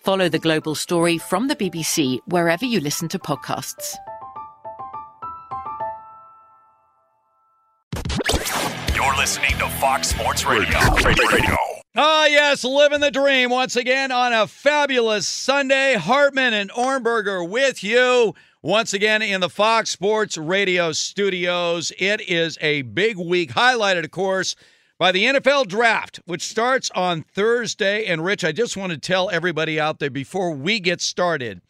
Follow the global story from the BBC wherever you listen to podcasts. You're listening to Fox Sports Radio. Radio. Ah, yes, living the dream once again on a fabulous Sunday. Hartman and Ohrnberger with you once again in the Fox Sports Radio studios. It is a big week, highlighted, of course, by the NFL draft, which starts on Thursday. And Rich, I just want to tell everybody out there before we get started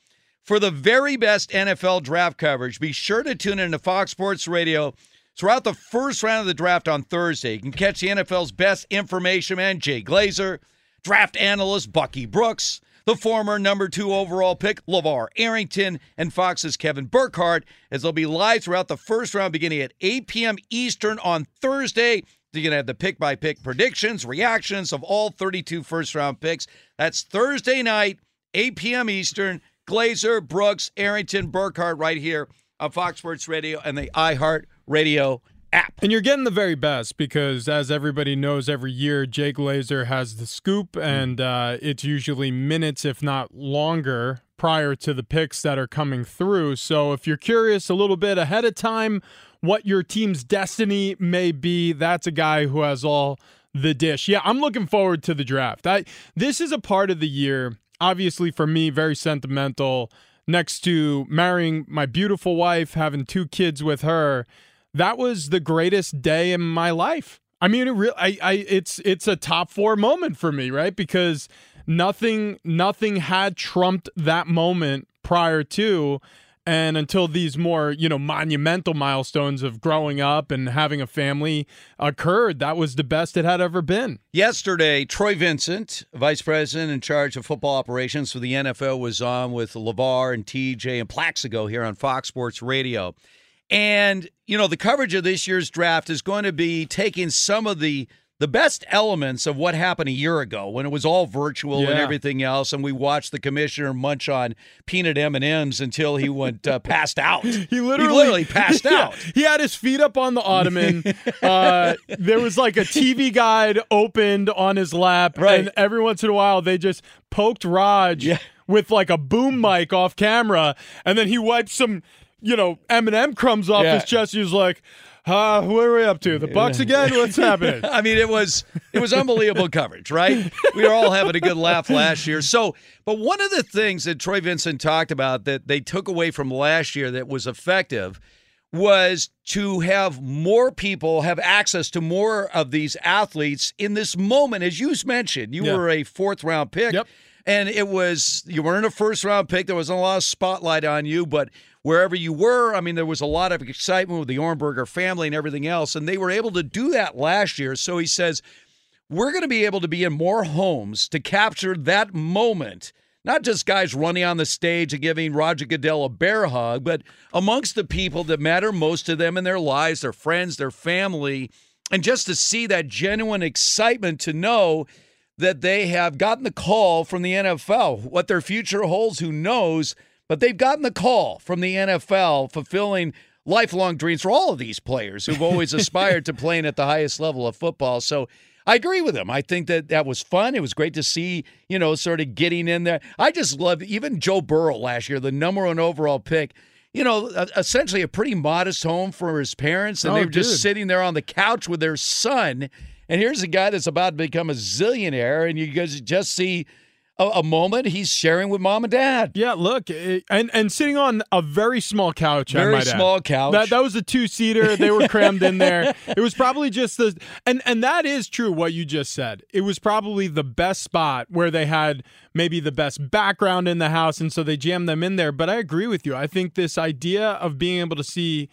for the very best NFL draft coverage, be sure to tune in to Fox Sports Radio throughout the first round of the draft on Thursday. You can catch the NFL's best information man, Jay Glazer, draft analyst Bucky Brooks, the former number two overall pick, LeVar Arrington, and Fox's Kevin Burkhardt, as they'll be live throughout the first round beginning at 8 p.m. Eastern on Thursday. You're going to have the pick by pick predictions, reactions of all 32 first round picks. That's Thursday night, 8 p.m. Eastern. Glazer, Brooks, Arrington, Burkhardt right here on Fox Sports Radio and the iHeart Radio app. And you're getting the very best because, as everybody knows, every year Jay Glazer has the scoop, and uh, it's usually minutes, if not longer, prior to the picks that are coming through. So if you're curious a little bit ahead of time, what your team's destiny may be. That's a guy who has all the dish. Yeah, I'm looking forward to the draft. I this is a part of the year, obviously for me, very sentimental. Next to marrying my beautiful wife, having two kids with her, that was the greatest day in my life. I mean, it really, I, I, it's it's a top four moment for me, right? Because nothing, nothing had trumped that moment prior to and until these more you know monumental milestones of growing up and having a family occurred that was the best it had ever been. Yesterday troy vincent vice president in charge of football operations for the nfl was on with LeVar and tj and plaxico here on fox sports radio. And you know the coverage of this year's draft is going to be taking some of the the best elements of what happened a year ago when it was all virtual Yeah. and everything else, and we watched the commissioner munch on peanut M and M's until he went uh, passed out. He literally, literally passed Yeah. out. He had his feet up on the ottoman. uh, there was like a TV guide opened on his lap, Right. and every once in a while they just poked Raj Yeah. with like a boom mic off camera, and then he wiped some, you know, M and M crumbs off his chest. He was like, uh, "What are we up to? The Bucks again? What's happening?" I mean, it was it was unbelievable coverage, right? We were all having a good laugh last year. So, but one of the things that Troy Vincent talked about that they took away from last year that was effective was to have more people have access to more of these athletes in this moment. As you mentioned, you Yeah. were a fourth round pick. Yep. And it was you weren't a first round pick. There wasn't a lot of spotlight on you, but wherever you were, I mean, there was a lot of excitement with the Ohrnberger family and everything else, and they were able to do that last year. So he says, we're going to be able to be in more homes to capture that moment not just guys running on the stage and giving Roger Goodell a bear hug, but amongst the people that matter most to them in their lives, their friends, their family, and just to see that genuine excitement to know that they have gotten the call from the NFL. What their future holds, who knows? But they've gotten the call from the NFL, fulfilling lifelong dreams for all of these players who've always aspired to playing at the highest level of football. So I agree with him. I think that that was fun. It was great to see, you know, sort of getting in there. I just love even Joe Burrow last year, the number one overall pick. You know, essentially a pretty modest home for his parents, and oh, they were just dude. sitting there on the couch with their son. And here's a guy that's about to become a zillionaire, and you guys just see a, a moment he's sharing with mom and dad. Yeah, look, it, and and sitting on a very small couch. I Very might add. small couch. That that was a two seater. They were crammed in there. It was probably just the and and that is true. What you just said. It was probably the best spot where they had maybe the best background in the house, and so they jammed them in there. But I agree with you. I think this idea of being able to see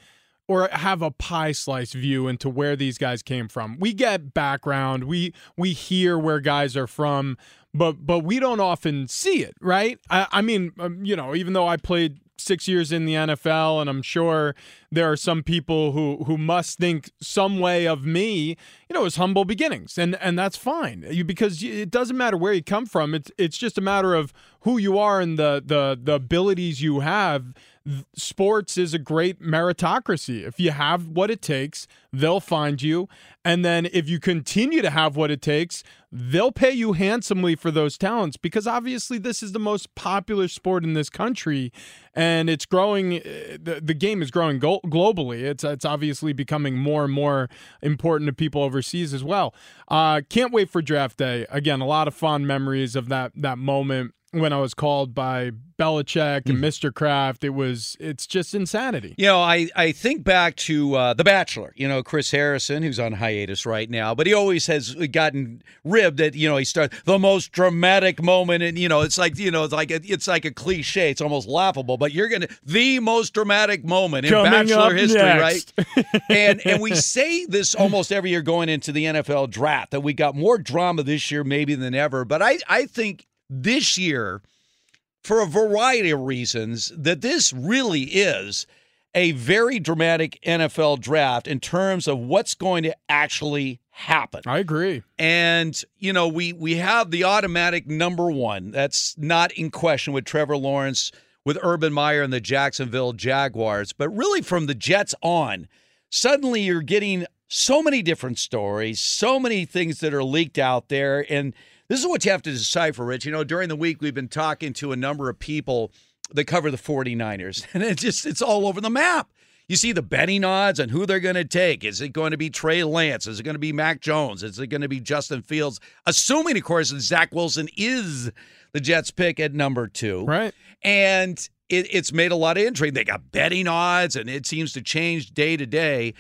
or have a pie slice view into where these guys came from. We get background. We we hear where guys are from, but but we don't often see it, right? I, I mean, um, you know, even though I played six years in the NFL, and I'm sure there are some people who who must think some way of me, you know, as humble beginnings, and and that's fine you, because it doesn't matter where you come from. It's it's just a matter of who you are and the the the abilities you have sports is a great meritocracy. If you have what it takes, they'll find you. And then if you continue to have what it takes, they'll pay you handsomely for those talents because obviously this is the most popular sport in this country and it's growing the, the game is growing go- globally. It's it's obviously becoming more and more important to people overseas as well. Uh, can't wait for draft day. Again, a lot of fond memories of that that moment when I was called by Belichick and Mr. Kraft. It was it's just insanity. You know, I, I think back to uh, The Bachelor, you know, Chris Harrison, who's on hiatus right now, but he always has gotten ribbed at, you know, he starts the most dramatic moment. And, you know, it's like, you know, it's like a, it's like a cliche. It's almost laughable, but you're going to, the most dramatic moment in Coming Bachelor history, next. right? and, and we say this almost every year going into the NFL draft that we got more drama this year maybe than ever. But I, I think this year, for a variety of reasons, that this really is a very dramatic NFL draft in terms of what's going to actually happen. I agree. And you know, we we have the automatic number one. That's not in question with Trevor Lawrence, with Urban Meyer and the Jacksonville Jaguars. But really, from the Jets on, suddenly you're getting so many different stories, so many things that are leaked out there, and this is what you have to decipher, Rich. You know, during the week we've been talking to a number of people that cover the 49ers, and it just it's all over the map. You see the betting odds and who they're going to take. Is it going to be Trey Lance? Is it going to be Mac Jones? Is it going to be Justin Fields? Assuming, of course, that Zach Wilson is the Jets pick at number two. Right. And it, it's made a lot of intrigue. They got betting odds, and it seems to change day to day.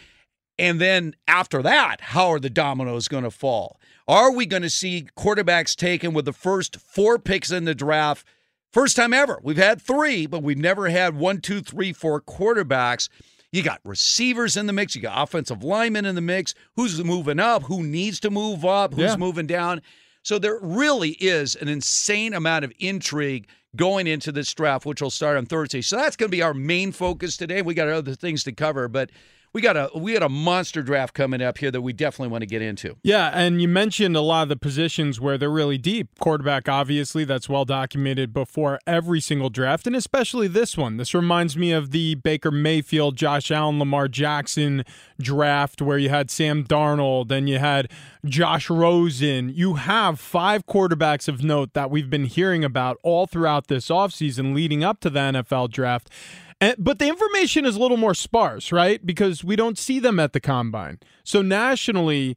And then after that, how are the dominoes going to fall? Are we going to see quarterbacks taken with the first four picks in the draft? First time ever. We've had three, but we've never had one, two, three, four quarterbacks. You got receivers in the mix. You got offensive linemen in the mix. Who's moving up? Who needs to move up? Who's Yeah. moving down? So there really is an insane amount of intrigue going into this draft, which will start on Thursday. So that's going to be our main focus today. We got other things to cover, but we got a we got a monster draft coming up here that we definitely want to get into. Yeah, and you mentioned a lot of the positions where they're really deep. Quarterback, obviously, that's well documented before every single draft, and especially this one. This reminds me of the Baker Mayfield, Josh Allen, Lamar Jackson draft where you had Sam Darnold and you had Josh Rosen. You have five quarterbacks of note that we've been hearing about all throughout this offseason leading up to the NFL draft. But the information is a little more sparse, right? Because we don't see them at the combine. So nationally,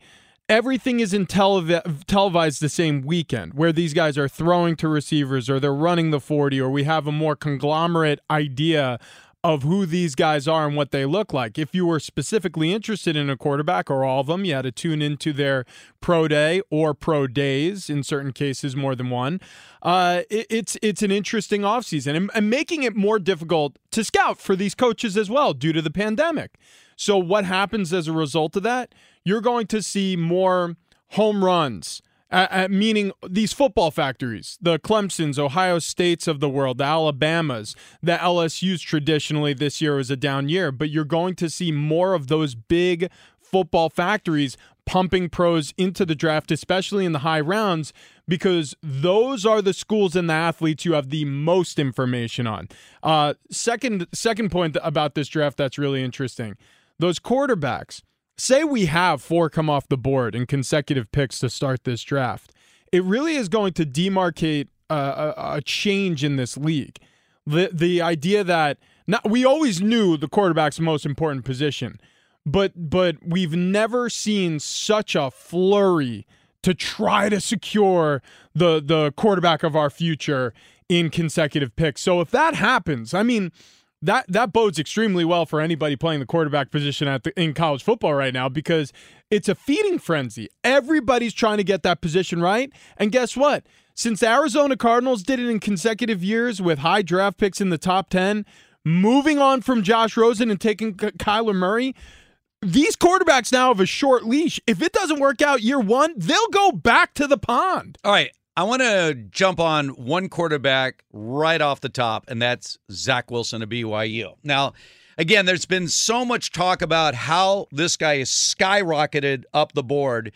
everything isn't telev- televised the same weekend where these guys are throwing to receivers or they're running the 40 or we have a more conglomerate idea of who these guys are and what they look like. If you were specifically interested in a quarterback or all of them, you had to tune into their pro day or pro days, in certain cases, more than one. Uh, it, it's it's an interesting offseason and, and making it more difficult to scout for these coaches as well due to the pandemic. So, what happens as a result of that? You're going to see more home runs uh, uh, meaning these football factories, the Clemsons, Ohio States of the world, the Alabamas, the LSU's traditionally this year was a down year, but you're going to see more of those big football factories pumping pros into the draft, especially in the high rounds, because those are the schools and the athletes you have the most information on. Uh, second, second point about this draft that's really interesting: those quarterbacks. Say we have four come off the board in consecutive picks to start this draft. It really is going to demarcate a, a change in this league. The the idea that not, we always knew the quarterback's most important position, but but we've never seen such a flurry to try to secure the the quarterback of our future in consecutive picks. So if that happens, I mean that that bodes extremely well for anybody playing the quarterback position at the, in college football right now because it's a feeding frenzy. Everybody's trying to get that position right, and guess what? Since Arizona Cardinals did it in consecutive years with high draft picks in the top ten, moving on from Josh Rosen and taking Kyler Murray, these quarterbacks now have a short leash. If it doesn't work out year one, they'll go back to the pond. All right. I want to jump on one quarterback right off the top, and that's Zach Wilson of BYU. Now, again, there's been so much talk about how this guy is skyrocketed up the board.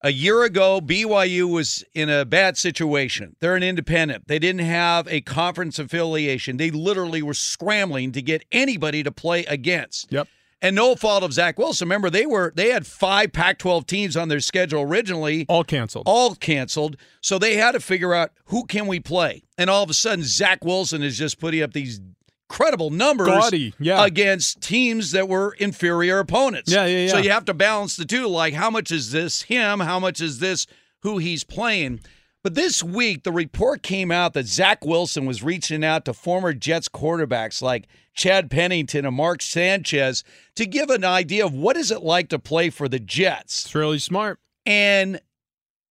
A year ago, BYU was in a bad situation. They're an independent. They didn't have a conference affiliation. They literally were scrambling to get anybody to play against. Yep and no fault of Zach Wilson. Remember, they were they had five Pac-12 teams on their schedule originally, all canceled, all canceled. So they had to figure out who can we play, and all of a sudden, Zach Wilson is just putting up these incredible numbers Gaudy, yeah. against teams that were inferior opponents. Yeah, yeah, yeah. So you have to balance the two. Like, how much is this him? How much is this who he's playing? But this week, the report came out that Zach Wilson was reaching out to former Jets quarterbacks like Chad Pennington and Mark Sanchez to give an idea of what is it like to play for the Jets. It's really smart. And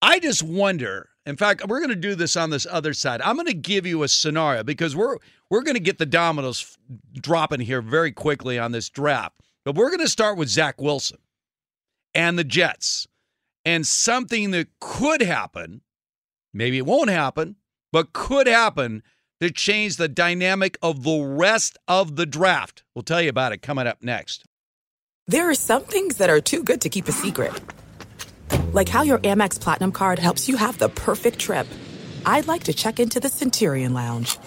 I just wonder. In fact, we're going to do this on this other side. I'm going to give you a scenario because we're we're going to get the dominoes dropping here very quickly on this draft. But we're going to start with Zach Wilson and the Jets and something that could happen Maybe it won't happen, but could happen to change the dynamic of the rest of the draft. We'll tell you about it coming up next. There are some things that are too good to keep a secret, like how your Amex Platinum card helps you have the perfect trip. I'd like to check into the Centurion Lounge,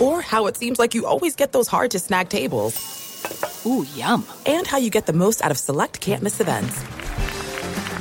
or how it seems like you always get those hard to snag tables. Ooh, yum! And how you get the most out of select can't miss events.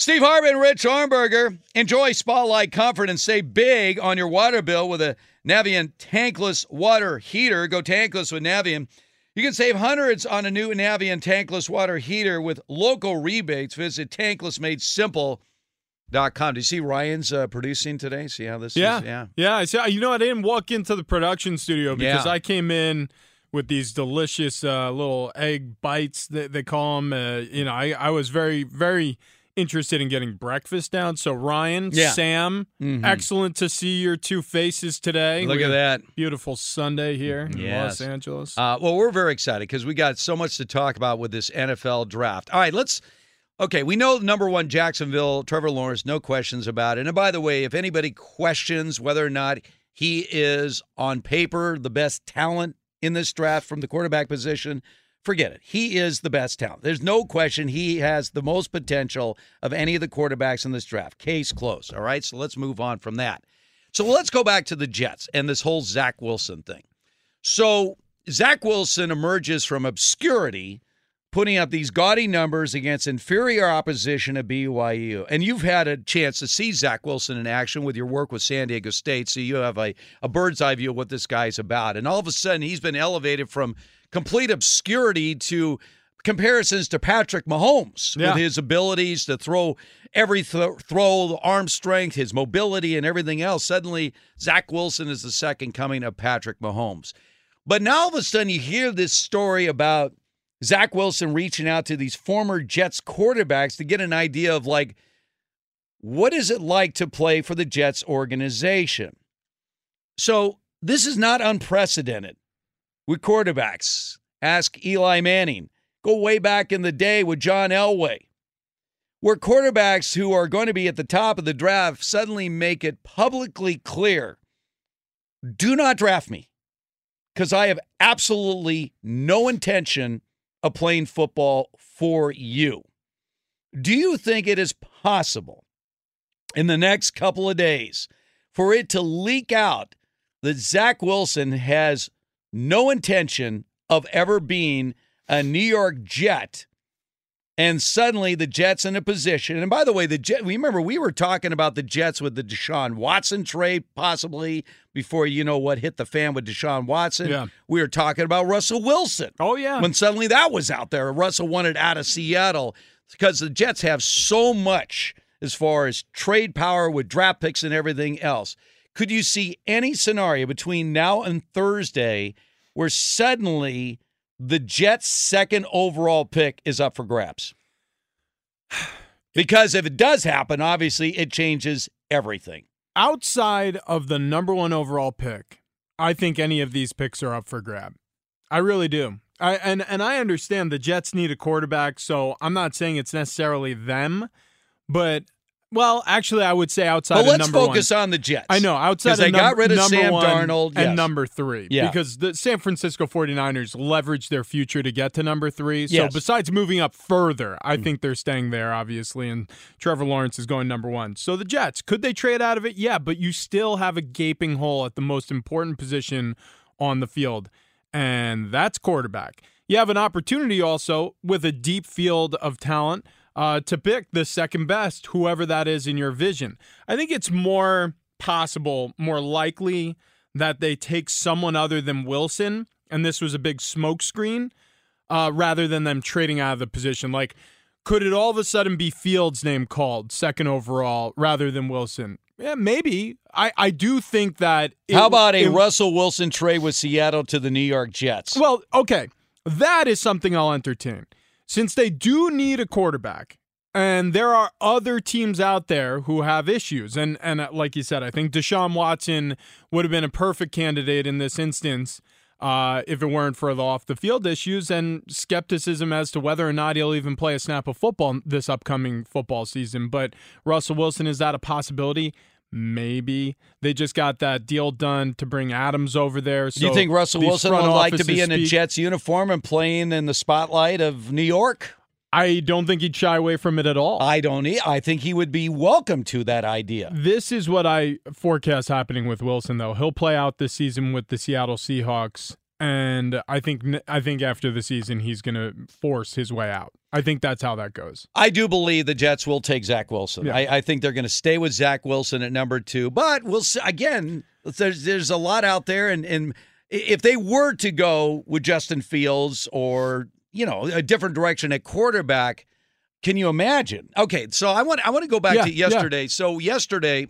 Steve Hartman, Rich Ohrnberger. Enjoy Spotlight Comfort and save big on your water bill with a Navien tankless water heater. Go tankless with Navien. You can save hundreds on a new Navien tankless water heater with local rebates. Visit tanklessmadesimple.com. Do you see Ryan's uh, producing today? See how this Yeah, is? Yeah. yeah. I see. You know, I didn't walk into the production studio because Yeah. I came in with these delicious uh, little egg bites that they call them. Uh, you know, I, I was very very interested in getting breakfast down. So Ryan, Yeah. Sam, Mhm. excellent to see your two faces today. Look We at that. beautiful Sunday here in Los Angeles. Uh, well, we're very excited because we got so much to talk about with this NFL draft. All right, let's. Okay, we know number one Jacksonville, Trevor Lawrence, no questions about it. And by the way, if anybody questions whether or not he is on paper the best talent in this draft from the quarterback position, forget it. He is the best talent. There's no question he has the most potential of any of the quarterbacks in this draft. Case closed. All right, so let's move on from that. So let's go back to the Jets and this whole Zach Wilson thing. So Zach Wilson emerges from obscurity, putting up these gaudy numbers against inferior opposition at BYU. And you've had a chance to see Zach Wilson in action with your work with San Diego State, so you have a, a bird's eye view of what this guy's about. And all of a sudden, he's been elevated from complete obscurity to comparisons to Patrick Mahomes Yeah. with his abilities to throw every th- throw, the arm strength, his mobility, and everything else. Suddenly, Zach Wilson is the second coming of Patrick Mahomes. But now all of a sudden, you hear this story about Zach Wilson reaching out to these former Jets quarterbacks to get an idea of like, what is it like to play for the Jets organization? So this is not unprecedented with quarterbacks. Ask Eli Manning. Go way back in the day with John Elway, where quarterbacks who are going to be at the top of the draft suddenly make it publicly clear do not draft me because I have absolutely no intention of playing football for you. Do you think it is possible in the next couple of days for it to leak out that Zach Wilson has no intention of ever being a New York Jet? And suddenly the Jets in a position. And by the way, the Jet, remember we were talking about the Jets with the Deshaun Watson trade, possibly before you know what hit the fan with Deshaun Watson. Yeah. We were talking about Russell Wilson. Oh yeah. When suddenly that was out there. Russell wanted out of Seattle because the Jets have so much as far as trade power with draft picks and everything else. Could you see any scenario between now and Thursday where suddenly the Jets' second overall pick is up for grabs? Because if it does happen, obviously it changes everything. outside of the number one overall pick, I think any of these picks are up for grab. I really do. I and and I understand the Jets need a quarterback, so I'm not saying it's necessarily them, but well, actually, I would say outside. But of let's number focus one, on the Jets. I know outside they num- got rid of number Sam Darnold, and yes. number three Yeah. because the San Francisco 49ers leveraged their future to get to number three. So Yes. besides moving up further, I mm. think they're staying there, obviously, and Trevor Lawrence is going number one. So the Jets, could they trade out of it? Yeah, but you still have a gaping hole at the most important position on the field, and that's quarterback. You have an opportunity also with a deep field of talent uh, to pick the second best, whoever that is in your vision. I think it's more possible, more likely that they take someone other than Wilson, and this was a big smokescreen, uh, rather than them trading out of the position. Like, could it all of a sudden be Fields' name called second overall rather than Wilson? Yeah, maybe. I, I do think that. it- How about a it- Russell Wilson trade with Seattle to the New York Jets? well, okay. That is something I'll entertain. Since they do need a quarterback, and there are other teams out there who have issues, and and uh, like you said, I think Deshaun Watson would have been a perfect candidate in this instance uh, if it weren't for the off the field issues and skepticism as to whether or not he'll even play a snap of football this upcoming football season. But Russell Wilson is that a possibility? Maybe they just got that deal done to bring Adams over there. So Do you think Russell Wilson would like to be in a Jets uniform and playing in the spotlight of New York? I don't think he'd shy away from it at all. I don't. e- I think he would be welcome to that idea. This is what I forecast happening with Wilson, though. He'll play out this season with the Seattle Seahawks, and I think I think after the season he's going to force his way out. I think that's how that goes. I do believe the Jets will take Zach Wilson. Yeah. I, I think they're going to stay with Zach Wilson at number two. But we'll see. Again, there's there's a lot out there, and and if they were to go with Justin Fields or you know a different direction at quarterback, Can you imagine? Okay, so I want I want to go back Yeah, to yeah. yesterday. So yesterday,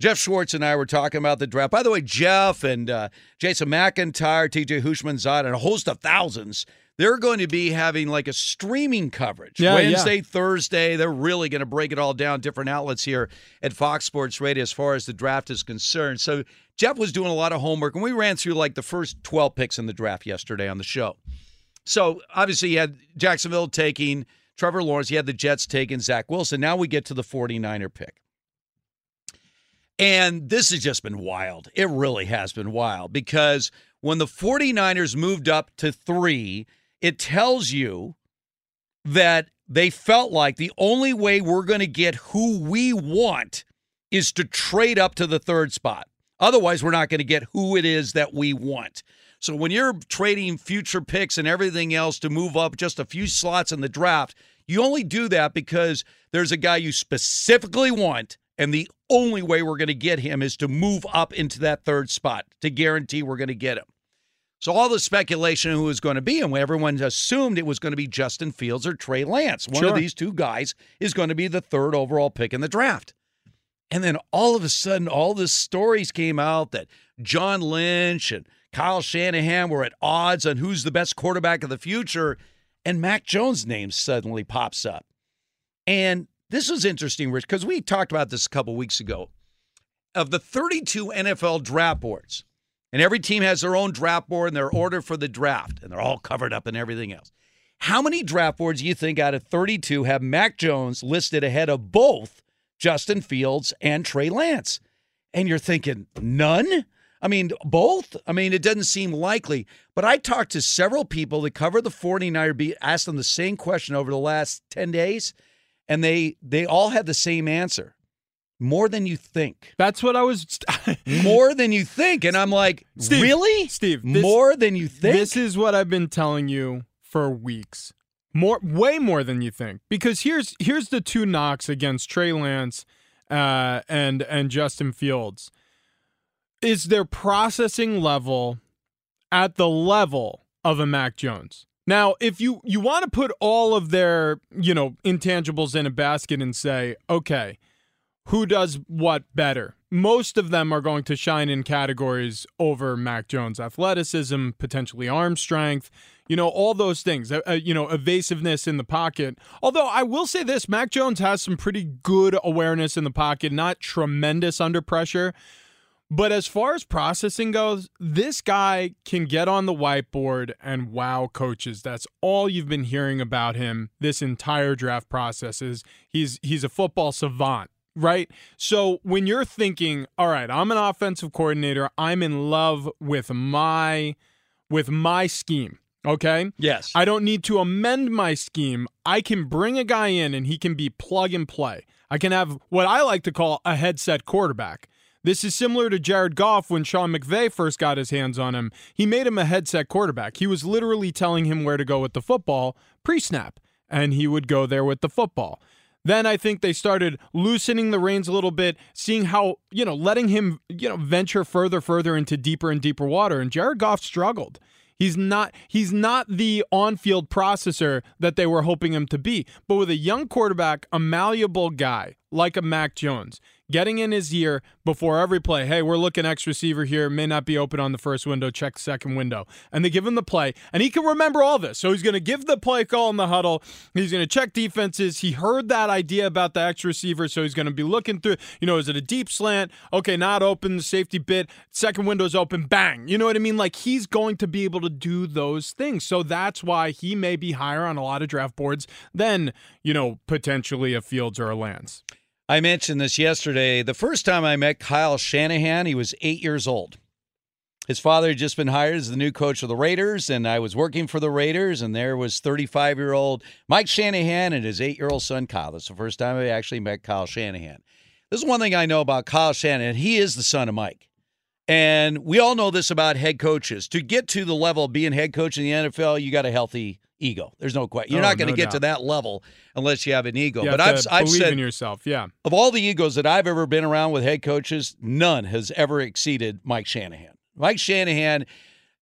Jeff Schwartz and I were talking about the draft. By the way, Jeff and uh, Jason McIntyre, TJ Houshmandzadeh, and a host of thousands. They're going to be having like a streaming coverage Yeah, yeah. Wednesday, Thursday. They're really going to break it all down. Different outlets here at Fox Sports Radio as far as the draft is concerned. So Jeff was doing a lot of homework, and we ran through like the first twelve picks in the draft yesterday on the show. So obviously, you had Jacksonville taking Trevor Lawrence. You had the Jets taking Zach Wilson. Now we get to the 49er pick. And this has just been wild. It really has been wild because when the 49ers moved up to three, it tells you that they felt like the only way we're going to get who we want is to trade up to the third spot. Otherwise, we're not going to get who it is that we want. So when you're trading future picks and everything else to move up just a few slots in the draft, you only do that because there's a guy you specifically want, and the only way we're going to get him is to move up into that third spot to guarantee we're going to get him. So all the speculation who was going to be, and everyone assumed it was going to be Justin Fields or Trey Lance. One Sure. of these two guys is going to be the third overall pick in the draft. And then all of a sudden, all the stories came out that John Lynch and Kyle Shanahan were at odds on who's the best quarterback of the future, and Mac Jones' name suddenly pops up. And this was interesting, Rich, because we talked about this a couple weeks ago. Of the 32 NFL draft boards, and every team has their own draft board and their order for the draft, and they're all covered up and everything else. How many draft boards do you think out of 32 have Mac Jones listed ahead of both Justin Fields and Trey Lance? And you're thinking, none? I mean, both? I mean, it doesn't seem likely. But I talked to several people that cover the 49er beat, asked them the same question over the last 10 days, and they they all had the same answer. More than you think. That's what I was. More than you think. And I'm like, Steve, really? Steve, this- More than you think? This is what I've been telling you for weeks. More, way more than you think. Because here's here's the two knocks against Trey Lance uh, and and Justin Fields. Is their processing level at the level of a Mac Jones? Now, if you you want to put all of their you know intangibles in a basket and say, okay, who does what better? Most of them are going to shine in categories over Mac Jones athleticism, potentially arm strength, you know, all those things, uh, uh, you know, evasiveness in the pocket. Although I will say this Mac Jones has some pretty good awareness in the pocket, not tremendous under pressure. But as far as processing goes, this guy can get on the whiteboard and wow coaches. That's all you've been hearing about him this entire draft process is he's he's a football savant, right? So when you're thinking, all right, I'm an offensive coordinator, I'm in love with my with my scheme. Okay? Yes. I don't need to amend my scheme. I can bring a guy in and he can be plug and play. I can have what I like to call a headset quarterback. This is similar to Jared Goff when Sean McVay first got his hands on him. He made him a headset quarterback. He was literally telling him where to go with the football pre snap, and he would go there with the football. Then I think they started loosening the reins a little bit, seeing how, you know, letting him, you know, venture further, further into deeper and deeper water. And Jared Goff struggled. He's not he's not the on-field processor that they were hoping him to be. But with a young quarterback, a malleable guy like a Mac Jones, getting in his ear before every play, hey, we're looking X receiver here, may not be open on the first window, check second window. And they give him the play, and he can remember all this. So he's going to give the play call in the huddle. He's going to check defenses. He heard that idea about the X receiver, so he's going to be looking through, you know, is it a deep slant? Okay, not open, the safety bit, second window's open, bang. You know what I mean? Like he's going to be able to do those things. So that's why he may be higher on a lot of draft boards than, you know, potentially a Fields or a Lance. I mentioned this yesterday. The first time I met Kyle Shanahan, he was eight years old. His father had just been hired as the new coach of the Raiders, and I was working for the Raiders, and there was 35 year old Mike Shanahan and his eight year old son, Kyle. That's the first time I actually met Kyle Shanahan. This is one thing I know about Kyle Shanahan. He is the son of Mike. And we all know this about head coaches. To get to the level of being head coach in the NFL, you got a healthy ego. There's no question. You're Oh, not going to no get to that level unless you have an ego. You but I've, I've believe said in yourself. Yeah. of all the egos that I've ever been around with head coaches, none has ever exceeded Mike Shanahan. Mike Shanahan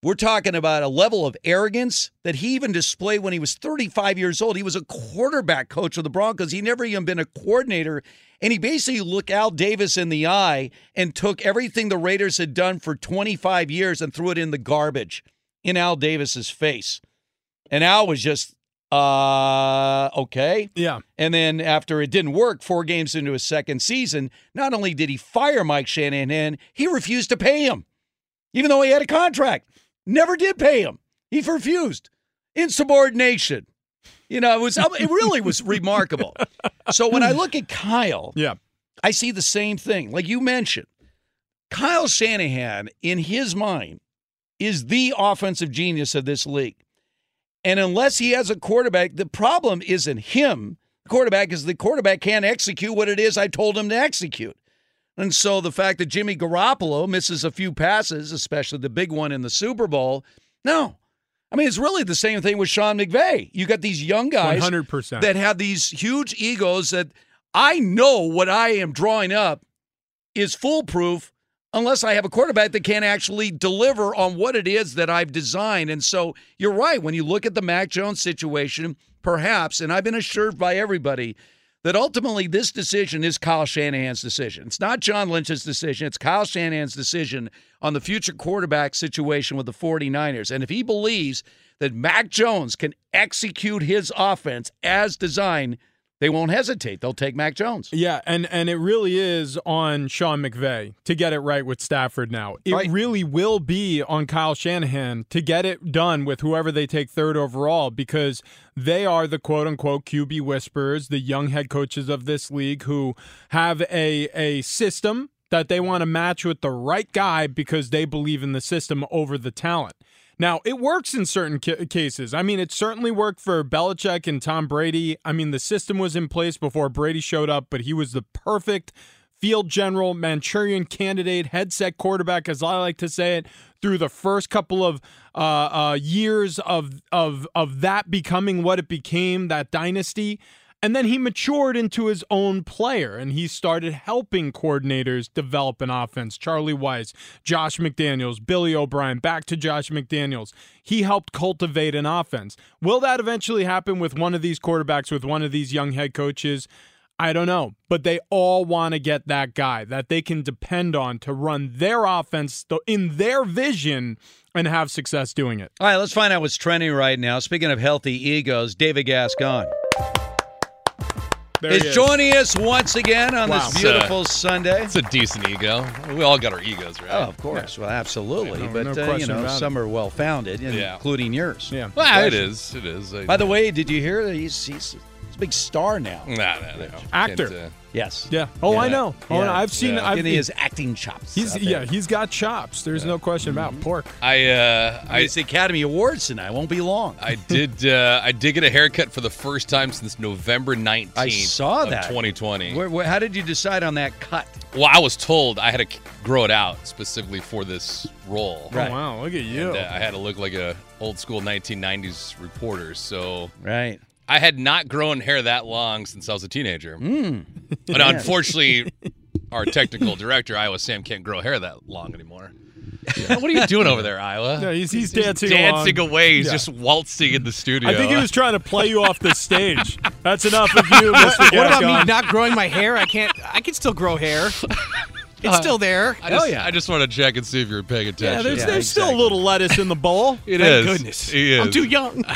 We're talking about a level of arrogance that he even displayed when he was 35 years old. He was a quarterback coach of the Broncos. He never even been a coordinator. And he basically looked Al Davis in the eye and took everything the Raiders had done for 25 years and threw it in the garbage in Al Davis's face. And Al was just, uh, okay. Yeah. And then after it didn't work, four games into his second season, not only did he fire Mike Shanahan, he refused to pay him, even though he had a contract. Never did pay him. He refused. Insubordination. You know, it was it really was remarkable. So when I look at Kyle, Yeah. I see the same thing. Like you mentioned, Kyle Shanahan, in his mind, is the offensive genius of this league. And unless he has a quarterback, the problem isn't him. The quarterback is the quarterback can't execute what it is I told him to execute. And so the fact that Jimmy Garoppolo misses a few passes, especially the big one in the Super Bowl, no. I mean, it's really the same thing with Sean McVay. You got these young guys 100%. that have these huge egos that I know what I am drawing up is foolproof unless I have a quarterback that can actually deliver on what it is that I've designed. And so you're right. When you look at the Mac Jones situation, perhaps, and I've been assured by everybody that ultimately this decision is Kyle Shanahan's decision. It's not John Lynch's decision. It's Kyle Shanahan's decision on the future quarterback situation with the 49ers. And if he believes that Mac Jones can execute his offense as designed, they won't hesitate. They'll take Mac Jones. Yeah, and and it really is on Sean McVay to get it right with Stafford now. It Right. really will be on Kyle Shanahan to get it done with whoever they take third overall because they are the quote unquote QB whisperers, the young head coaches of this league who have a a system that they want to match with the right guy because they believe in the system over the talent. Now, it works in certain ca- cases. I mean, it certainly worked for Belichick and Tom Brady. I mean, the system was in place before Brady showed up, but he was the perfect field general, Manchurian candidate, headset quarterback, as I like to say it, through the first couple of uh, uh, years of of of that becoming what it became, that dynasty. And then he matured into his own player and he started helping coordinators develop an offense. Charlie Weis, Josh McDaniels, Billy O'Brien, back to Josh McDaniels. He helped cultivate an offense. Will that eventually happen with one of these quarterbacks, with one of these young head coaches? I don't know, but they all want to get that guy that they can depend on to run their offense in their vision and have success doing it. All right, let's find out what's trending right now. Speaking of healthy egos, David Gascon There he is is. joining us once again on Wow. this beautiful Sunday. It's a decent ego. We all got our egos, right? Oh, of course. Well, absolutely. Yeah, no- but, no uh, you know, about it. some are well founded, Yeah. including yours. Yeah. Well, it is. It is. I- By the way, did you hear that he's, he's, he's a big star now? Nah, nah, nah. Actor. Can't, uh, Yes. Yeah. Oh, I know. Oh, Yeah. I've seen. Yeah. I've, And he has acting chops. He's yeah. He's got chops. There's no question about pork. I uh, I It's the Academy Awards tonight. Won't be long. I did uh, I did get a haircut for the first time since November 19th I saw of that. 2020. Where, where, how did you decide on that cut? well, I was told I had to grow it out specifically for this role. Right. Oh wow, look at you. And, uh, I had to look like a old school 1990s reporter. So Right. I had not grown hair that long since I was a teenager. Hmm. But unfortunately, our technical director, Iowa Sam, can't grow hair that long anymore. what are you doing over there, Iowa? No, he's- he's just dancing dancing along. away. He's Yeah. just waltzing in the studio. I think he was trying to play you off the stage. That's enough of you, Mr. What about me not growing my hair? I can't. I can still grow hair. It's still there. I just, I just want to check and see if you're paying Yeah, attention. there's, Yeah, there's still a little lettuce in the bowl. It Thank is. goodness. He is. I'm too young.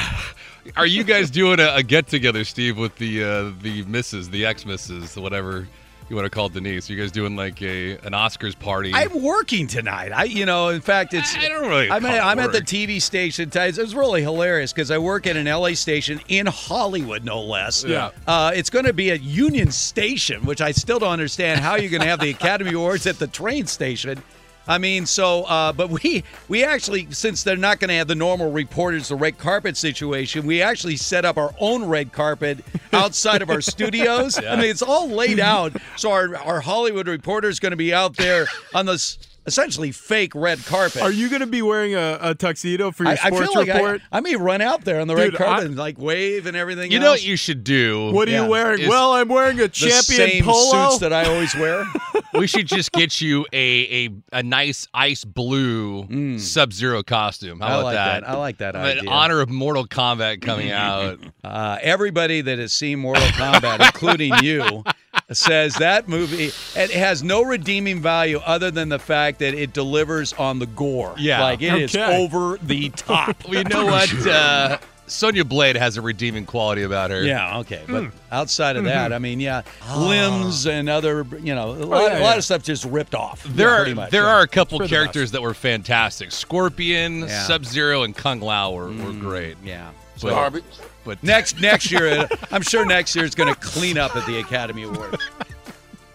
Are you guys doing a, a get together, Steve, with the uh, the misses, the ex misses, whatever you want to call Denise? Are you guys doing like a an Oscars party? I'm working tonight. I, you know, in fact, it's. I don't really I'm, at, I'm at the. TV station. It was really hilarious because I work at an LA station in Hollywood, no less. Yeah. Uh, it's going to be at Union Station, which I still don't understand how you're going to have the Academy Awards at the train station. I mean, so, uh, but we we actually, since they're not going to have the normal reporters, the red carpet situation, we actually set up our own red carpet outside of our studios. I mean, it's all laid out. So our, our Hollywood reporter is going to be out there on this essentially fake red carpet. Are you going to be wearing a, a tuxedo for your I, I sports feel like report? I, I may run out there on the red carpet I- and like wave and everything. you know what you should do? what are Yeah. you wearing? Is- well, I'm wearing a the champion same polo. suits that I always wear. we should just get you a a, a nice ice blue Sub Zero costume. How Mm. I about like that? that. I like that In honor of Mortal Kombat coming out. Uh, everybody that has seen Mortal Kombat, including you, says that movie it has no redeeming value other than the fact that it delivers on the gore. Yeah. like it is Okay. over the top. well, you know what? Uh, Sonya Blade has a redeeming quality about her. Yeah, okay, but Hmm. outside of that, Mhm. I mean, yeah, limbs and other, you know, a lot, Oh, yeah, a lot yeah. of stuff just ripped off. There Yeah, are much, there yeah. are a couple For the characters that were fantastic. Scorpion, Yeah. Mm, Sub Zero, and Kung Lao were, were great. Yeah. But, Garbage. But next next year, I'm sure next year is going to clean up at the Academy Awards.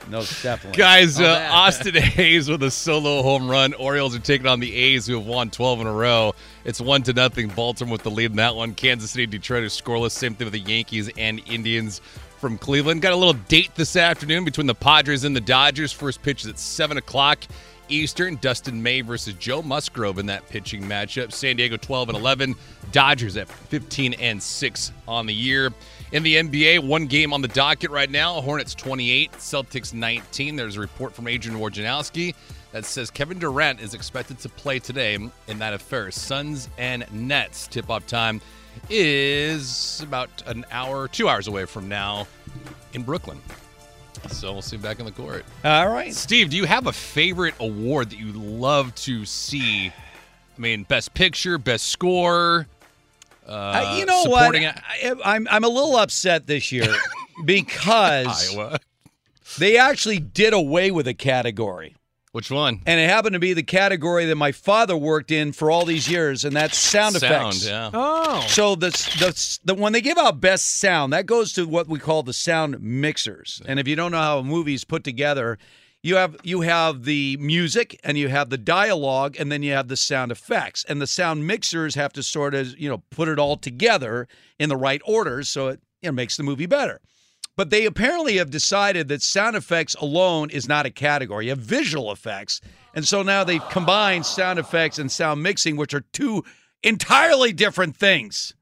No, definitely. Guys, Oh, uh. Austin Hays with a solo home run. Orioles are taking on the A's, who have won 12 in a row. It's one to nothing. Baltimore with the lead in that one. Kansas City, Detroit are scoreless. Same thing with the Yankees and Indians from Cleveland. Got a little date this afternoon between the Padres and the Dodgers. First pitch is at seven o'clock Eastern. Dustin May versus Joe Musgrove in that pitching matchup. San Diego 12 and 11. Dodgers at 15 and 6 on the year. In the NBA, one game on the docket right now. Hornets 28, Celtics 19. There's a report from Adrian Wojnarowski that says Kevin Durant is expected to play today in that affair. Suns and Nets tip-off time is about an hour, two hours away from now in Brooklyn. So we'll see him back in the court. All right. Steve, do you have a favorite award that you love to see? I mean, best picture, best score. Uh, Uh, you know what? supporting it? I, I'm I'm a little upset this year because Iowa. they actually did away with a category. Which one? And it happened to be the category that my father worked in for all these years, and that's sound, Sound, effects. yeah. Oh. So the, the the when they give out best sound, that goes to what we call the sound mixers. And if you don't know how a movie's put together, you have you have the music and you have the dialogue and then you have the sound effects. And the sound mixers have to sort of, you know, put it all together in the right order so it you know, makes the movie better. But they apparently have decided that sound effects alone is not a category. You have visual effects. And so now they've combined sound effects and sound mixing, which are two entirely different things.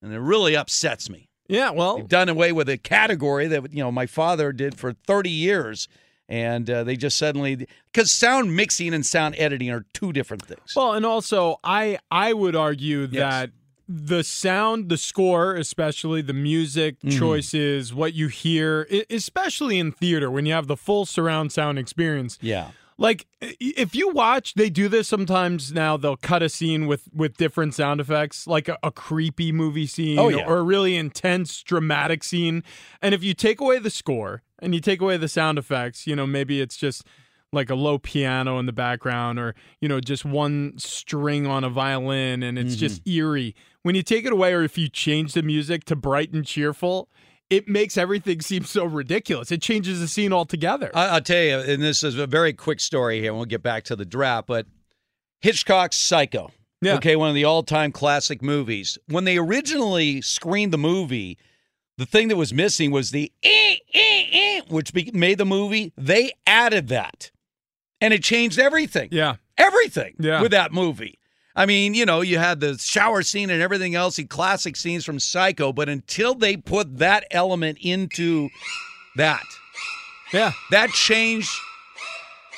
And it really upsets me. Yeah, well, They've done away with a category that you know my father did for 30 years, and uh, they just suddenly because sound mixing and sound editing are two different things. Well, and also I I would argue Yes. that the sound, the score, especially the music Mhm. choices, what you hear, especially in theater when you have the full surround sound experience. Yeah. Like if you watch, they do this sometimes now. They'll cut a scene with with different sound effects, like a, a creepy movie scene Oh, yeah. or a really intense dramatic scene. And if you take away the score and you take away the sound effects, you know maybe it's just like a low piano in the background or you know just one string on a violin and it's just Mm-hmm. eerie. When you take it away or if you change the music to bright and cheerful, it makes everything seem so ridiculous. It changes the scene altogether. I, I'll tell you, and this is a very quick story here, and we'll get back to the draft, but Hitchcock's Psycho. Yeah. Okay, one of the all time classic movies. When they originally screened the movie, the thing that was missing was the eh, eh, eh, which be, made the movie. They added that, and it changed everything. Yeah. Everything Yeah. with that movie. I mean, you know, you had the shower scene and everything else, the classic scenes from Psycho, but until they put that element into that, yeah, that changed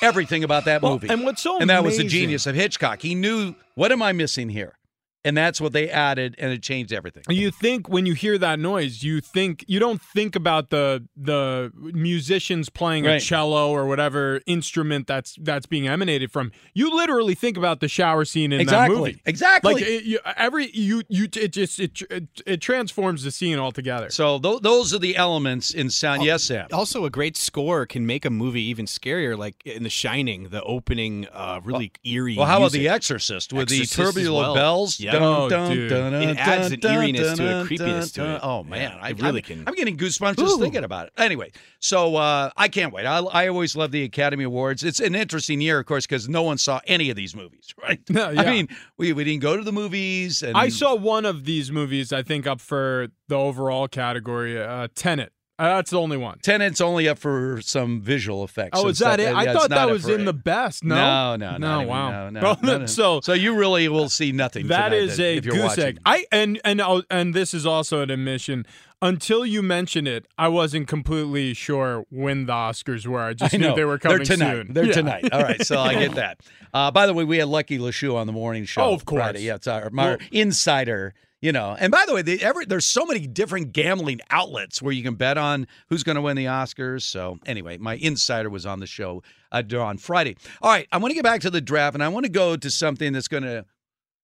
everything about that Well, movie. and what's so and that was the genius of Hitchcock. He knew what am I missing here, and that's what they added, and it changed everything. You think when you hear that noise, you think you don't think about the the musicians playing a cello or whatever instrument that's that's being emanated from. You literally think about the shower scene in Exactly. that movie. Exactly. Like it, you, every you you it just it, it it transforms the scene altogether. So th- those are the elements in sound. Yes, Sam. Also, a great score can make a movie even scarier. Like in The Shining, the opening, uh, really eerie. Well, how about. The Exorcist with Exorcist the as turbulent well. bells? Yeah. Dun, Oh, dun, dude. dun, It dun, adds an dun, eeriness to it, dun, creepiness to it. Oh man, Yeah, I, it really I'm, can- I'm getting goosebumps just thinking about it. Anyway, so uh, I can't wait. I, I always love the Academy Awards. It's an interesting year, of course, because no one saw any of these movies, right? No, I mean, we, we didn't go to the movies. And I saw one of these movies. I think up for the overall category. Uh, Tenet. Uh, that's the only one. Tenet's only up for some visual effects. Oh, is that stuff. it? I thought that was in the best. No, no, no, no. even- wow. no, no, Well, no, no. So, so you really will see nothing. That is a goose watching. egg. I and and and this is also an admission. Until you mentioned it, I wasn't completely sure when the Oscars were. I just I knew they were coming They're tonight. soon. They're Yeah. tonight. All right, so I get that. Uh, by the way, we had Lucky LeShoe on the morning show. Oh, of course. Friday. Yeah, it's our, my Well- insider. You know, and by the way, they, every, there's so many different gambling outlets where you can bet on who's going to win the Oscars. So anyway, my insider was on the show uh, on Friday. All right, I want to get back to the draft, and I want to go to something that's going to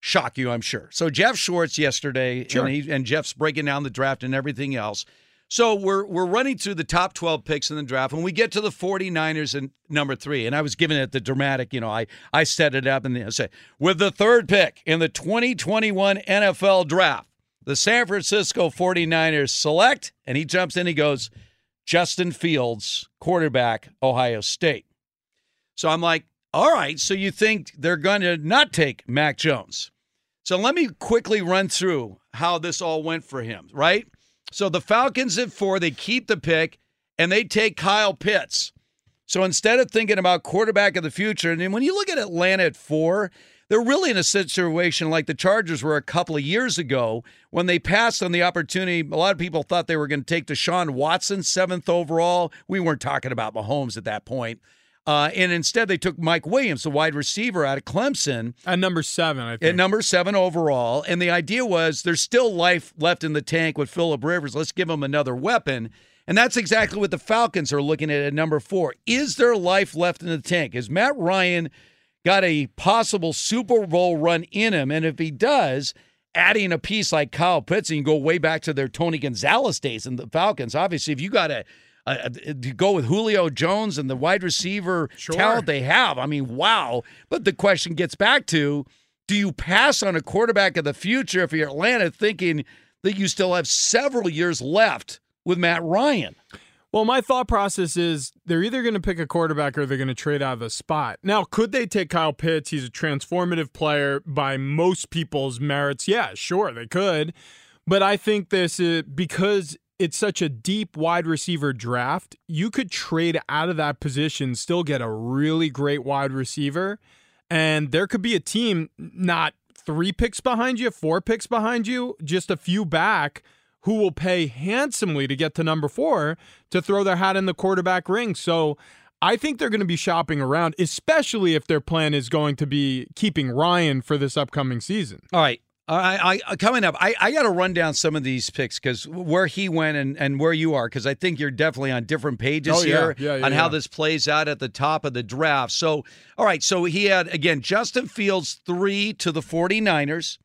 shock you, I'm sure. So Jeff Schwartz yesterday, Sure. and, he, and Jeff's breaking down the draft and everything else. So we're we're running through the top 12 picks in the draft and we get to the 49ers and number 3 and I was giving it the dramatic, you know, I I set it up and I say with the third pick in the 2021 NFL draft, the San Francisco 49ers select and he jumps in he goes Justin Fields, quarterback, Ohio State. So I'm like, "All right, so you think they're going to not take Mac Jones?" So let me quickly run through how this all went for him, right? So the Falcons at four, they keep the pick and they take Kyle Pitts. So instead of thinking about quarterback of the future, and when you look at Atlanta at four, they're really in a situation like the Chargers were a couple of years ago when they passed on the opportunity. A lot of people thought they were going to take Deshaun Watson seventh overall. We weren't talking about Mahomes at that point. Uh, and instead, they took Mike Williams, the wide receiver out of Clemson, At number seven, I at number seven overall. And the idea was there's still life left in the tank with Philip Rivers. Let's give him another weapon. And that's exactly what the Falcons are looking at at number four. Is there life left in the tank? Is Matt Ryan got a possible Super Bowl run in him? And if he does, adding a piece like Kyle Pitts, and you go way back to their Tony Gonzalez days in the Falcons. Obviously, if you got a uh, to go with Julio Jones and the wide receiver talent they have. I mean, wow. But the question gets back to do you pass on a quarterback of the future if you're Atlanta thinking that you still have several years left with Matt Ryan? Well, my thought process is they're either going to pick a quarterback or they're going to trade out of the spot. Now, could they take Kyle Pitts? He's a transformative player by most people's merits. Yeah, sure, they could. But I think this is because it's such a deep wide receiver draft, you could trade out of that position, still get a really great wide receiver. And there could be a team not three picks behind you, four picks behind you, just a few back who will pay handsomely to get to number four to throw their hat in the quarterback ring. So I think they're going to be shopping around, especially if their plan is going to be keeping Ryan for this upcoming season. All right. Uh, I, I uh, coming up. I, I got to run down some of these picks because where he went and, and where you are because I think you're definitely on different pages Oh, yeah. here Yeah, yeah, on how this plays out at the top of the draft. So, all right. So he had again Justin Fields three to the 49ers.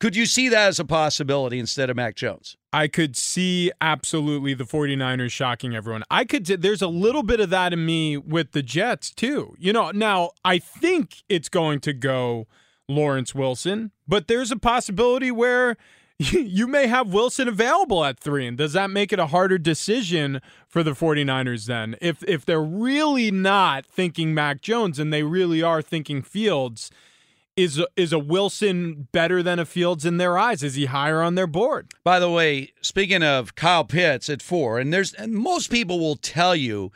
Could you see that as a possibility instead of Mac Jones? I could see absolutely the 49ers shocking everyone. I could there's a little bit of that in me with the Jets too. You know, now I think it's going to go Lawrence Wilson, but there's a possibility where you may have Wilson available at 3 and does that make it a harder decision for the 49ers then? If if they're really not thinking Mac Jones and they really are thinking Fields, is is a Wilson better than a Fields in their eyes? Is he higher on their board? By the way, speaking of Kyle Pitts at four, and there's and most people will tell you,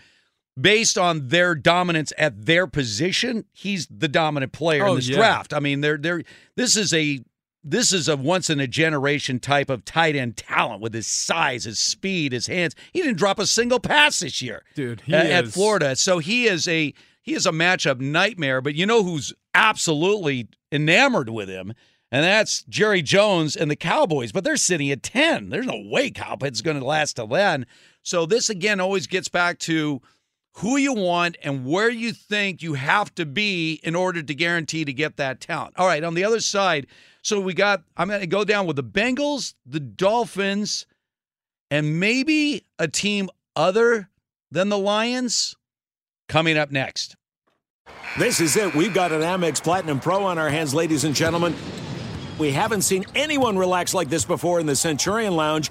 based on their dominance at their position, he's the dominant player Oh, in this yeah. draft. I mean, they're they're this is a this is a once in a generation type of tight end talent with his size, his speed, his hands. He didn't drop a single pass this year, Dude, he at, at Florida. So he is a he is a matchup nightmare. But you know who's absolutely enamored with him, and that's Jerry Jones and the Cowboys. But they're sitting at ten. There's no way is going to last till then. So this again always gets back to who you want and where you think you have to be in order to guarantee to get that talent. All right, on the other side, so we got I'm going to go down with the Bengals, the Dolphins, and maybe a team other than the Lions coming up next. This is it. We've got an Amex Platinum Pro on our hands, ladies and gentlemen. We haven't seen anyone relax like this before in the Centurion Lounge.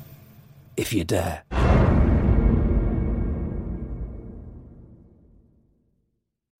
if you dare.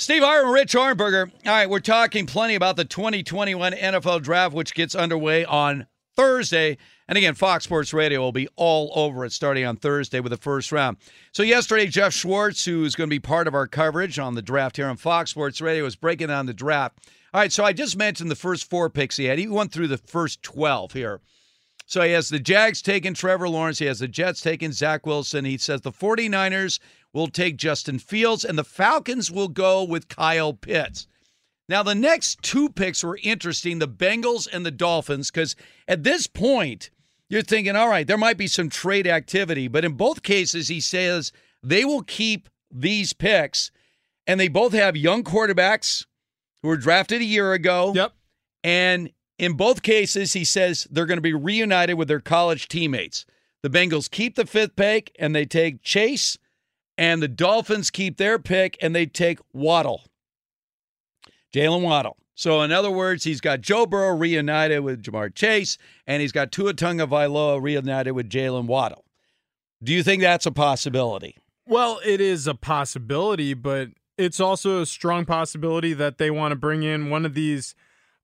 Steve Hartman, Rich Ohrnberger. All right, we're talking plenty about the 2021 NFL Draft, which gets underway on Thursday. And again, Fox Sports Radio will be all over it starting on Thursday with the first round. So, yesterday, Jeff Schwartz, who's going to be part of our coverage on the draft here on Fox Sports Radio, was breaking down the draft. All right, so I just mentioned the first four picks he had. He went through the first 12 here. So he has the Jags taking Trevor Lawrence. He has the Jets taking Zach Wilson. He says the 49ers will take Justin Fields, and the Falcons will go with Kyle Pitts. Now, the next two picks were interesting the Bengals and the Dolphins, because at this point, you're thinking, all right, there might be some trade activity. But in both cases, he says they will keep these picks, and they both have young quarterbacks who were drafted a year ago. Yep. And in both cases, he says they're going to be reunited with their college teammates. The Bengals keep the fifth pick and they take Chase, and the Dolphins keep their pick and they take Waddle, Jalen Waddle. So, in other words, he's got Joe Burrow reunited with Ja'Marr Chase, and he's got Tua Tagovailoa reunited with Jalen Waddle. Do you think that's a possibility? Well, it is a possibility, but it's also a strong possibility that they want to bring in one of these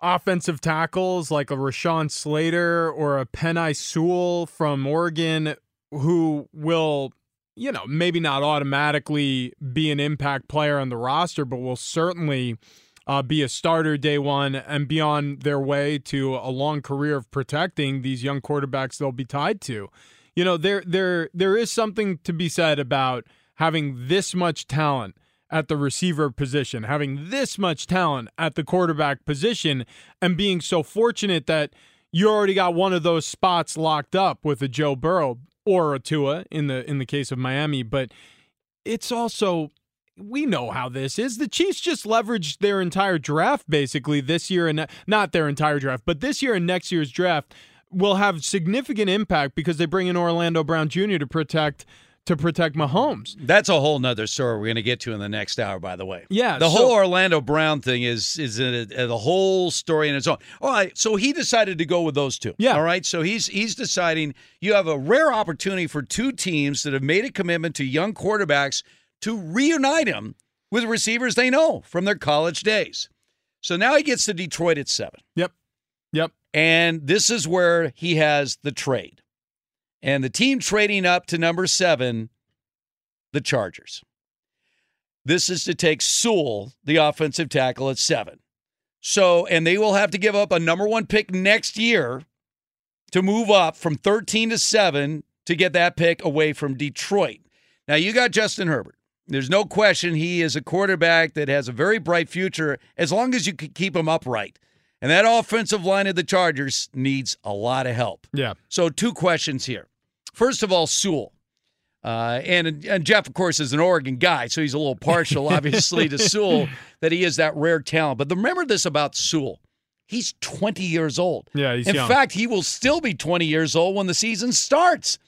offensive tackles like a Rashawn Slater or a Penei Sewell from Oregon who will, you know, maybe not automatically be an impact player on the roster, but will certainly uh, be a starter day one and be on their way to a long career of protecting these young quarterbacks they'll be tied to. You know, there there there is something to be said about having this much talent at the receiver position, having this much talent at the quarterback position, and being so fortunate that you already got one of those spots locked up with a Joe Burrow or a Tua in the in the case of Miami. But it's also we know how this is. The Chiefs just leveraged their entire draft basically this year and not their entire draft, but this year and next year's draft will have significant impact because they bring in Orlando Brown Jr. to protect to protect Mahomes. That's a whole nother story we're going to get to in the next hour, by the way. Yeah. The so- whole Orlando Brown thing is is a, a, the whole story in its own. All right, so he decided to go with those two. Yeah. All right, so he's he's deciding you have a rare opportunity for two teams that have made a commitment to young quarterbacks to reunite them with receivers they know from their college days. So now he gets to Detroit at seven. Yep. Yep. And this is where he has the trade. And the team trading up to number seven, the Chargers. This is to take Sewell, the offensive tackle, at seven. So, and they will have to give up a number one pick next year to move up from 13 to seven to get that pick away from Detroit. Now, you got Justin Herbert. There's no question he is a quarterback that has a very bright future as long as you can keep him upright. And that offensive line of the Chargers needs a lot of help. Yeah. So, two questions here. First of all, Sewell. Uh, and, and Jeff, of course, is an Oregon guy, so he's a little partial, obviously, to Sewell, that he is that rare talent. But remember this about Sewell. He's 20 years old. Yeah, he's In young. fact, he will still be 20 years old when the season starts.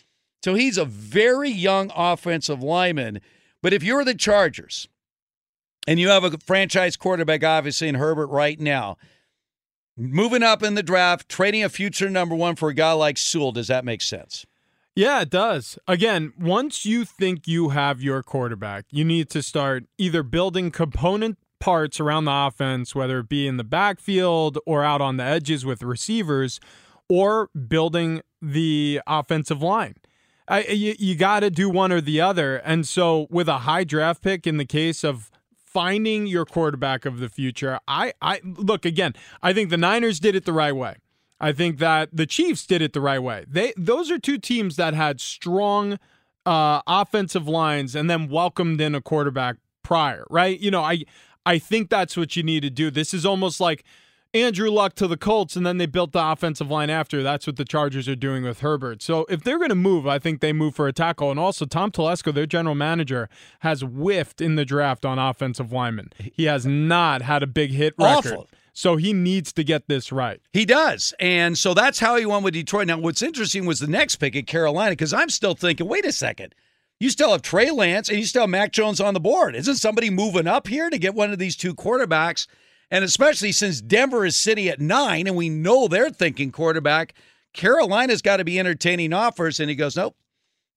So he's a very young offensive lineman. But if you're the Chargers and you have a franchise quarterback, obviously, in Herbert right now, moving up in the draft, trading a future number one for a guy like Sewell, does that make sense? Yeah, it does. Again, once you think you have your quarterback, you need to start either building component parts around the offense, whether it be in the backfield or out on the edges with receivers, or building the offensive line. I, you, you got to do one or the other. And so, with a high draft pick in the case of finding your quarterback of the future, I, I look again. I think the Niners did it the right way. I think that the Chiefs did it the right way. They those are two teams that had strong uh, offensive lines and then welcomed in a quarterback prior, right? You know, I I think that's what you need to do. This is almost like Andrew Luck to the Colts, and then they built the offensive line after. That's what the Chargers are doing with Herbert. So if they're going to move, I think they move for a tackle. And also, Tom Telesco, their general manager, has whiffed in the draft on offensive linemen. He has not had a big hit record. Awful. So he needs to get this right. He does. And so that's how he won with Detroit. Now, what's interesting was the next pick at Carolina, because I'm still thinking, wait a second. You still have Trey Lance and you still have Mac Jones on the board. Isn't somebody moving up here to get one of these two quarterbacks? And especially since Denver is sitting at nine and we know they're thinking quarterback, Carolina's got to be entertaining offers. And he goes, nope,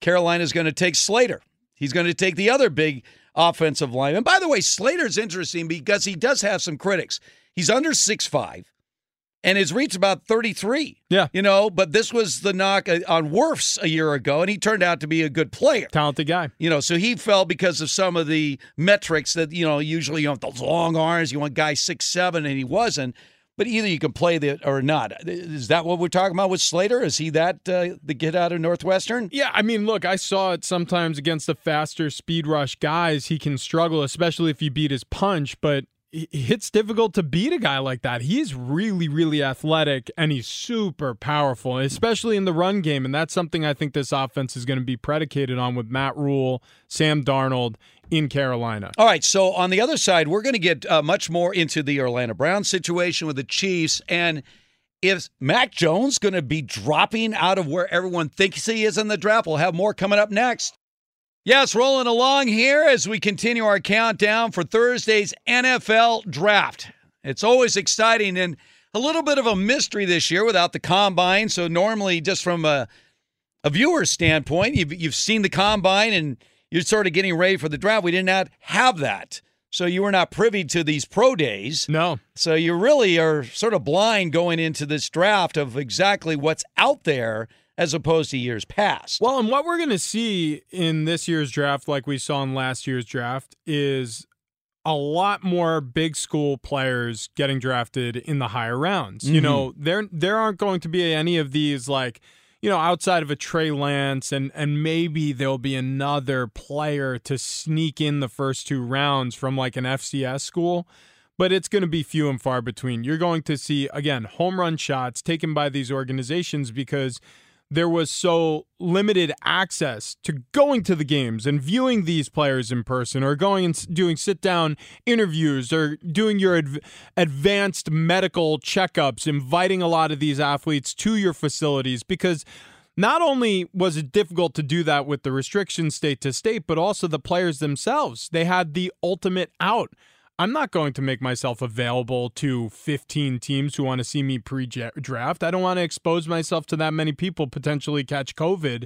Carolina's going to take Slater. He's going to take the other big offensive line. And by the way, Slater's interesting because he does have some critics. He's under six five, and his reach about 33. Yeah. You know, but this was the knock uh, on Wirfs a year ago, and he turned out to be a good player. Talented guy. You know, so he fell because of some of the metrics that, you know, usually you want those long arms, you want guy six seven, and he wasn't. But either you can play that or not. Is that what we're talking about with Slater? Is he that uh, the get out of Northwestern? Yeah, I mean, look, I saw it sometimes against the faster speed rush guys. He can struggle, especially if you beat his punch. But it's difficult to beat a guy like that. He's really, really athletic and he's super powerful, especially in the run game. And that's something I think this offense is going to be predicated on with Matt Rhule, Sam Darnold in Carolina. All right. So on the other side, we're going to get uh, much more into the Orlando Brown situation with the Chiefs. And is Mac Jones going to be dropping out of where everyone thinks he is in the draft? We'll have more coming up next. Yes, rolling along here as we continue our countdown for Thursday's NFL draft. It's always exciting and a little bit of a mystery this year without the combine. So normally, just from a a viewer standpoint, you've you've seen the combine and you're sort of getting ready for the draft. We did not have that. So you were not privy to these pro days. No. So you really are sort of blind going into this draft of exactly what's out there as opposed to years past. Well, and what we're going to see in this year's draft, like we saw in last year's draft, is a lot more big school players getting drafted in the higher rounds. Mm-hmm. You know, there there aren't going to be any of these like you know, outside of a Trey Lance, and and maybe there'll be another player to sneak in the first two rounds from like an FCS school, but it's going to be few and far between. You're going to see again home run shots taken by these organizations because there was so limited access to going to the games and viewing these players in person or going and doing sit down interviews or doing your adv- advanced medical checkups, inviting a lot of these athletes to your facilities because not only was it difficult to do that with the restrictions state to state, but also the players themselves. They had the ultimate out. I'm not going to make myself available to 15 teams who want to see me pre draft. I don't want to expose myself to that many people potentially catch COVID.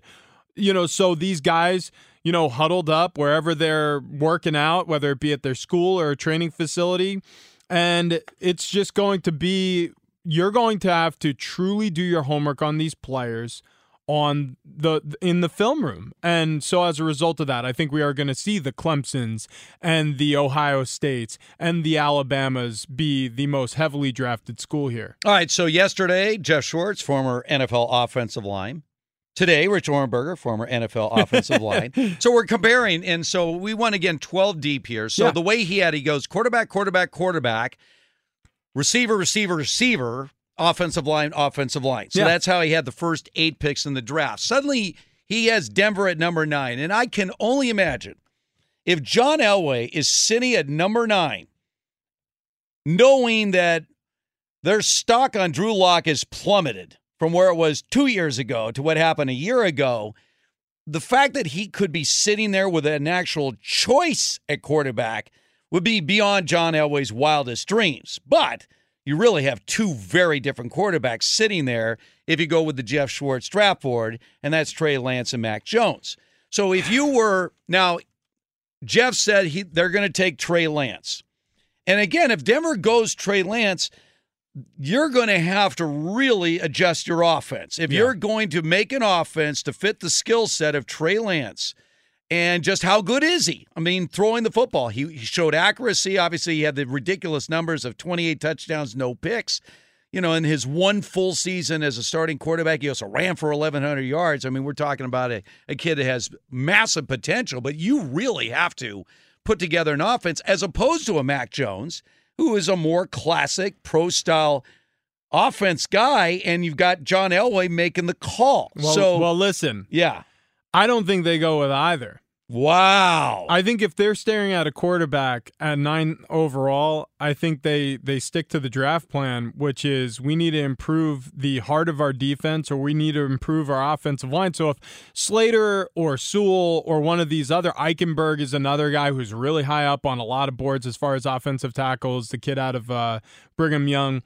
You know, so these guys, you know, huddled up wherever they're working out, whether it be at their school or a training facility. And it's just going to be, you're going to have to truly do your homework on these players on the in the film room. And so as a result of that, I think we are going to see the Clemsons and the Ohio States and the Alabamas be the most heavily drafted school here. All right, so yesterday, Jeff Schwartz, former NFL offensive line. Today, Rich Ohrnberger, former NFL offensive line. So we're comparing, and so we went again 12 deep here. So Yeah. the way he had, he goes quarterback, quarterback, quarterback, receiver, receiver, receiver, offensive line, offensive line. So Yeah. that's how he had the first eight picks in the draft. Suddenly, he has Denver at number nine, and I can only imagine if John Elway is sitting at number nine, knowing that their stock on Drew Lock is plummeted from where it was two years ago to what happened a year ago. the fact that he could be sitting there with an actual choice at quarterback would be beyond John Elway's wildest dreams. But you really have two very different quarterbacks sitting there if you go with the Jeff Schwartz draft board, and that's Trey Lance and Mac Jones. So if you were now, Jeff said he they're going to take Trey Lance, and again, if Denver goes Trey Lance, you're going to have to really adjust your offense. If Yeah. you're going to make an offense to fit the skill set of Trey Lance, and just how good is he? I mean, throwing the football, he, he showed accuracy. Obviously, he had the ridiculous numbers of 28 touchdowns, no picks. You know, in his one full season as a starting quarterback, he also ran for 1,100 yards. I mean, we're talking about a, a kid that has massive potential, but you really have to put together an offense as opposed to a Mac Jones, who is a more classic pro style offense guy, and you've got John Elway making the call. Well, so, well, listen. yeah. I don't think they go with either. Wow. I think if they're staring at a quarterback at nine overall, I think they they stick to the draft plan, which is we need to improve the heart of our defense or we need to improve our offensive line. So if Slater or Sewell or one of these other Eichenberg is another guy who's really high up on a lot of boards as far as offensive tackles, the kid out of uh, Brigham Young.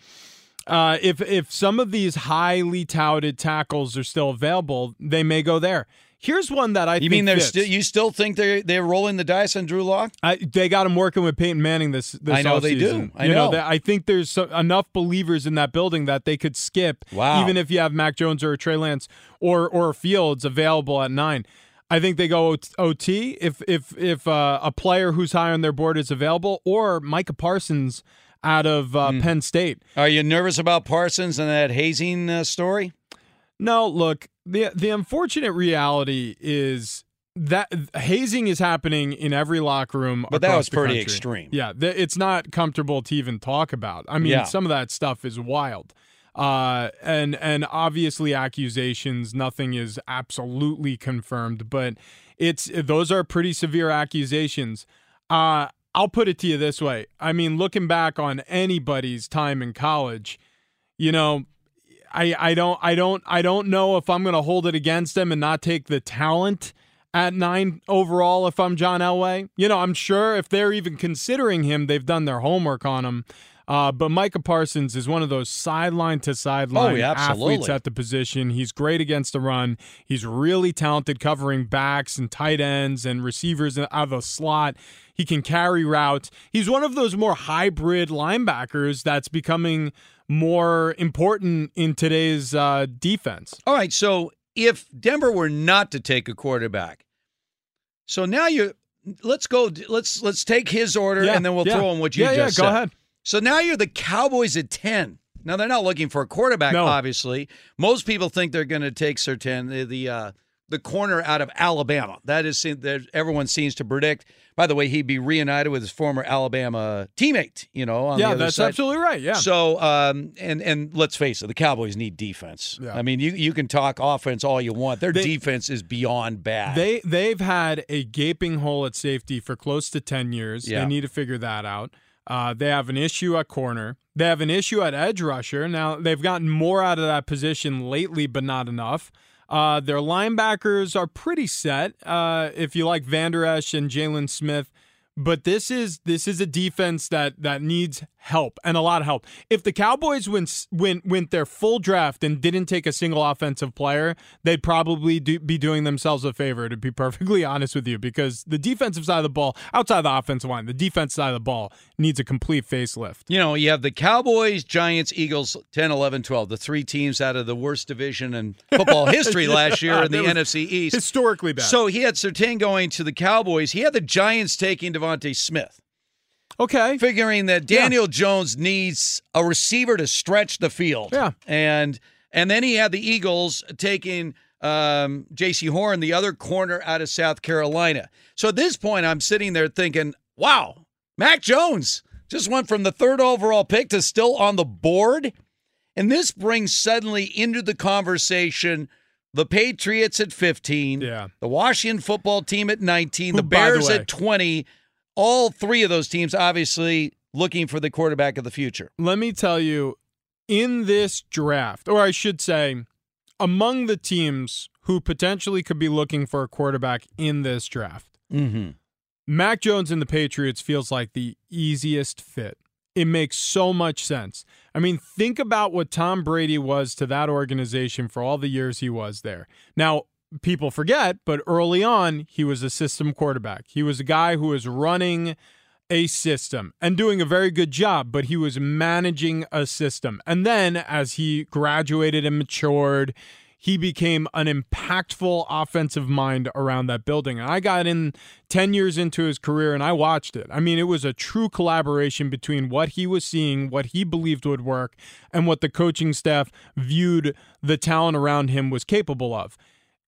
Uh, if if some of these highly touted tackles are still available, they may go there. Here's one that I You think mean they're still? You still think they they're rolling the dice on Drew Lock? I, they got him working with Peyton Manning this. this I know they do. I you know. that- I think there's so, enough believers in that building that they could skip. Wow. Even if you have Mac Jones or Trey Lance or or Fields available at nine. I think they go OT- if if if uh, a player who's high on their board is available, or Micah Parsons out of uh, Hmm. Penn State. Are you nervous about Parsons and that hazing uh, story? No, look, the the unfortunate reality is that hazing is happening in every locker room. But that was pretty country. extreme. Yeah, th- it's not comfortable to even talk about. I mean, Yeah. some of that stuff is wild. Uh, and and obviously accusations. Nothing is absolutely confirmed, but it's those are pretty severe accusations. Uh, I'll put it to you this way. I mean, looking back on anybody's time in college, you know, I I don't I don't I don't know if I'm going to hold it against him and not take the talent at 9 overall if I'm John Elway. You know, I'm sure if they're even considering him, they've done their homework on him. Uh, but Micah Parsons is one of those sideline to sideline Oh, yeah, athletes at the position. He's great against the run. He's really talented covering backs and tight ends and receivers out of the slot. He can carry routes. He's one of those more hybrid linebackers that's becoming more important in today's uh, defense. All right, so if Denver were not to take a quarterback, so now you let's go. Let's let's take his order Yeah, and then we'll yeah. throw in what you Yeah, yeah, just go said. ahead. So now you're the Cowboys at ten. Now they're not looking for a quarterback. No. Obviously, most people think they're going to take Surtain, the the, uh, the corner out of Alabama. That is that everyone seems to predict. By the way, he'd be reunited with his former Alabama teammate. You know, on the yeah, that's side. absolutely right. Yeah. So, um, and and let's face it, the Cowboys need defense. Yeah. I mean, you you can talk offense all you want. Their They- defense is beyond bad. They they've had a gaping hole at safety for close to ten years. Yeah. They need to figure that out. Uh, they have an issue at corner. They have an issue at edge rusher. Now they've gotten more out of that position lately, but not enough. Uh, their linebackers are pretty set. Uh, if you like Vander Esch and Jaylon Smith, but this is this is a defense that that needs help and a lot of help. If the Cowboys went went went their full draft and didn't take a single offensive player, they'd probably do, be doing themselves a favor. To be perfectly honest with you, because the defensive side of the ball, outside the offensive line, the defense side of the ball needs a complete facelift. you know, you have the Cowboys, Giants, Eagles, 10, 11, 12, the three teams out of the worst division in football history last year in the NFC East. historically bad. So he had Surtain going to the Cowboys. He had the Giants taking DeVonta Smith. Okay. Figuring that Daniel Jones needs a receiver to stretch the field. Yeah. And and then he had the Eagles taking um, Jaycee Horn, the other corner out of South Carolina. So at this point, I'm sitting there thinking, wow, Mac Jones just went from the third overall pick to still on the board. And this brings suddenly into the conversation the Patriots at 15, Yeah. the Washington football team at 19, Who, the by the Bears way- at 20. All three of those teams obviously looking for the quarterback of the future. let me tell you, in this draft, or I should say, among the teams who potentially could be looking for a quarterback in this draft, Mm-hmm. Mac Jones and the Patriots feels like the easiest fit. It makes so much sense. I mean, think about what Tom Brady was to that organization for all the years he was there. Now, people forget, but early on, he was a system quarterback. He was a guy who was running a system and doing a very good job, but he was managing a system. And then as he graduated and matured, he became an impactful offensive mind around that building. And I got in 10 years into his career and I watched it. I mean, it was a true collaboration between what he was seeing, what he believed would work, and what the coaching staff viewed the talent around him was capable of.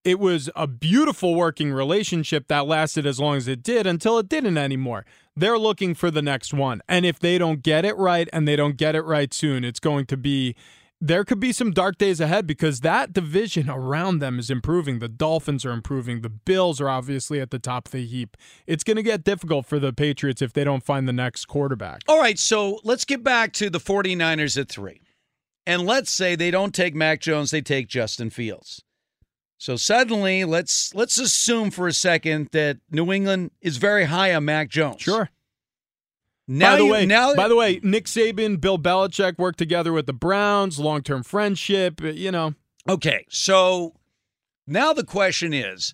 It was a beautiful working relationship that lasted as long as it did until it didn't anymore. They're looking for the next one. And if they don't get it right and they don't get it right soon, it's going to be there could be some dark days ahead because that division around them is improving. The Dolphins are improving. The Bills are obviously at the top of the heap. It's going to get difficult for the Patriots if they don't find the next quarterback. All right, so let's get back to the 49ers at three. And let's say they don't take Mac Jones, they take Justin Fields. So suddenly, let's let's assume for a second that New England is very high on Mac Jones. Sure. Now by the you- way, now by the way, Nick Saban, Bill Belichick worked together with the Browns, long-term friendship. Uh, you know, Okay, so now the question is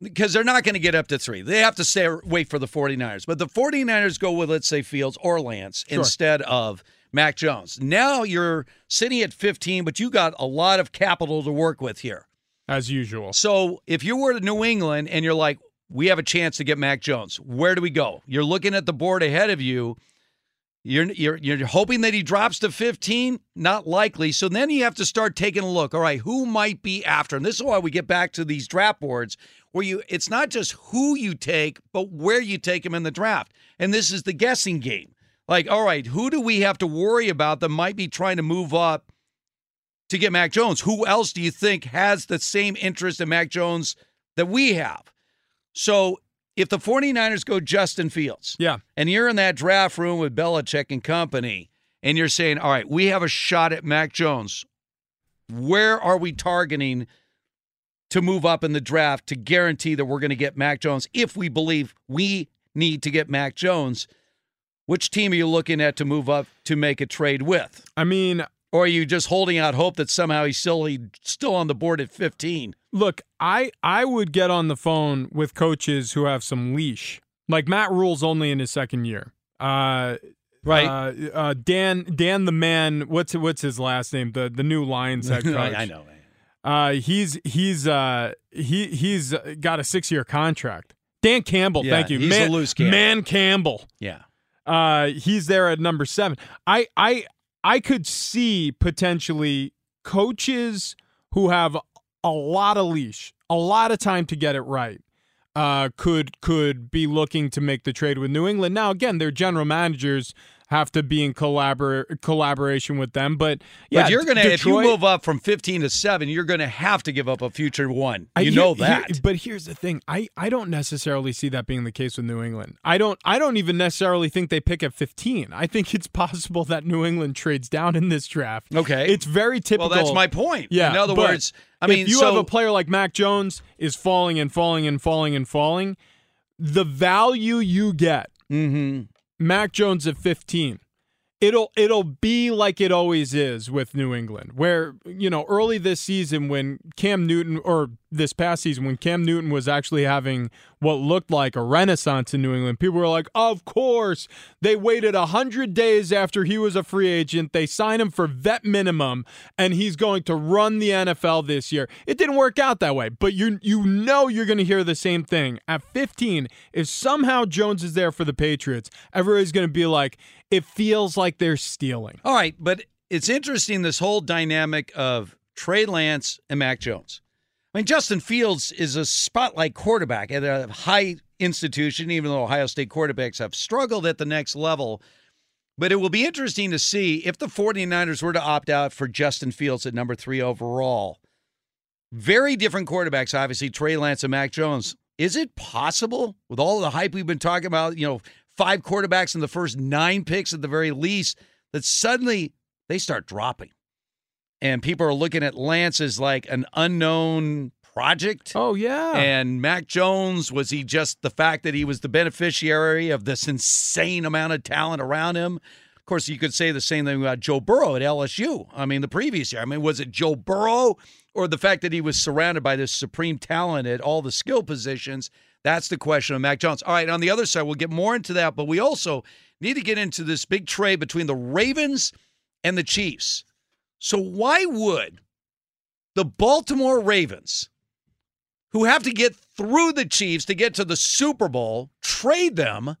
because they're not going to get up to three. They have to stay wait for the 49ers. But the 49ers go with, let's say, Fields or Lance Sure. instead of Mac Jones. Now you're sitting at 15, but you got a lot of capital to work with here. As usual. So if you were to New England and you're like, we have a chance to get Mac Jones, where do we go? You're looking at the board ahead of you. You're you're you're hoping that he drops to 15? Not likely. So then you have to start taking a look. All right, who might be after? And this is why we get back to these draft boards where you it's not just who you take, but where you take him in the draft. And this is the guessing game. Like, all right, who do we have to worry about that might be trying to move up to get Mac Jones? Who else do you think has the same interest in Mac Jones that we have? So if the 49ers go Justin Fields, yeah, and you're in that draft room with Belichick and company, and you're saying, all right, we have a shot at Mac Jones, where are we targeting to move up in the draft to guarantee that we're going to get Mac Jones if we believe we need to get Mac Jones? Which team are you looking at to move up to make a trade with? I mean, or are you just holding out hope that somehow he's still he's still on the board at 15? Look, I I would get on the phone with coaches who have some leash. Like Matt Rhule's only in his second year. Uh Right. Uh, uh, Dan Dan the man, what's what's his last name? The the new Lions head coach. I know. Uh he's he's uh he he's got a 6-year contract. Dan Campbell, Yeah, thank you. he's man, a loose. Man Campbell. Yeah. Uh, he's there at number seven. I I I could see potentially coaches who have a lot of leash, a lot of time to get it right. Uh, could could be looking to make the trade with New England. Now, again, their general managers have to be in collabor- collaboration with them. But yeah, but you're gonna if you move up from 15 to seven, you're gonna have to give up a future one. I- You here- know here- that. but here's the thing: I, I don't necessarily see that being the case with New England. I don't I don't even necessarily think they pick at 15. I think it's possible that New England trades down in this draft. Okay. it's very typical. Well, that's my point. Yeah. In other words, I mean, if you so- have a player like Mac Jones is falling and falling and falling and falling, the value you get, Mm-hmm. Mac Jones at 15. It'll it'll be like it always is with New England, where you know early this season when Cam Newton or this past season when Cam Newton was actually having what looked like a renaissance in New England, people were like, "Of course, they waited a hundred days after he was a free agent. They signed him for vet minimum, and he's going to run the NFL this year." It didn't work out that way, but you you know you're going to hear the same thing at 15. If somehow Jones is there for the Patriots, everybody's going to be like, "It feels like they're stealing." All right, but it's interesting this whole dynamic of Trey Lance and Mac Jones. I mean, Justin Fields is a spotlight quarterback at a high institution, even though Ohio State quarterbacks have struggled at the next level. But it will be interesting to see if the 49ers were to opt out for Justin Fields at number three overall. Very different quarterbacks, obviously, Trey Lance and Mac Jones. Is it possible, with all the hype we've been talking about, you know, five quarterbacks in the first nine picks at the very least, that suddenly they start dropping? and people are looking at Lance as like an unknown project. Oh yeah. And Mac Jones was he just the fact that he was the beneficiary of this insane amount of talent around him? Of course, you could say the same thing about Joe Burrow at LSU. I mean, the previous year. I mean, was it Joe Burrow or the fact that he was surrounded by this supreme talent at all the skill positions? That's the question of Mac Jones. All right, on the other side, we'll get more into that, but we also need to get into this big trade between the Ravens and the Chiefs. So, why would the Baltimore Ravens, who have to get through the Chiefs to get to the Super Bowl, trade them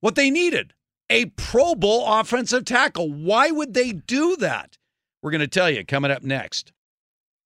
what they needed? A Pro Bowl offensive tackle. Why would they do that? We're going to tell you coming up next.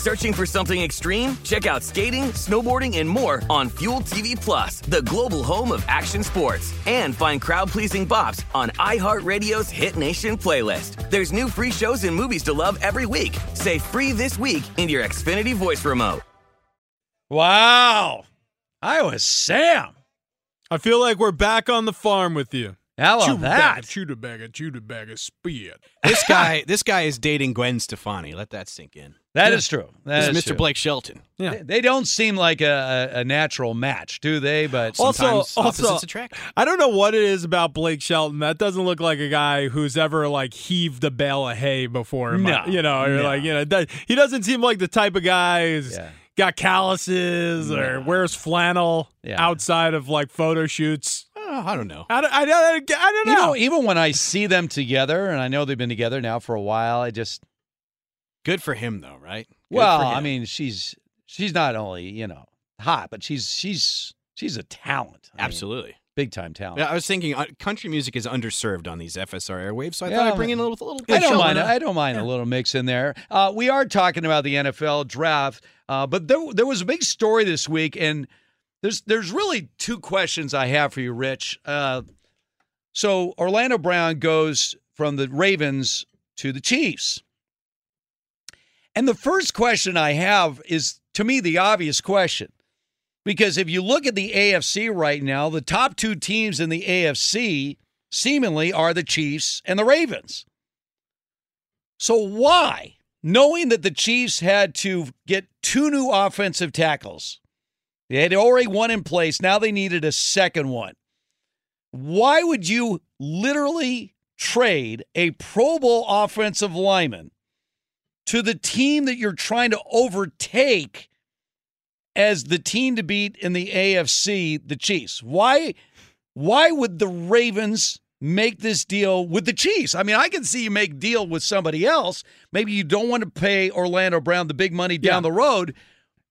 Searching for something extreme? Check out skating, snowboarding, and more on Fuel TV Plus, the global home of action sports. And find crowd-pleasing bops on iHeartRadio's Hit Nation playlist. There's new free shows and movies to love every week. Say free this week in your Xfinity voice remote. Wow. I was Sam. I feel like we're back on the farm with you. How Chew about a bag, that? chew the bag, of- chew the bag of spit. This guy, this guy is dating Gwen Stefani. Let that sink in. That Yeah. is true. That This is is Mr. true. Blake Shelton. Yeah. They, they don't seem like a, a, a natural match, do they? But Also, Sometimes also, opposites attract. I don't know what it is about Blake Shelton. That doesn't look like a guy who's ever like heaved a bale of hay before. in my- No, you know, or no. like you know, that, he doesn't seem like the type of guy who's Yeah. got calluses or No. wears flannel Yeah. outside of like photo shoots. Oh, I don't know. I don't, I don't, I don't you know. know, even when I see them together, and I know they've been together now for a while, I just Good for him, though, right? Good well, I mean, she's she's not only you know hot, but she's she's she's a talent. I mean, absolutely. big time talent. Yeah, I was thinking uh, country music is underserved on these FSR airwaves, so I Yeah, thought I'd bring in a little, a little. I don't mind. I don't mind a little mix in there. Uh, we are talking about the NFL draft, uh, but there there was a big story this week, and there's there's really two questions I have for you, Rich. Uh, so Orlando Brown goes from the Ravens to the Chiefs, and the first question I have is to me the obvious question. Because if you look at the AFC right now, the top two teams in the AFC seemingly are the Chiefs and the Ravens. So why, knowing that the Chiefs had to get two new offensive tackles, they had already one in place, now they needed a second one. Why would you literally trade a Pro Bowl offensive lineman to the team that you're trying to overtake as the team to beat in the AFC, the Chiefs? Why why would the Ravens make this deal with the Chiefs? I mean, I can see you make deal with somebody else. Maybe you don't want to pay Orlando Brown the big money down the road,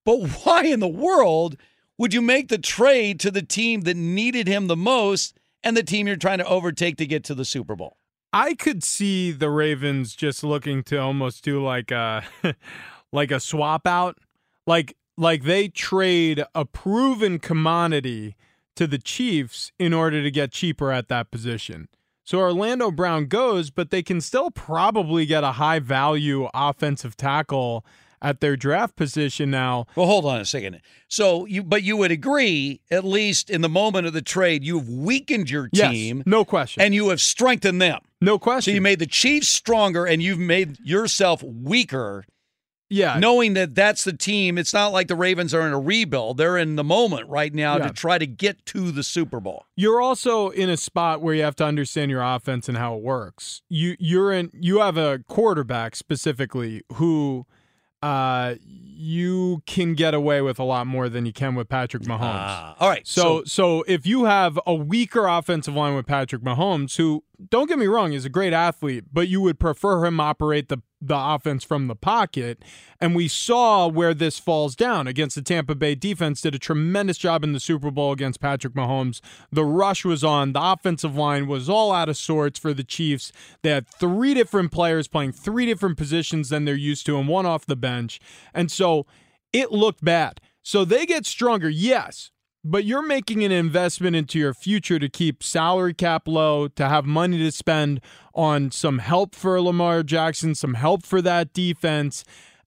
but why in the world would you make the trade to the team that needed him the most and the team you're trying to overtake to get to the Super Bowl. I could see the Ravens just looking to almost do like a like a swap out. Like like they trade a proven commodity to the Chiefs in order to get cheaper at that position. So Orlando Brown goes, but they can still probably get a high value offensive tackle at their draft position now. Well, hold on a second. So you, but you would agree, at least in the moment of the trade, you've weakened your Yes, team, no question, and you have strengthened them. No question. So you made the Chiefs stronger, and you've made yourself weaker. Yeah, knowing that that's the team. It's not like the Ravens are in a rebuild; they're in the moment right now Yeah. to try to get to the Super Bowl. You're also in a spot where you have to understand your offense and how it works. You you're in you have a quarterback specifically who uh you can get away with a lot more than you can with Patrick Mahomes. Ah, all right, So so if you have a weaker offensive line with Patrick Mahomes who don't get me wrong he's a great athlete, but you would prefer him operate the the offense from the pocket. And we saw where this falls down against the Tampa Bay defense. Did a tremendous job in the Super Bowl against Patrick Mahomes. The rush was on. The offensive line was all out of sorts for the Chiefs. They had three different players playing three different positions than they're used to, and one off the bench. And so it looked bad. So they get stronger, yes, but you're making an investment into your future to keep salary cap low, to have money to spend on some help for Lamar Jackson, some help for that defense.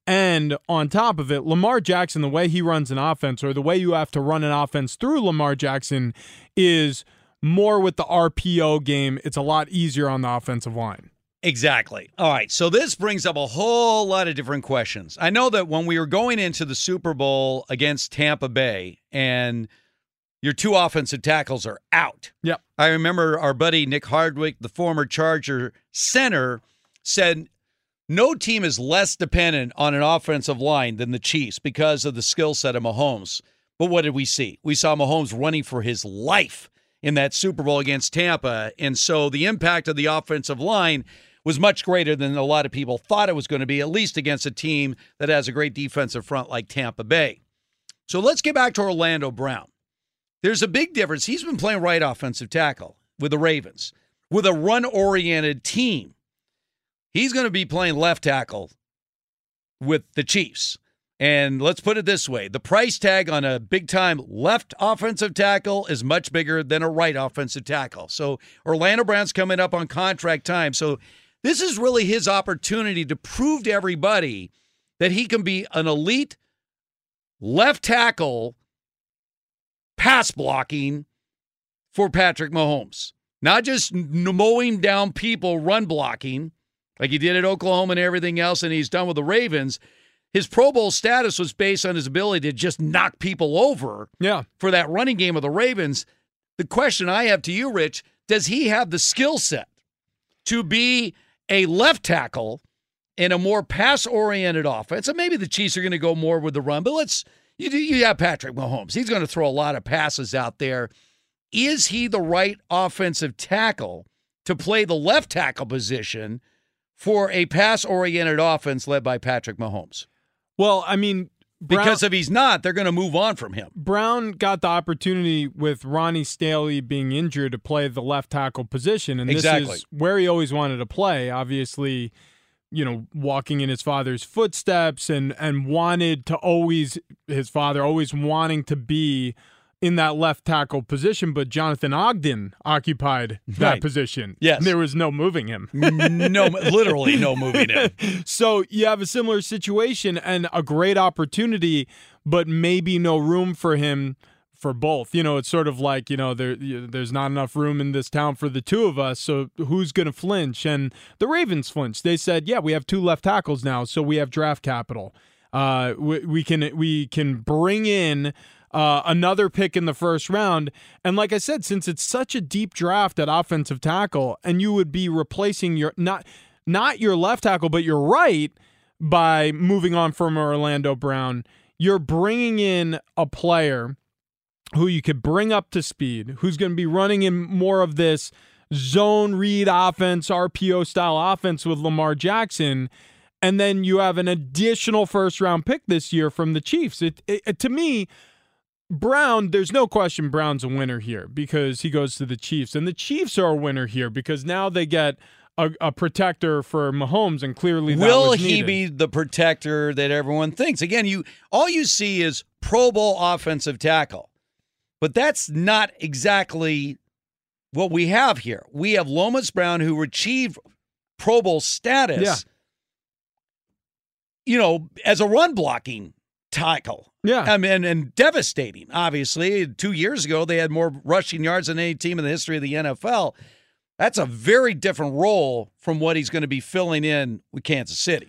And on top of it, Lamar Jackson, the way he runs an offense or the way you have to run an offense through Lamar Jackson is more with the RPO game. It's a lot easier on the offensive line. Exactly. All right. So this brings up a whole lot of different questions. I know that when we were going into the Super Bowl against Tampa Bay and your two offensive tackles are out. Yep. I remember our buddy Nick Hardwick, the former Charger center, said no team is less dependent on an offensive line than the Chiefs because of the skill set of Mahomes. But what did we see? We saw Mahomes running for his life in that Super Bowl against Tampa. And so the impact of the offensive line was much greater than a lot of people thought it was going to be, at least against a team that has a great defensive front like Tampa Bay. So let's get back to Orlando Brown. There's a big difference. He's been playing right offensive tackle with the Ravens, with a run oriented team. He's going to be playing left tackle with the Chiefs. And let's put it this way the price tag on a big time left offensive tackle is much bigger than a right offensive tackle. So Orlando Brown's coming up on contract time. So this is really his opportunity to prove to everybody that he can be an elite left tackle pass blocking for Patrick Mahomes. Not just mowing down people run blocking like he did at Oklahoma and everything else, and he's done with the Ravens. His Pro Bowl status was based on his ability to just knock people over Yeah. for that running game of the Ravens. The question I have to you, Rich, does he have the skill set to be a left tackle in a more pass oriented offense? And maybe the Chiefs are going to go more with the run, but let's you you have Patrick Mahomes. He's going to throw a lot of passes out there. Is he the right offensive tackle to play the left tackle position for a pass oriented offense led by Patrick Mahomes? Well, I mean, Brown- because if he's not, they're going to move on from him. Brown got the opportunity with Ronnie Stanley being injured to play the left tackle position, and this is where he always wanted to play. Obviously, you know, walking in his father's footsteps, and and wanted to always his father always wanting to be in that left tackle position, but Jonathan Ogden occupied that Right. position. Yes. there was no moving him. no, literally no moving him. So you have a similar situation and a great opportunity, but maybe no room for him for both. You know, it's sort of like you know there there's not enough room in this town for the two of us. So who's going to flinch? And the Ravens flinched. They said, "Yeah, we have two left tackles now, so we have draft capital. Uh, we, we can we can bring in." Uh, another pick in the first round. And like I said, since it's such a deep draft at offensive tackle, and you would be replacing your not not your left tackle, but your right by moving on from Orlando Brown, you're bringing in a player who you could bring up to speed, who's going to be running in more of this zone read offense, RPO style offense with Lamar Jackson. And then you have an additional first round pick this year from the Chiefs. It, it, to me, Brown, there's no question Brown's a winner here because he goes to the Chiefs, and the Chiefs are a winner here because now they get a, a protector for Mahomes, and clearly that Will he be the protector that everyone thinks? Again, you all you see is Pro Bowl offensive tackle, but that's not exactly what we have here. We have Lomas Brown who achieved Pro Bowl status. Yeah. You know, as a run blocking tackle. Yeah. I mean, and devastating, obviously. Two years ago, they had more rushing yards than any team in the history of the NFL. That's a very different role from what he's going to be filling in with Kansas City.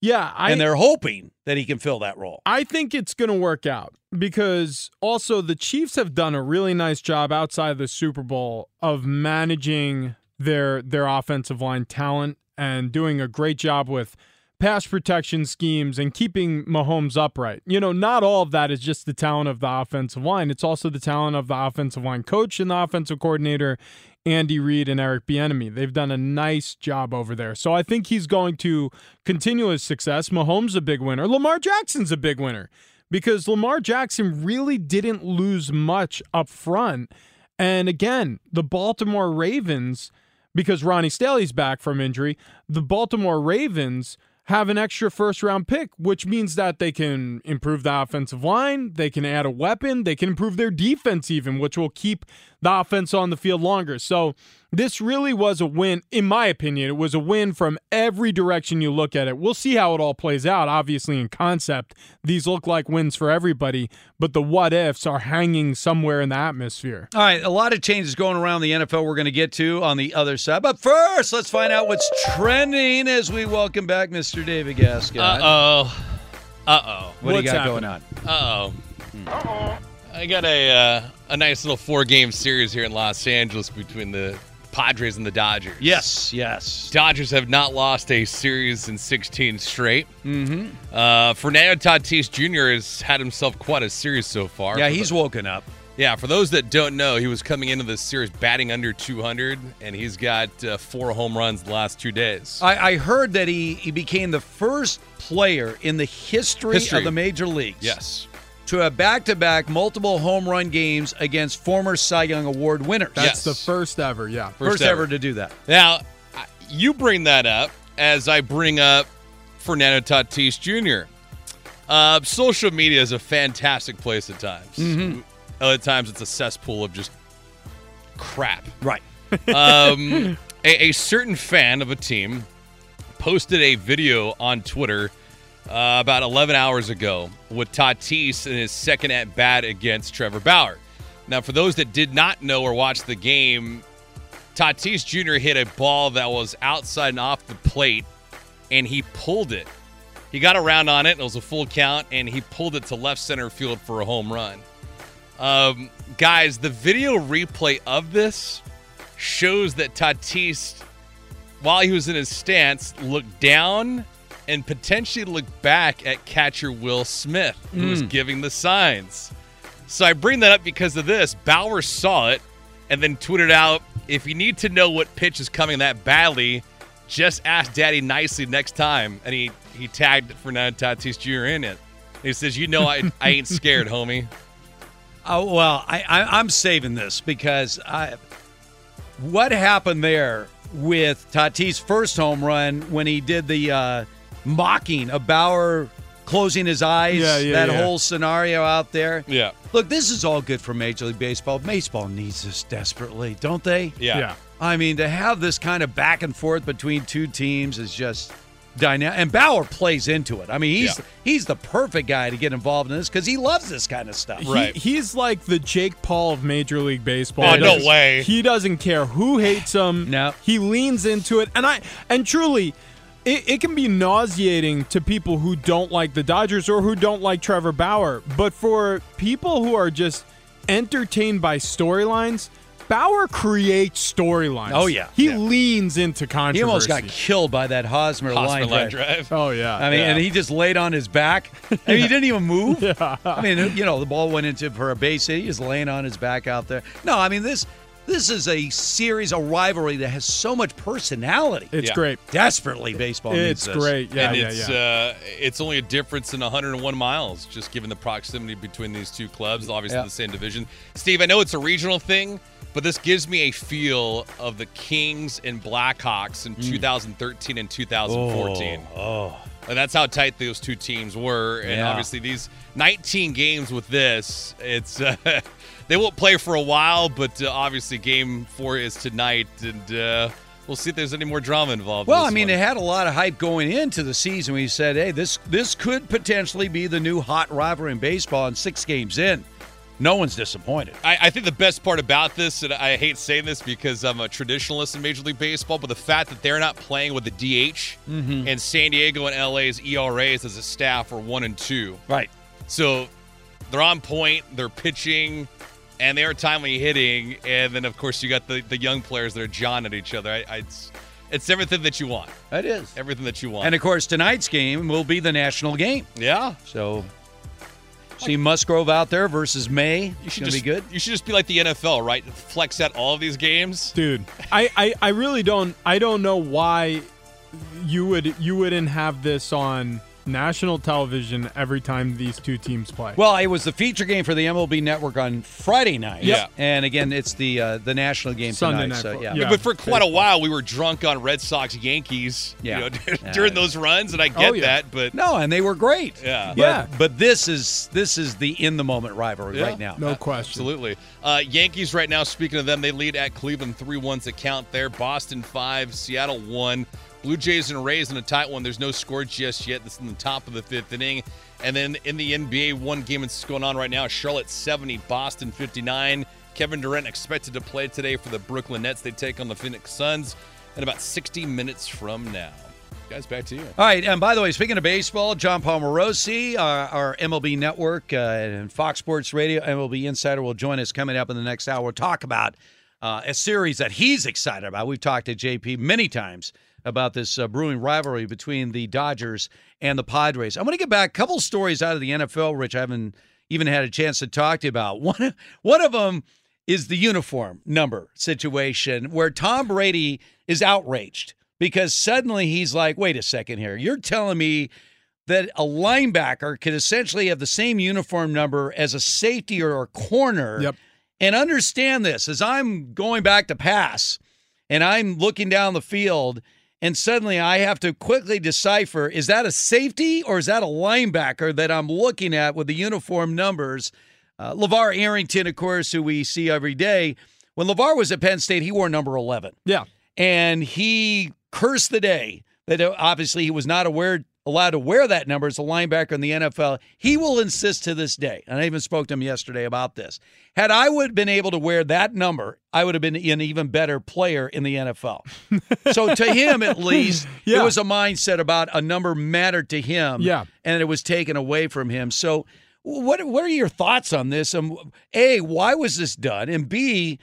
Yeah, I, and they're hoping that he can fill that role. I think it's going to work out because also the Chiefs have done a really nice job outside of the Super Bowl of managing their their offensive line talent and doing a great job with pass protection schemes and keeping Mahomes upright. You know, not all of that is just the talent of the offensive line. It's also the talent of the offensive line coach and the offensive coordinator, Andy Reid and Eric Bieniemy. They've done a nice job over there. So I think he's going to continue his success. Mahomes a big winner. Lamar Jackson's a big winner because Lamar Jackson really didn't lose much up front. And again, the Baltimore Ravens, because Ronnie Stanley's back from injury, the Baltimore Ravens have an extra first round pick, which means that they can improve the offensive line, they can add a weapon, they can improve their defense, even, which will keep the offense on the field longer. So, this really was a win, in my opinion. It was a win from every direction you look at it. We'll see how it all plays out. Obviously, in concept, these look like wins for everybody, but the what ifs are hanging somewhere in the atmosphere. All right, a lot of changes going around the NFL we're going to get to on the other side. But first, let's find out what's trending as we welcome back Mr. David Gascon. Uh oh. Uh oh. What do you got going on? Uh oh. Hmm. Uh oh. I got a uh, a nice little four game series here in Los Angeles between the Padres and the Dodgers. Yes, yes. Dodgers have not lost a series in 16 straight. Mm-hmm. Uh, Fernando Tatis Jr. has had himself quite a series so far. Yeah, he's the- woken up. Yeah, for those that don't know, he was coming into this series batting under 200, and he's got uh, four home runs the last two days. I, I heard that he, he became the first player in the history, History. of the major leagues. Yes. To have back to back multiple home run games against former Cy Young Award winners. That's the first ever, yeah. First, ever. to do that. Now, you bring that up as I bring up Fernando Tatis Jr. Uh, social media is a fantastic place at times. Mhm. Other times it's a cesspool of just crap. Right. um, a, a certain fan of a team posted a video on Twitter uh, about 11 hours ago with Tatis in his second at bat against Trevor Bauer. Now, for those that did not know or watch the game, Tatis Jr. hit a ball that was outside and off the plate, and he pulled it. He got around on it, it was a full count, and he pulled it to left center field for a home run. Um, guys, the video replay of this shows that Tatis, while he was in his stance, looked down and potentially look back at catcher Will Smith, who was Mm. giving the signs. So I bring that up because of this. Bauer saw it and then tweeted out, if you need to know what pitch is coming that badly, just ask Daddy nicely next time. And he, he tagged Fernando Tatis Jr. in it. He says, you know I, I ain't scared, homie. Oh well, I, I I'm saving this because I what happened there with Tatis' first home run when he did the uh, mocking a Bauer closing his eyes, Yeah, yeah, that yeah. whole scenario out there. Yeah. Look, this is all good for Major League Baseball. Baseball needs this desperately, don't they? Yeah. Yeah. I mean, to have this kind of back and forth between two teams is just dynamic. And Bauer plays into it. I mean, he's Yeah. he's the perfect guy to get involved in this because he loves this kind of stuff. He, he's like the Jake Paul of Major League Baseball. Oh, no way. He doesn't care who hates him. No. He leans into it. And I and truly, it, it can be nauseating to people who don't like the Dodgers or who don't like Trevor Bauer. But for people who are just entertained by storylines, Bauer creates storylines. Oh, yeah. He Yeah. leans into controversy. He almost got killed by that Hosmer, Hosmer line, line drive. drive. Oh yeah. I mean, Yeah. and he just laid on his back. I mean, he didn't even move. yeah. I mean, you know, the ball went into for a base hit. He was laying on his back out there. No, I mean this. This is a series, a rivalry that has so much personality. It's Yeah. great. Desperately, baseball needs It's this. great. Yeah, and yeah, it's yeah. Uh, it's only a difference in 101 miles, just given the proximity between these two clubs. Obviously, Yeah. the same division. Steve, I know it's a regional thing, but this gives me a feel of the Kings and Blackhawks in 2013 and 2014. Mm. Oh, And that's how tight those two teams were. And Yeah. obviously, these 19 games with this, it's uh, they won't play for a while, but uh, obviously, game four is tonight, and uh, we'll see if there's any more drama involved. in Well, I mean, one. it had a lot of hype going into the season. We said, "Hey, this this could potentially be the new hot rivalry in baseball." And six games in, no one's disappointed. I, I think the best part about this, and I hate saying this because I'm a traditionalist in Major League Baseball, but the fact that they're not playing with the DH Mhm. and San Diego and LA's ERAs as a staff are one and two. Right. So they're on point, they're pitching, and they are timely hitting. And then, of course, you got the, the young players that are jawing at each other. I, I, it's, it's everything that you want. It is. Everything that you want. And of course, tonight's game will be the national game. yeah. So, see Musgrove out there versus May. You should just be good. You should just be like the NFL, right? Flex out all of these games. dude I, I i really don't i don't know why you would you wouldn't have this on national television every time these two teams play Well, it was the feature game for the MLB Network on Friday night. Yeah. And again, it's the uh, the national game Sunday tonight. night so yeah. yeah. but for quite a while, we were drunk on Red Sox Yankees. Yeah. You know, during those runs, and I get Oh, yeah. that, but No, and they were great. Yeah. But, Yeah. But this is this is the in the moment rivalry Yeah. right now. no question Absolutely. Uh, Yankees right now, speaking of them, they lead at Cleveland 3 1's account there. Boston 5, Seattle 1. Blue Jays and Rays in a tight one. There's no score just yet. This is in the top of the fifth inning. And then in the NBA, one game that's going on right now Charlotte 70, Boston 59. Kevin Durant expected to play today for the Brooklyn Nets. They take on the Phoenix Suns in about 60 minutes from now. Guys, back to you. All right, and by the way, speaking of baseball, Jon Paul Morosi, our, our MLB Network uh, and Fox Sports Radio, MLB Insider will join us coming up in the next hour. We'll talk about uh, a series that he's excited about. We've talked to JP many times about this uh, brewing rivalry between the Dodgers and the Padres. I'm going to get back a couple stories out of the NFL, Rich. I haven't even had a chance to talk to you about. One, one of them is the uniform number situation where Tom Brady is outraged because suddenly he's like, wait a second here. You're telling me that a linebacker could essentially have the same uniform number as a safety or a corner. Yep. And understand this as I'm going back to pass and I'm looking down the field and suddenly I have to quickly decipher is that a safety or is that a linebacker that I'm looking at with the uniform numbers? Uh, LeVar Arrington, of course, who we see every day. When LeVar was at Penn State, he wore number 11 yeah and he cursed the day that uh, obviously he was not aware allowed to wear that number as a linebacker in the NFL. He will insist to this day, and I even spoke to him yesterday about this. Had I would have been able to wear that number, I would have been an even better player in the NFL. so to him, at least, Yeah. it was a mindset about a number mattered to him, Yeah. and it was taken away from him. So. What what are your thoughts on this? Um, a, why was this done? And B,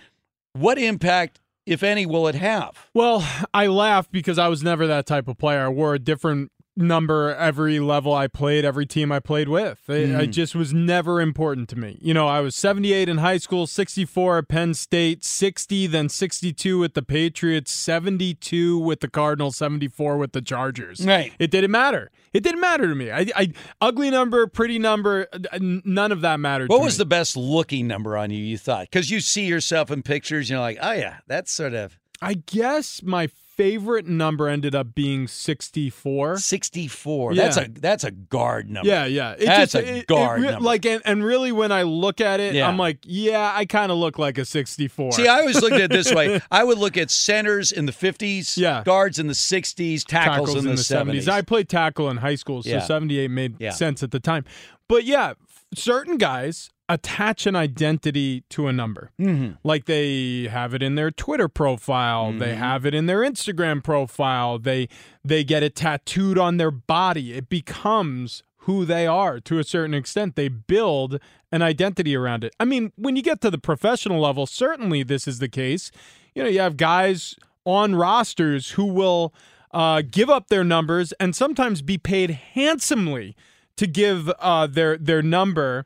what impact, if any, will it have? Well, I laugh because I was never that type of player. I wore a different number every level I played, every team I played with. It, Mm. it just was never important to me. You know, I was 78 in high school, 64 at Penn State, 60, then 62 with the Patriots, 72 with the Cardinals, 74 with the Chargers. Right. It didn't matter. It didn't matter to me. I, I ugly number, pretty number, none of that mattered. What was me. the best looking number on you? You thought because you see yourself in pictures, you're like, oh yeah, that's sort of I guess my favorite number ended up being 64. 64. Yeah. That's a that's a guard number. Yeah, yeah. It That's just- a it- it guard re- number. Like, and, and really, when I look at it, Yeah. I'm like, yeah, I kind of look like a 64. See, I always looked at it this way. I would look at centers in the 50s, Yeah. guards in the 60s, tackles, in, the, 70s. I played tackle in high school, so Yeah. 78 made sense at the time. But yeah, certain guys attach an identity to a number. Mhm. Like they have it in their Twitter profile, they Mhm. have it in their Instagram profile, they they get it tattooed on their body. It becomes who they are to a certain extent. They build an identity around it. I mean, when you get to the professional level, certainly this is the case. You know, you have guys on rosters who will uh, give up their numbers and sometimes be paid handsomely to give uh, their their number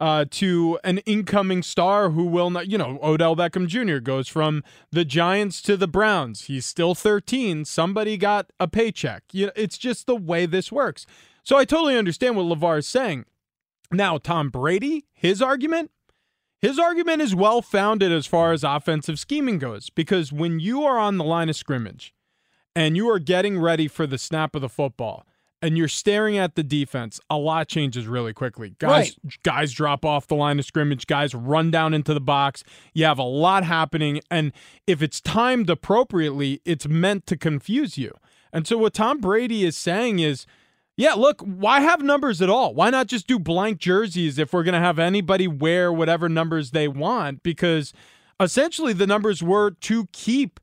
uh, to an incoming star who will not, you know, Odell Beckham Jr. goes from the Giants to the Browns. He's still 13. Somebody got a paycheck. You know, it's just the way this works. So I totally understand what LeVar is saying. Now, Tom Brady, his argument, his argument is well founded as far as offensive scheming goes because when you are on the line of scrimmage and you are getting ready for the snap of the football, and you're staring at the defense, a lot changes really quickly. Guys guys drop off the line of scrimmage, guys run down into the box. You have a lot happening and if it's timed appropriately, it's meant to confuse you. And so what Tom Brady is saying is yeah, look, why have numbers at all? Why not just do blank jerseys if we're going to have anybody wear whatever numbers they want because essentially the numbers were to keep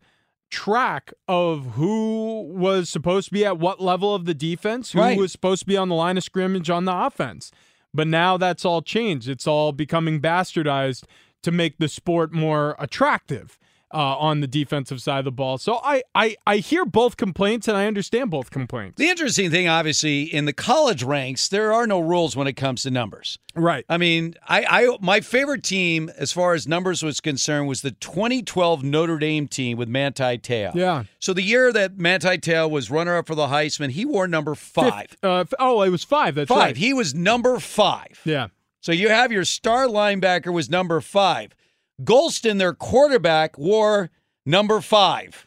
track of who was supposed to be at what level of the defense, who Right. was supposed to be on the line of scrimmage on the offense. But now that's all changed. It's all becoming bastardized to make the sport more attractive uh, on the defensive side of the ball. So I, I I hear both complaints and I understand both complaints. The interesting thing, obviously, in the college ranks, there are no rules when it comes to numbers. Right. I mean, I, I my favorite team as far as numbers was concerned was the 2012 Notre Dame team with Manti Te'o. Yeah. So the year that Manti Te'o was runner-up for the Heisman, he wore number five. Fifth- uh, oh, it was five. That's five. right. He was number five. Yeah. So you have your star linebacker was number five. Golson, their quarterback, wore number five.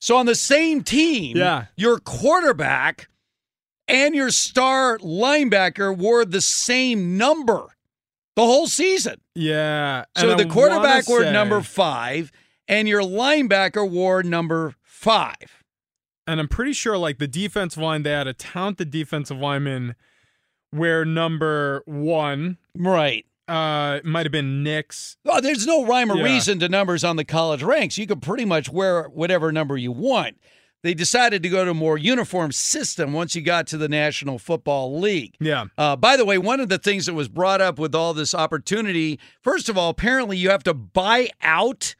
So on the same team, Yeah. your quarterback and your star linebacker wore the same number the whole season. Yeah. So the I quarterback wore number five, and your linebacker wore number five. and I'm pretty sure like the defensive line, they had a talented defensive lineman where number one, right, uh, it might have been Nix. Oh, there's no rhyme or Yeah. reason to numbers on the college ranks. You could pretty much wear whatever number you want. They decided to go to a more uniform system once you got to the National Football League. Yeah. Uh, by the way, one of the things that was brought up with all this opportunity, first of all, apparently you have to buy out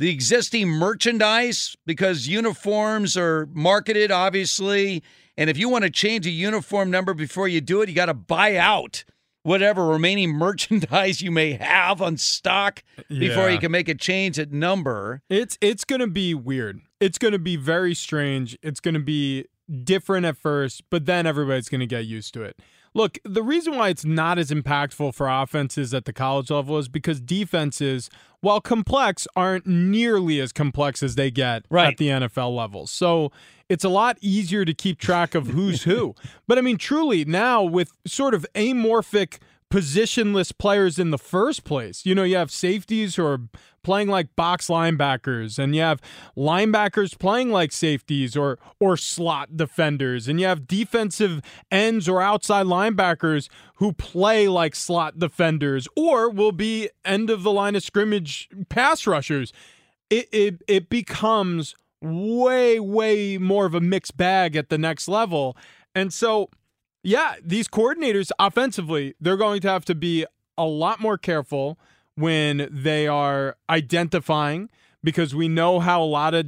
the existing merchandise because uniforms are marketed, obviously. And if you want to change a uniform number before you do it, you got to buy out whatever remaining merchandise you may have on stock before Yeah. you can make a change at number. It's it's gonna be weird. It's gonna be very strange. It's gonna be different at first, but then everybody's gonna get used to it. Look, the reason why it's not as impactful for offenses at the college level is because defenses, while complex, aren't nearly as complex as they get at the NFL level. So it's a lot easier to keep track of who's who. But I mean, truly, now with sort of amorphic positionless players in the first place. You know, you have safeties who are playing like box linebackers and you have linebackers playing like safeties or or slot defenders and you have defensive ends or outside linebackers who play like slot defenders or will be end of the line of scrimmage pass rushers. It it it becomes way way more of a mixed bag at the next level. And so yeah, these coordinators offensively, they're going to have to be a lot more careful when they are identifying because we know how a lot of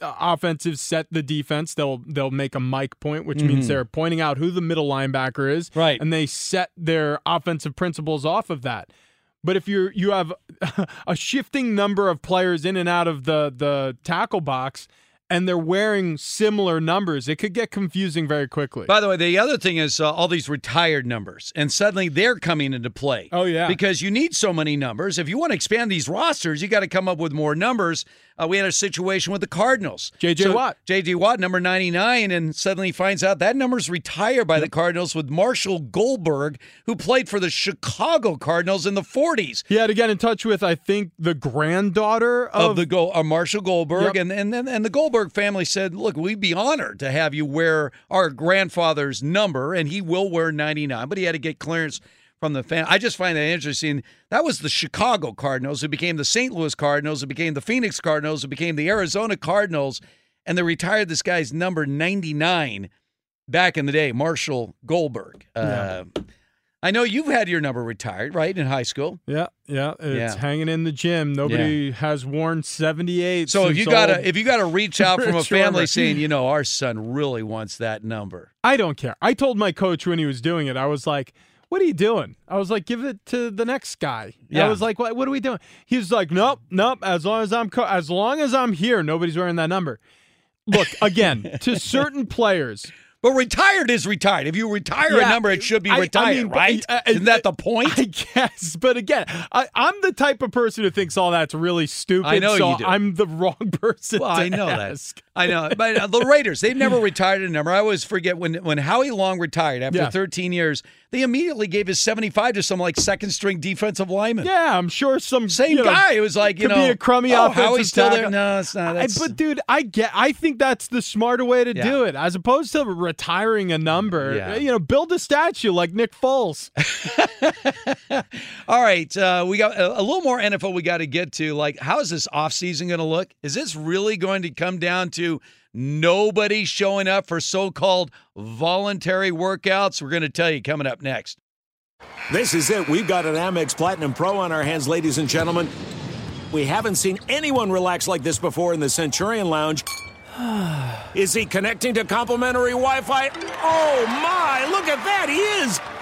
uh, offensives set the defense. They'll they'll make a mic point, which means Mhm. they're pointing out who the middle linebacker is, right? And they set their offensive principles off of that. But if you're you have a shifting number of players in and out of the the tackle box, and they're wearing similar numbers, it could get confusing very quickly. By the way, the other thing is uh, all these retired numbers, and suddenly they're coming into play. Oh yeah, because you need so many numbers. If you want to expand these rosters, you got to come up with more numbers. Uh, we had a situation with the Cardinals. J.J. So, Watt. J.J. Watt, number 99, and suddenly finds out that number's retired by the Cardinals with Marshall Goldberg, who played for the Chicago Cardinals in the 40s. He had to get in touch with, I think, the granddaughter of, Of the Go- uh, Marshall Goldberg, Yep. and and then and the Goldberg family said, "Look, we'd be honored to have you wear our grandfather's number, and he will wear 99." But he had to get clearance from the fan. I just find that interesting. That was the Chicago Cardinals, who became the St. Louis Cardinals, who became the Phoenix Cardinals, who became the Arizona Cardinals, and they retired this guy's number 99 back in the day, Marshall Goldberg. Uh, I know you've had your number retired, right, in high school. Yeah, yeah, it's Yeah. hanging in the gym. Nobody has worn seventy eight. So if you gotta old if you gotta reach out from a family saying, you know, our son really wants that number. I don't care. I told my coach when he was doing it, I was like, what are you doing? I was like, give it to the next guy. Yeah. I was like, what, what are we doing? He was like, nope, nope. As long as I'm co- as long as I'm here, nobody's wearing that number. Look again to certain players. But retired is retired. If you retire Yeah, a number, it should be I- I retired, mean, right? uh, Isn't that the point? I guess, but again, I, I'm the type of person who thinks all that's really stupid. I know so you do. I'm the wrong person. Well, to I know ask. that. I know. But uh, the Raiders, they've never retired a number. I always forget when when Howie Long retired after Yeah. 13 years, they immediately gave his 75 to some like second string defensive lineman. Yeah, I'm sure some Same you know, guy. It was like, you could know, be a crummy oh, offensive Howie's still there. No, it's not. I, but dude, I get. I think that's the smarter way to Yeah. do it, as opposed to retiring a number. Yeah. You know, build a statue like Nick Foles. All right, uh, we got a, a little more NFL we got to get to. Like, how is this offseason going to look? Is this really going to come down to nobody showing up for so called voluntary workouts? We're going to tell you coming up next. This is it. We've got an Amex Platinum Pro on our hands, ladies and gentlemen. We haven't seen anyone relax like this before in the Centurion Lounge. Is he connecting to complimentary Wi Fi? Oh my, look at that, he is!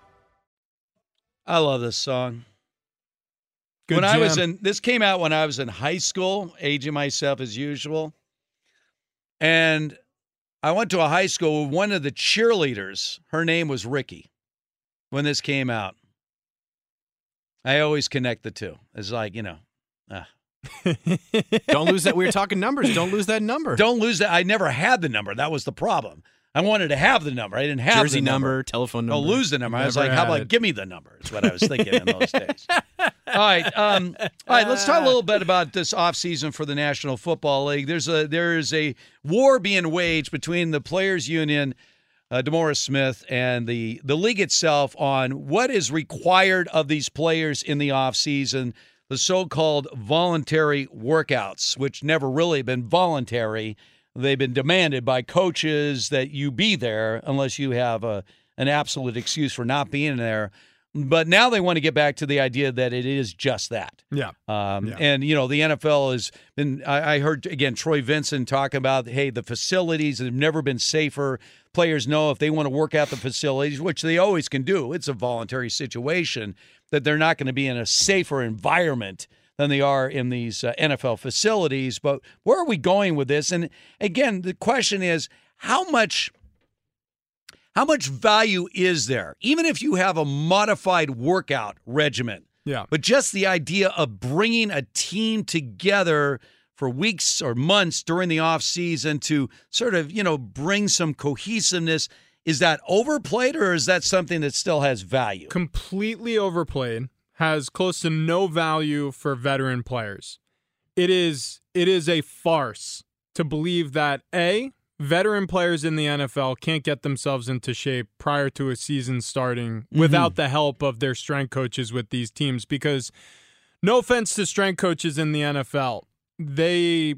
I love this song. Good when I was in, this came out when I was in high school, aging myself as usual. And I went to a high school with one of the cheerleaders. Her name was Ricky when this came out. I always connect the two. It's like, you know, ah. Don't lose that. We were talking numbers. Don't lose that number. Don't lose that. I never had the number. That was the problem. I wanted to have the number. I didn't have Jersey the number. number, telephone Don't number. lose the number. I was like, how about it. give me the number? Is what I was thinking in those days. All right. Um, all right, let's talk a little bit about this offseason for the National Football League. There's a there is a war being waged between the players union, uh, DeMaurice Smith, and the the league itself on what is required of these players in the offseason, the so-called voluntary workouts, which never really been voluntary. They've been demanded by coaches that you be there unless you have a an absolute excuse for not being there. But now they want to get back to the idea that it is just that. Yeah. Um, Yeah. And, you know, the NFL has been, I, I heard again, Troy Vincent talk about, hey, the facilities have never been safer. Players know if they want to work out the facilities, which they always can do, it's a voluntary situation, that they're not going to be in a safer environment than they are in these uh, NFL facilities. But where are we going with this? And again, the question is how much how much value is there even if you have a modified workout regimen Yeah. but just the idea of bringing a team together for weeks or months during the off season to sort of you know bring some cohesiveness is that overplayed or is that something that still has value completely overplayed, has close to no value for veteran players. It is it is a farce to believe that A, veteran players in the NFL can't get themselves into shape prior to a season starting mm-hmm. without the help of their strength coaches with these teams because no offense to strength coaches in the NFL, they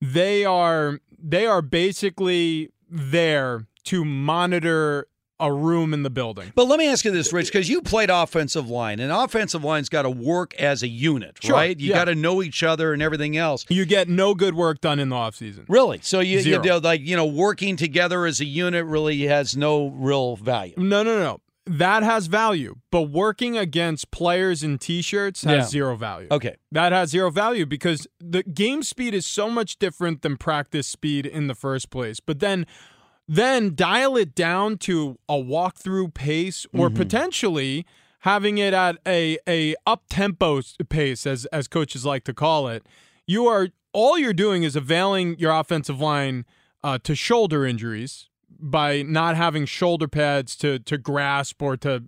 they are they are basically there to monitor a room in the building. But let me ask you this, Rich, because you played offensive line, and offensive line's got to work as a unit, Sure, right? You yeah. got to know each other and everything else. You get no good work done in the offseason. Really? So you, you know, like you know, working together as a unit really has no real value. No, no, no. That has value, but working against players in t-shirts has Yeah. zero value. Okay. That has zero value because the game speed is so much different than practice speed in the first place. But then then dial it down to a walkthrough pace or potentially having it at a a up tempo pace as as coaches like to call it. You are all you're doing is availing your offensive line uh, to shoulder injuries by not having shoulder pads to to grasp or to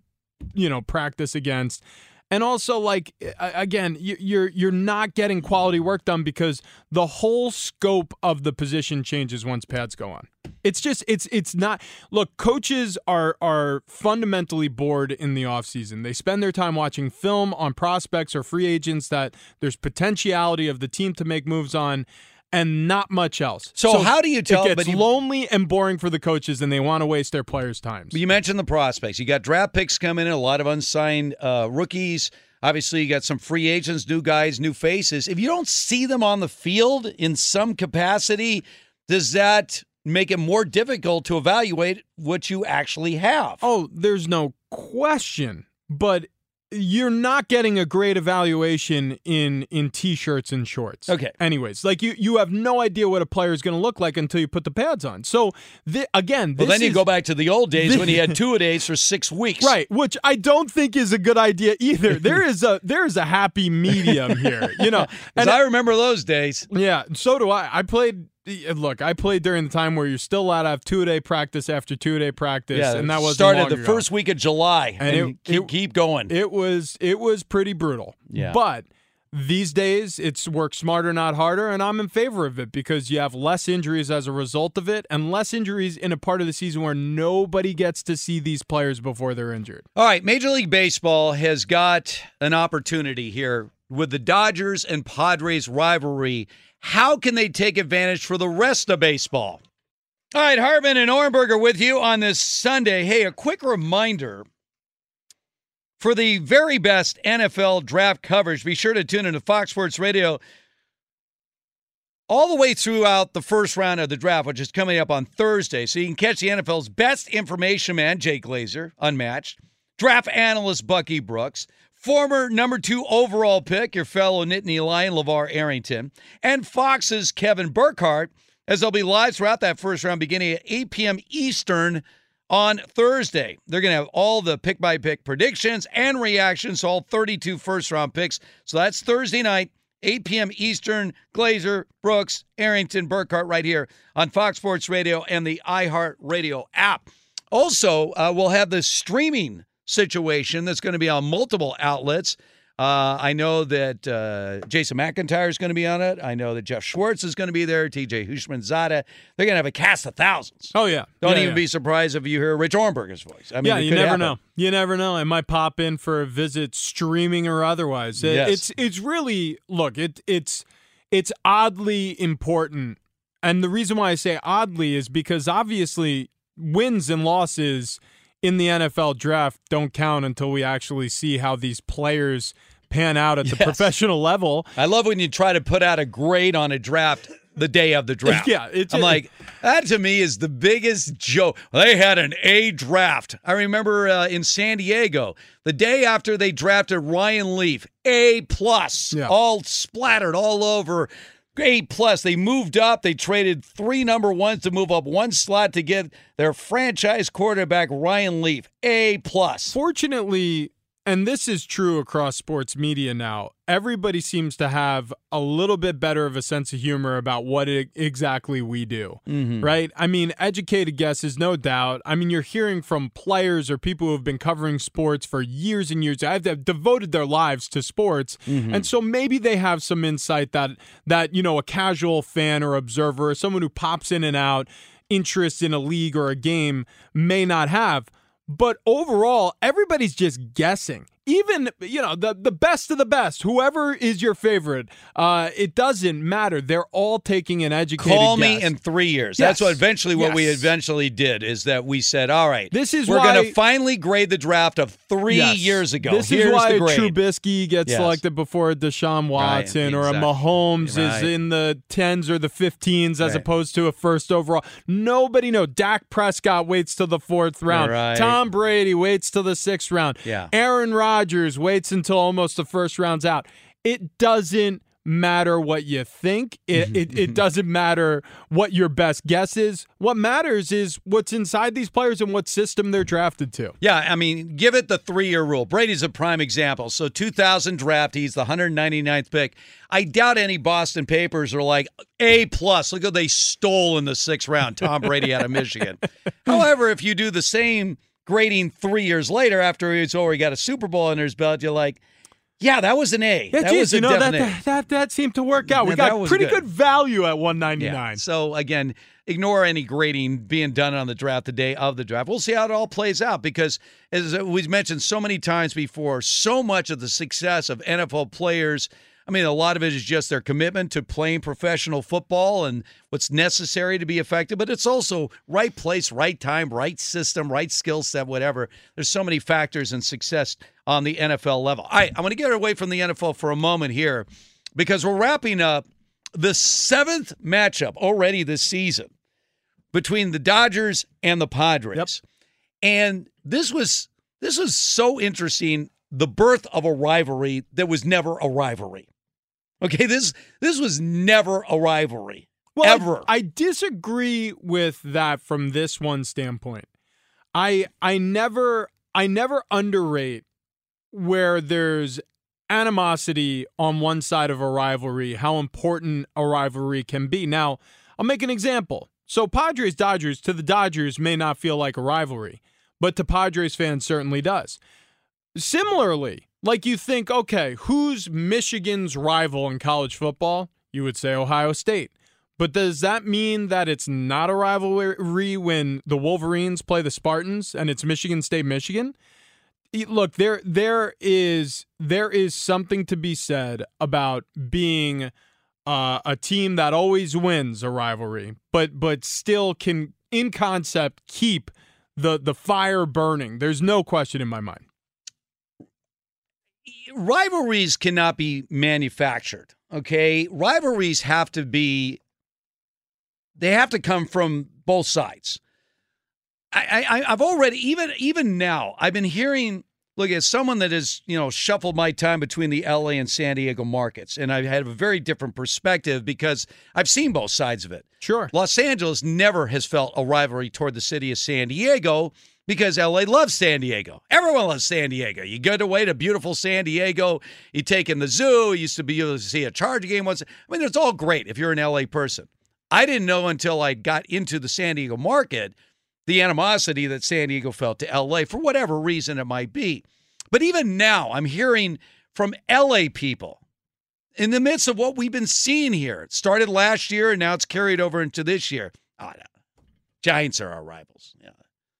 you know practice against and also like again you- you're you're not getting quality work done because the whole scope of the position changes once pads go on. It's just it's it's not look coaches are are fundamentally bored in the offseason. They spend their time watching film on prospects or free agents that there's potentiality of the team to make moves on and not much else So how do you tell- it gets but you- lonely and boring for the coaches and they want to waste their players time. You mentioned the prospects. You got draft picks coming in, a lot of unsigned uh, rookies. Obviously, you got some free agents, new guys, new faces. If you don't see them on the field in some capacity, does that make it more difficult to evaluate what you actually have? Oh, there's no question. But you're not getting a great evaluation in in t-shirts and shorts. Okay. Anyways, like you you have no idea what a player is going to look like until you put the pads on. So thi- again, Well, this then you is- go back to the old days when you had two a days for six weeks. Right, which I don't think is a good idea either. There is a there is a happy medium here, you know. And I remember those days. Yeah, so do I. I played. Uh, look, I played during the time where you're still allowed to have two day practice after two day practice, Yeah, and that was started the first week of July, and, and, it, keep, it- keep going. It was it was pretty brutal. Yeah. but these days it's work smarter, not harder, and I'm in favor of it because you have less injuries as a result of it, and less injuries in a part of the season where nobody gets to see these players before they're injured. All right, Major League Baseball has got an opportunity here with the Dodgers and Padres rivalry. How can they take advantage for the rest of baseball? All right, Hartman and Ohrnberger with you on this Sunday. Hey, a quick reminder for the very best NFL draft coverage, be sure to tune into Fox Sports Radio all the way throughout the first round of the draft, which is coming up on Thursday. So you can catch the NFL's best information man, Jake Glazer, unmatched, draft analyst Bucky Brooks, former number two overall pick, your fellow Nittany Lion, LaVar Arrington, and Fox's Kevin Burkhardt, as they'll be live throughout that first round beginning at 8 p.m. Eastern on Thursday. They're going to have all the pick by pick predictions and reactions, to all 32 first round picks. So that's Thursday night, 8 p.m. Eastern. Glazer, Brooks, Arrington, Burkhardt right here on Fox Sports Radio and the iHeart Radio app. Also, uh, we'll have the streaming situation that's going to be on multiple outlets. Uh, I know that uh, Jason McIntyre is going to be on it. I know that Jeff Schwartz is going to be there. TJ Houshmandzadeh. They're going to have a cast of thousands. Oh yeah, Don't Yeah, even yeah. be surprised if you hear Rich Ohrnberger's voice. I mean, yeah, you never happen. know. You never know. I might pop in for a visit, streaming or otherwise. It- Yes. It's it's really look. It it's it's oddly important, and the reason why I say oddly is because obviously wins and losses in the NFL draft don't count until we actually see how these players pan out at the professional level. I love when you try to put out a grade on a draft the day of the draft. Yeah, it's- I'm like that to me is the biggest joke. They had an A draft. I remember uh, in San Diego the day after they drafted Ryan Leaf, A plus, Yeah. all splattered all over. A plus. They moved up. They traded three number ones to move up one slot to get their franchise quarterback Ryan Leaf. A plus. Fortunately, and this is true across sports media now, everybody seems to have a little bit better of a sense of humor about what it, exactly we do, Mhm. right? I mean, educated guesses, no doubt. I mean, you're hearing from players or people who have been covering sports for years and years. I've devoted their lives to sports, Mhm. and so maybe they have some insight that that you know a casual fan or observer, or someone who pops in and out, interest in a league or a game may not have. But overall, everybody's just guessing. Even you know the the best of the best, whoever is your favorite, uh, it doesn't matter. They're all taking an educated. Call me guess. in three years. That's what eventually what we eventually did is that we said, all right, This is we're going to finally grade the draft of three Yes. years ago. This Here's is why the grade. Trubisky gets Yes. selected before Deshaun Watson or a. Mahomes Right. is in the tens or the fifteens as Right. opposed to a first overall. Nobody knows. Dak Prescott waits till the fourth round. Right. Tom Brady waits till the sixth round. Yeah. Aaron Rodgers waits until almost the first round's out. It doesn't matter what you think. It, mm-hmm. it, it mm-hmm. doesn't matter what your best guess is. What matters is what's inside these players and what system they're drafted to. Yeah, I mean, give it the three year rule. Brady's a prime example. So 2000 draft, he's the 199th pick. I doubt any Boston papers are like A plus. Look what they stole in the sixth round. Tom Brady out of Michigan. However, if you do the same grading three years later after he's already got a Super Bowl under his belt, you're like, yeah, that was an A. Yeah, that geez, was a you know that, that that that seemed to work out. We Yeah, got pretty good. good. value at Yeah. 199. So again, ignore any grading being done on the draft the day of the draft. We'll see how it all plays out because, as we've mentioned so many times before, so much of the success of NFL players. I mean, a lot of it is just their commitment to playing professional football and what's necessary to be effective, but it's also right place, right time, right system, right skill set, whatever. There's so many factors in success on the NFL level. All right, I'm going to get away from the NFL for a moment here because we're wrapping up the seventh matchup already this season between the Dodgers and the Padres. Yep. And this was this was so interesting, the birth of a rivalry that was never a rivalry. Okay, this this was never a rivalry. Well, I- ever. I, disagree with that from this one standpoint. I I never I never underrate where there's animosity on one side of a rivalry, how important a rivalry can be. Now, I'll make an example. So Padres Dodgers to the Dodgers may not feel like a rivalry, but to Padres fans certainly does. Similarly, like you think, okay, who's Michigan's rival in college football? You would say Ohio State. But does that mean that it's not a rivalry when the Wolverines play the Spartans and it's Michigan State Michigan? Look, there there is there is something to be said about being uh, a team that always wins a rivalry, but but still can in concept keep the the fire burning. There's no question in my mind. Rivalries cannot be manufactured. Okay, rivalries have to be. They have to come from both sides. I, I I've already even even now I've been hearing. Look, as someone that has you know shuffled my time between the L.A. and San Diego markets, and I've had a very different perspective because I've seen both sides of it. Sure, Los Angeles never has felt a rivalry toward the city of San Diego because LA loves San Diego. Everyone loves San Diego. You go away to beautiful San Diego. You take in the zoo. You used to be able to see a Charger game once. I mean, it's all great if you're an LA person. I didn't know until I got into the San Diego market the animosity that San Diego felt to LA for whatever reason it might be. But even now, I'm hearing from LA people in the midst of what we've been seeing here. It started last year and now it's carried over into this year. Oh, no. Giants are our rivals. Yeah.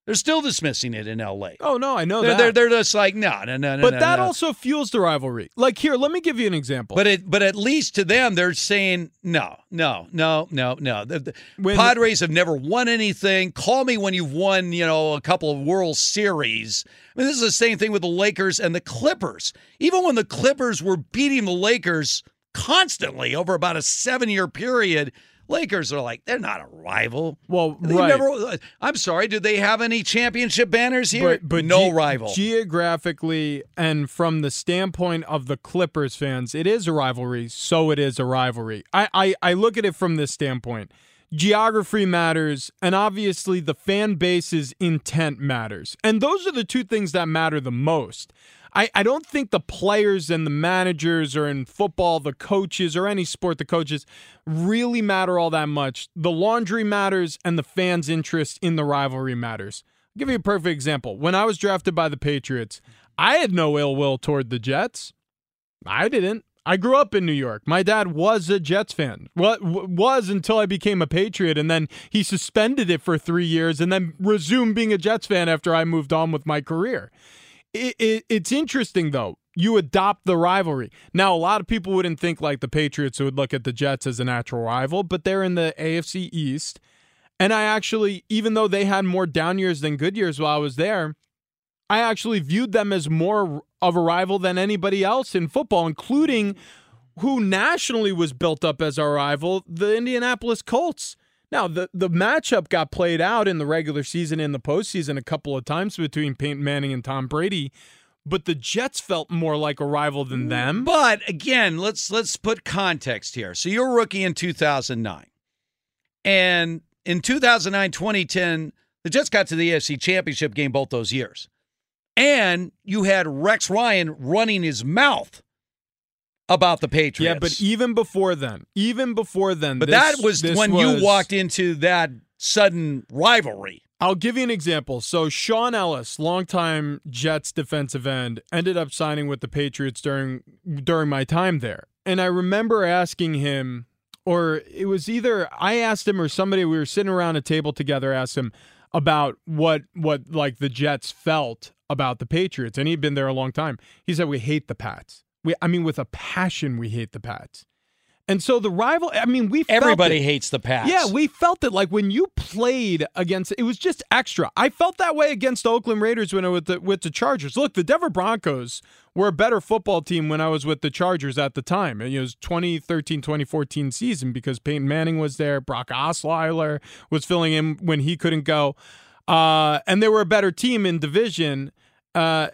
They're still dismissing it in LA. Oh no, I know they're, that. They're, they're just like, no, no, no, no. but no, that no. also fuels the rivalry. Like here, let me give you an example. But it, but at least to them, they're saying no, no, no, no, no. The, the When- Padres have never won anything. Call me when you've won, you know, a couple of World Series. I mean, this is the same thing with the Lakers and the Clippers. Even when the Clippers were beating the Lakers constantly over about a seven-year period. Lakers are like they're not a rival. Well, They right. never- I'm sorry. Do they have any championship banners here? But, but no ge- rival. Geographically and from the standpoint of the Clippers fans, it is a rivalry, so it is a rivalry. I, I, I look at it from this standpoint. Geography matters, and obviously the fan base's intent matters. And those are the two things that matter the most. I, I don't think the players and the managers or in football, the coaches or any sport, the coaches really matter all that much. The laundry matters and the fans' interest in the rivalry matters. I'll give you a perfect example. When I was drafted by the Patriots, I had no ill will toward the Jets. I didn't. I grew up in New York. My dad was a Jets fan. What was until I became a Patriot, and then he suspended it for three years, and then resumed being a Jets fan after I moved on with my career. It, it, it's interesting though. You adopt the rivalry. Now, a lot of people wouldn't think like the Patriots would look at the Jets as a natural rival, but they're in the AFC East. And I actually, even though they had more down years than good years while I was there, I actually viewed them as more of a rival than anybody else in football, including who nationally was built up as our rival, the Indianapolis Colts. Now, the, the matchup got played out in the regular season and the postseason a couple of times between Peyton Manning and Tom Brady, but the Jets felt more like a rival than them. But again, let's let's put context here. So you're a rookie in 2009. And in 2009, 2010, the Jets got to the AFC Championship game both those years and you had Rex Ryan running his mouth about the Patriots. Yeah, but even before then, even before then, but this, that was when was, you walked into that sudden rivalry. I'll give you an example. So Shaun Ellis, longtime Jets defensive end, ended up signing with the Patriots during during my time there. And I remember asking him, or it was either I asked him or somebody we were sitting around a table together asked him about what what like the Jets felt about the Patriots, and he'd been there a long time. He said, We hate the Pats. We, I mean, with a passion, we hate the Pats. And so the rival, I mean, we everybody hates the Pats. Yeah, we felt it like when you played against it was just extra. I felt that way against the Oakland Raiders when I was with the, with the Chargers. Look, the Denver Broncos were a better football team when I was with the Chargers at the time. It was 2013, 2014 season because Peyton Manning was there, Brock Osweiler was filling in when he couldn't go. Uh, and they were a better team in division. Uh,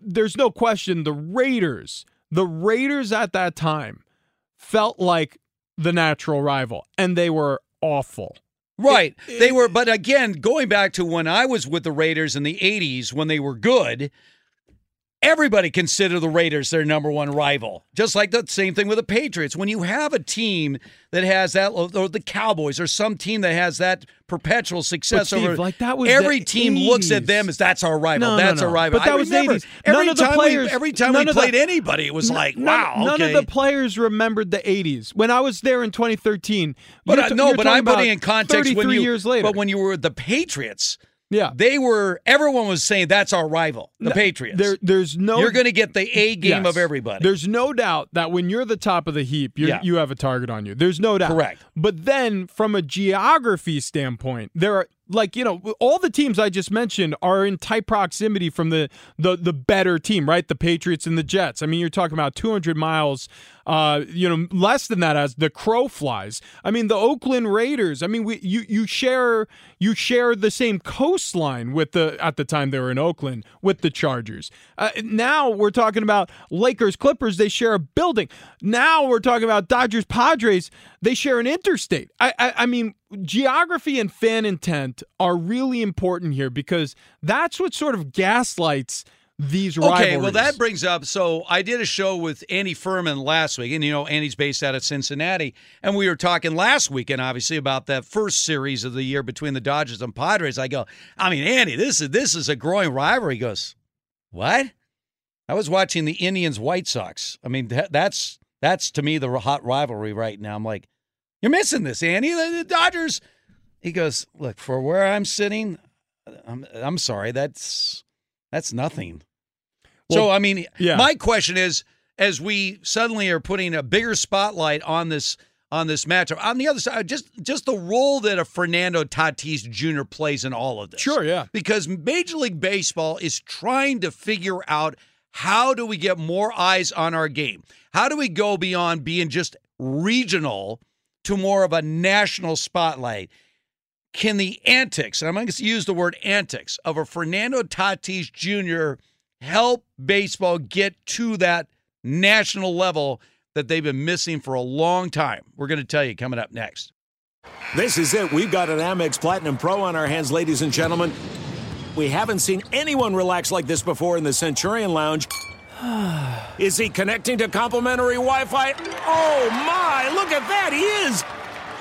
there's no question the Raiders, the Raiders at that time felt like the natural rival, and they were awful. Right. It, they were, but again, going back to when I was with the Raiders in the 80s when they were good, everybody considered the Raiders their number one rival. Just like the same thing with the Patriots. When you have a team that has that, or the Cowboys, or some team that has that perpetual success Steve, over, like that was every team 80s. looks at them as that's our rival. No, that's no, no. our rival. But that I was remember 80s. Every None of the time players, we, every time we of the- played anybody, it was like, wow. None okay. of the players remembered the 80s. When I was there in 2013, But uh, no, but I'm putting in context 33 when you years later. But when you were the Patriots, yeah, they were. Everyone was saying that's our rival, the No, Patriots. There, there's no. You're going to get the A game Yes. of everybody. There's no doubt that when you're the top of the heap, you Yeah. you have a target on you. There's no doubt. Correct. But then, from a geography standpoint, there are like you know all the teams I just mentioned are in tight proximity from the the the better team, right? The Patriots and the Jets. I mean, you're talking about 200 miles. Uh, you know, less than that as the crow flies. I mean, the Oakland Raiders. I mean, we you you share you share the same coastline with the at the time they were in Oakland with the Chargers. Uh, now we're talking about Lakers Clippers. They share a building. Now we're talking about Dodgers Padres. They share an interstate. I I, I mean, geography and fan intent are really important here because that's what sort of gaslights these Okay, rivalries. well, that brings up. So I did a show with Andy Furman last week, and you know Andy's based out of Cincinnati, and we were talking last weekend, obviously, about that first series of the year between the Dodgers and Padres. I go, I mean, Andy, this is this is a growing rivalry. He goes, what? I was watching the Indians White Sox. I mean, that, that's that's to me the hot rivalry right now. I'm like, you're missing this, Andy. The, the Dodgers. He goes, look, for where I'm sitting, I'm, I'm sorry, that's that's nothing. so I mean, yeah. my question is, as we suddenly are putting a bigger spotlight on this on this matchup, on the other side, uh, just just the role that a Fernando Tatis Jr. plays in all of this. Sure, yeah. Because Major League Baseball is trying to figure out how do we get more eyes on our game? How do we go beyond being just regional to more of a national spotlight? Can the antics, and I'm going to use the word antics, of a Fernando Tatis Jr. help baseball get to that national level that they've been missing for a long time? We're going to tell you coming up next. This is it. We've got an Amex Platinum Pro on our hands, ladies and gentlemen. We haven't seen anyone relax like this before in the Centurion Lounge. Is he connecting to complimentary Wi Fi? Oh my, look at that, he is!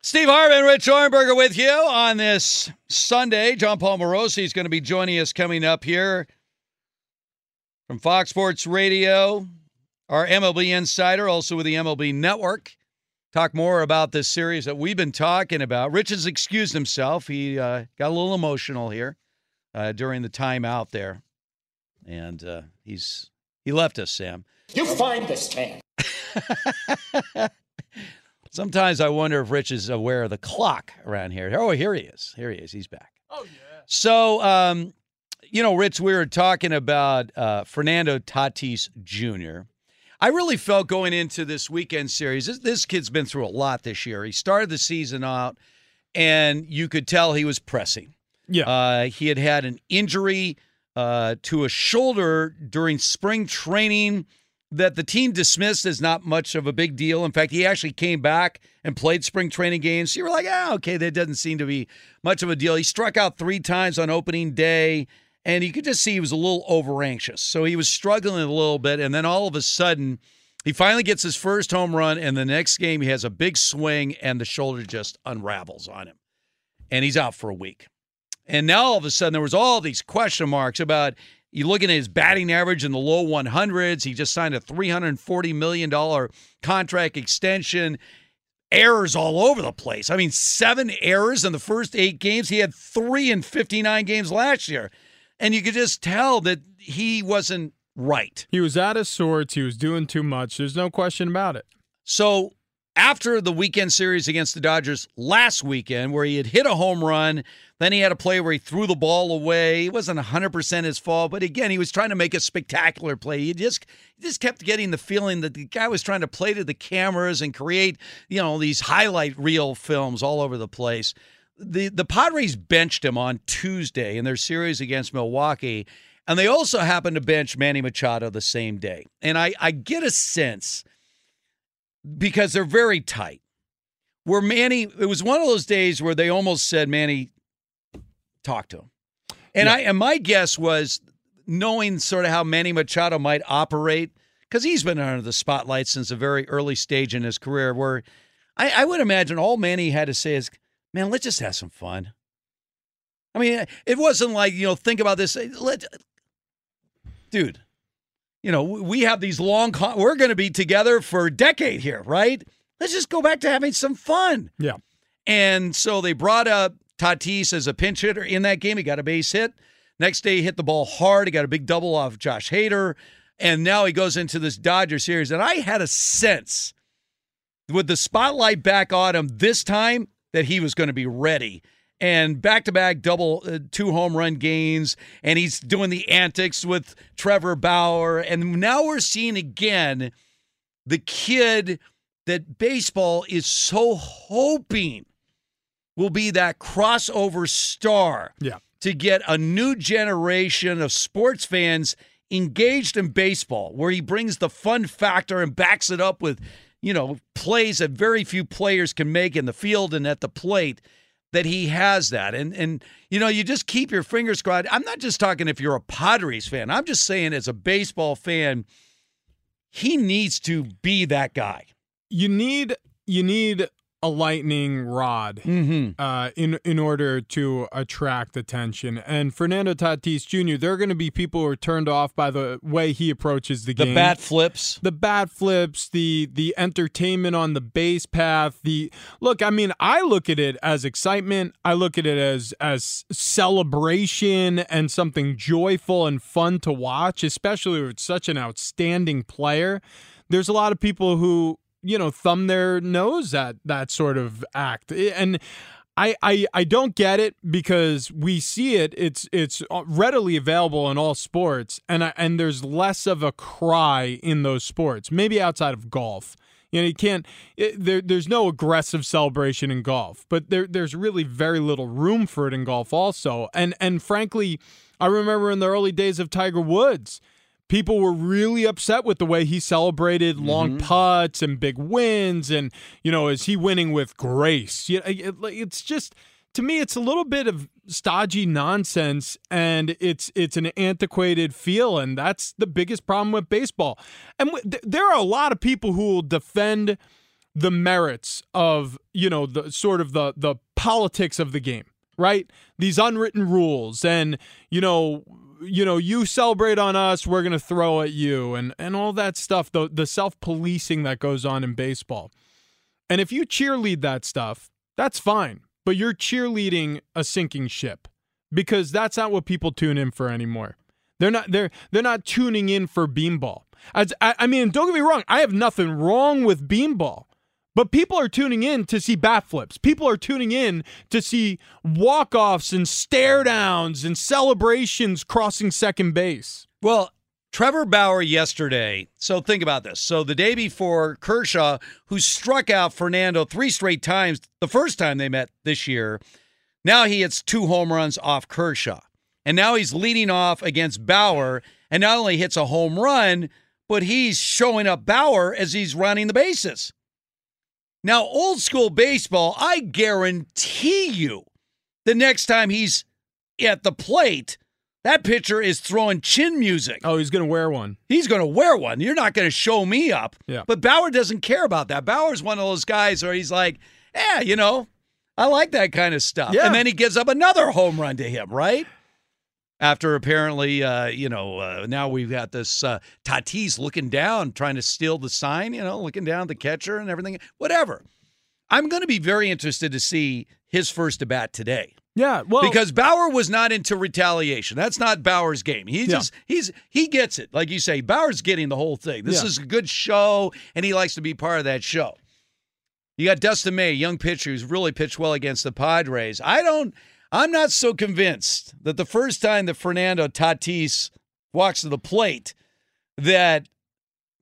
Steve Hartman, Rich Ohrnberger with you on this Sunday. Jon Paul Morosi is going to be joining us coming up here from Fox Sports Radio, our MLB insider, also with the MLB Network. Talk more about this series that we've been talking about. Rich has excused himself. He uh, got a little emotional here uh, during the time out there, and uh, he's he left us, Sam. You find this man. Sometimes I wonder if Rich is aware of the clock around here. Oh, here he is. Here he is. He's back. Oh, yeah. So, um, you know, Rich, we were talking about uh, Fernando Tatis Jr. I really felt going into this weekend series, this, this kid's been through a lot this year. He started the season out, and you could tell he was pressing. Yeah. Uh, he had had an injury uh, to a shoulder during spring training that the team dismissed as not much of a big deal. In fact, he actually came back and played spring training games. You were like, ah, okay, that doesn't seem to be much of a deal. He struck out three times on opening day, and you could just see he was a little over anxious. So he was struggling a little bit, and then all of a sudden, he finally gets his first home run, and the next game he has a big swing, and the shoulder just unravels on him, and he's out for a week. And now all of a sudden, there was all these question marks about you looking at his batting average in the low 100s. He just signed a $340 million contract extension. Errors all over the place. I mean, seven errors in the first eight games. He had three in 59 games last year. And you could just tell that he wasn't right. He was out of sorts. He was doing too much. There's no question about it. So after the weekend series against the Dodgers last weekend, where he had hit a home run, then he had a play where he threw the ball away. It wasn't 100% his fault, but again, he was trying to make a spectacular play. He just he just kept getting the feeling that the guy was trying to play to the cameras and create, you know, these highlight reel films all over the place. The the Padres benched him on Tuesday in their series against Milwaukee, and they also happened to bench Manny Machado the same day. And I I get a sense because they're very tight. Where Manny, it was one of those days where they almost said, Manny, talk to him. And yeah. I and my guess was knowing sort of how Manny Machado might operate, because he's been under the spotlight since a very early stage in his career, where I, I would imagine all Manny had to say is, man, let's just have some fun. I mean, it wasn't like, you know, think about this. Eh, let, dude, you know, we have these long, con- we're going to be together for a decade here, right? Let's just go back to having some fun. Yeah. And so they brought up Tatis as a pinch hitter in that game. He got a base hit. Next day, he hit the ball hard. He got a big double off Josh Hader. And now he goes into this Dodger series. And I had a sense with the spotlight back on him this time, that he was going to be ready. And back to back double uh, two home run gains, and he's doing the antics with Trevor Bauer. And now we're seeing again the kid that baseball is so hoping will be that crossover star Yeah. to get a new generation of sports fans engaged in baseball, where he brings the fun factor and backs it up with, you know, plays that very few players can make in the field and at the plate. That he has that, and and you know, you just keep your fingers crossed. I'm not just talking if you're a Padres fan. I'm just saying as a baseball fan, he needs to be that guy. You need you need a lightning rod Mm-hmm. uh, in in order to attract attention. And Fernando Tatis Jr. There are going to be people who are turned off by the way he approaches the The game. The bat flips. the bat flips, the the entertainment on the base path, the look, I mean, I look at it as excitement. I look at it as as celebration and something joyful and fun to watch, especially with such an outstanding player. There's a lot of people who, you know, thumb their nose at that sort of act. And I, I I don't get it because we see it. It's it's readily available in all sports, and I, and there's less of a cry in those sports. Maybe outside of golf, you know, you can't. It, there there's no aggressive celebration in golf, but there there's really very little room for it in golf also. And and frankly, I remember in the early days of Tiger Woods. People were really upset with the way he celebrated mm-hmm. long putts and big wins, and you know, is he winning with grace? You know, it's just to me, it's a little bit of stodgy nonsense, and it's it's an antiquated feel, and that's the biggest problem with baseball. And w- th- there are a lot of people who will defend the merits of you know the sort of the the politics of the game right these unwritten rules and you know you know you celebrate on us we're going to throw at you and and all that stuff the the self-policing that goes on in baseball. And if you cheerlead that stuff that's fine but you're cheerleading a sinking ship because that's not what people tune in for anymore. They're not they're they're not tuning in for beanball. As, I, I mean don't get me wrong i have nothing wrong with beanball but people are tuning in to see bat flips. People are tuning in to see walk offs and stare downs and celebrations crossing second base. Well, Trevor Bauer yesterday. So think about this. So the day before, Kershaw, who struck out Fernando three straight times the first time they met this year, now he hits two home runs off Kershaw. And now he's leading off against Bauer and not only hits a home run, but he's showing up Bauer as he's running the bases. Now, old school baseball, I guarantee you the next time he's at the plate, that pitcher is throwing chin music. Oh, he's going to wear one. He's going to wear one. You're not going to show me up. Yeah. But Bauer doesn't care about that. Bauer's one of those guys where he's like, yeah, you know, I like that kind of stuff. Yeah. And then he gives up another home run to him, right? After apparently, uh, you know, uh, now we've got this uh, Tatis looking down, trying to steal the sign, you know, looking down at the catcher and everything. Whatever. I'm going to be very interested to see his first at bat today. Yeah, well, because Bauer was not into retaliation. That's not Bauer's game. He Yeah. just he's he gets it. Like you say, Bauer's getting the whole thing. This Yeah. is a good show, and he likes to be part of that show. You got Dustin May, young pitcher who's really pitched well against the Padres. I don't. I'm not so convinced that the first time that Fernando Tatis walks to the plate, that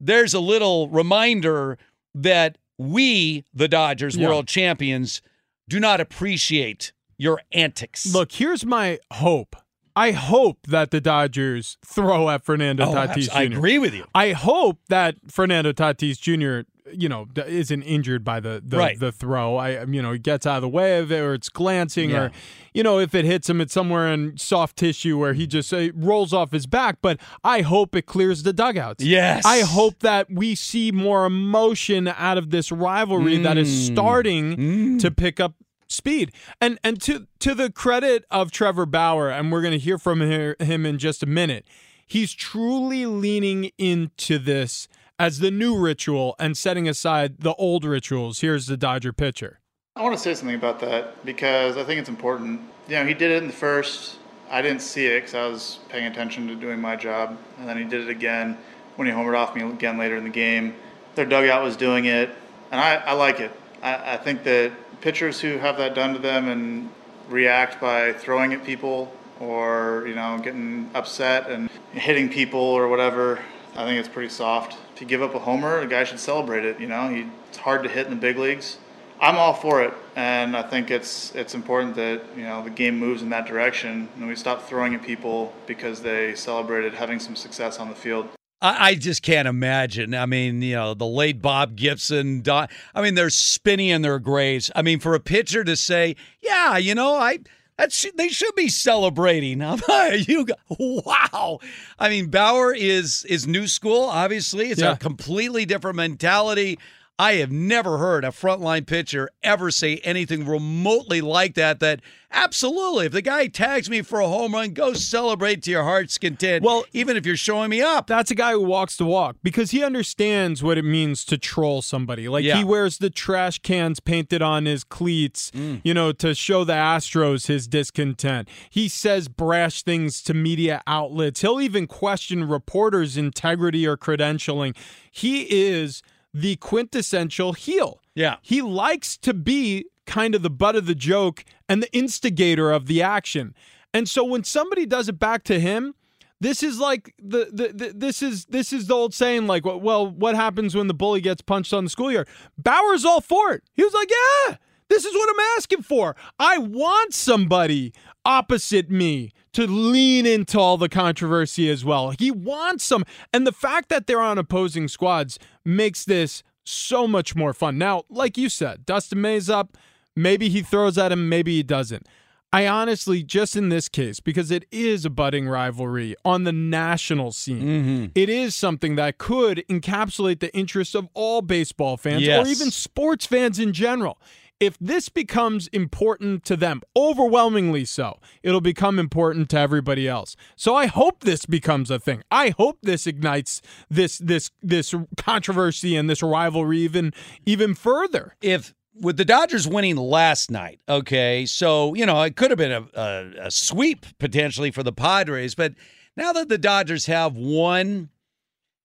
there's a little reminder that we, the Dodgers, Yeah. world champions, do not appreciate your antics. Look, here's my hope. I hope that the Dodgers throw at Fernando Oh, Tatis Jr. I agree with you. I hope that Fernando Tatis Jr. You know, isn't injured by the the, Right. the throw. I you know he gets out of the way of it, or it's glancing, Yeah. or you know if it hits him, it's somewhere in soft tissue where he just uh, rolls off his back. But I hope it clears the dugouts. Yes. I hope that we see more emotion out of this rivalry that is Mm. starting to pick up speed. And and to to the credit of Trevor Bauer, and we're going to hear from him in just a minute. He's truly leaning into this as the new ritual and setting aside the old rituals. Here's the Dodger pitcher. I want to say something about that because I think it's important. You know, he did it in the first. I didn't see it because I was paying attention to doing my job, and then he did it again when he homered off me again later in the game. Their dugout was doing it, and I, I like it. I, I think that pitchers who have that done to them and react by throwing at people or you know getting upset and hitting people or whatever, I think it's pretty soft. If you give up a homer, a guy should celebrate it. You know, he, it's hard to hit in the big leagues. I'm all for it, and I think it's it's important that you know the game moves in that direction, and we stop throwing at people because they celebrated having some success on the field. I, I just can't imagine. I mean, you know, the late Bob Gibson. Don, I mean, they're spinning in their graves. I mean, for a pitcher to say, "Yeah, you know, I." That's they should be celebrating. you wow. I mean, Bauer is is new school. Obviously, it's Yeah. a completely different mentality. I have never heard a frontline pitcher ever say anything remotely like that. That absolutely, if the guy tags me for a home run, go celebrate to your heart's content. Well, even if you're showing me up. That's a guy who walks the walk because he understands what it means to troll somebody. Like Yeah. he wears the trash cans painted on his cleats, Mm. you know, to show the Astros his discontent. He says brash things to media outlets. He'll even question reporters' integrity or credentialing. He is the quintessential heel. Yeah. He likes to be kind of the butt of the joke and the instigator of the action. And so when somebody does it back to him, this is like the, the, the this is this is the old saying like well what happens when the bully gets punched on the schoolyard bauer's all for it he was like yeah this is what i'm asking for i want somebody opposite me to lean into all the controversy as well he wants some and the fact that they're on opposing squads makes this so much more fun now like you said dustin may's up maybe he throws at him maybe he doesn't I honestly, just in this case, because it is a budding rivalry on the national scene, Mm-hmm. it is something that could encapsulate the interests of all baseball fans Yes. or even sports fans in general. If this becomes important to them, overwhelmingly so, it'll become important to everybody else. So I hope this becomes a thing. I hope this ignites this this this controversy and this rivalry even even further. if with the Dodgers winning last night, okay, so you know it could have been a, a, a sweep potentially for the Padres, but now that the Dodgers have won,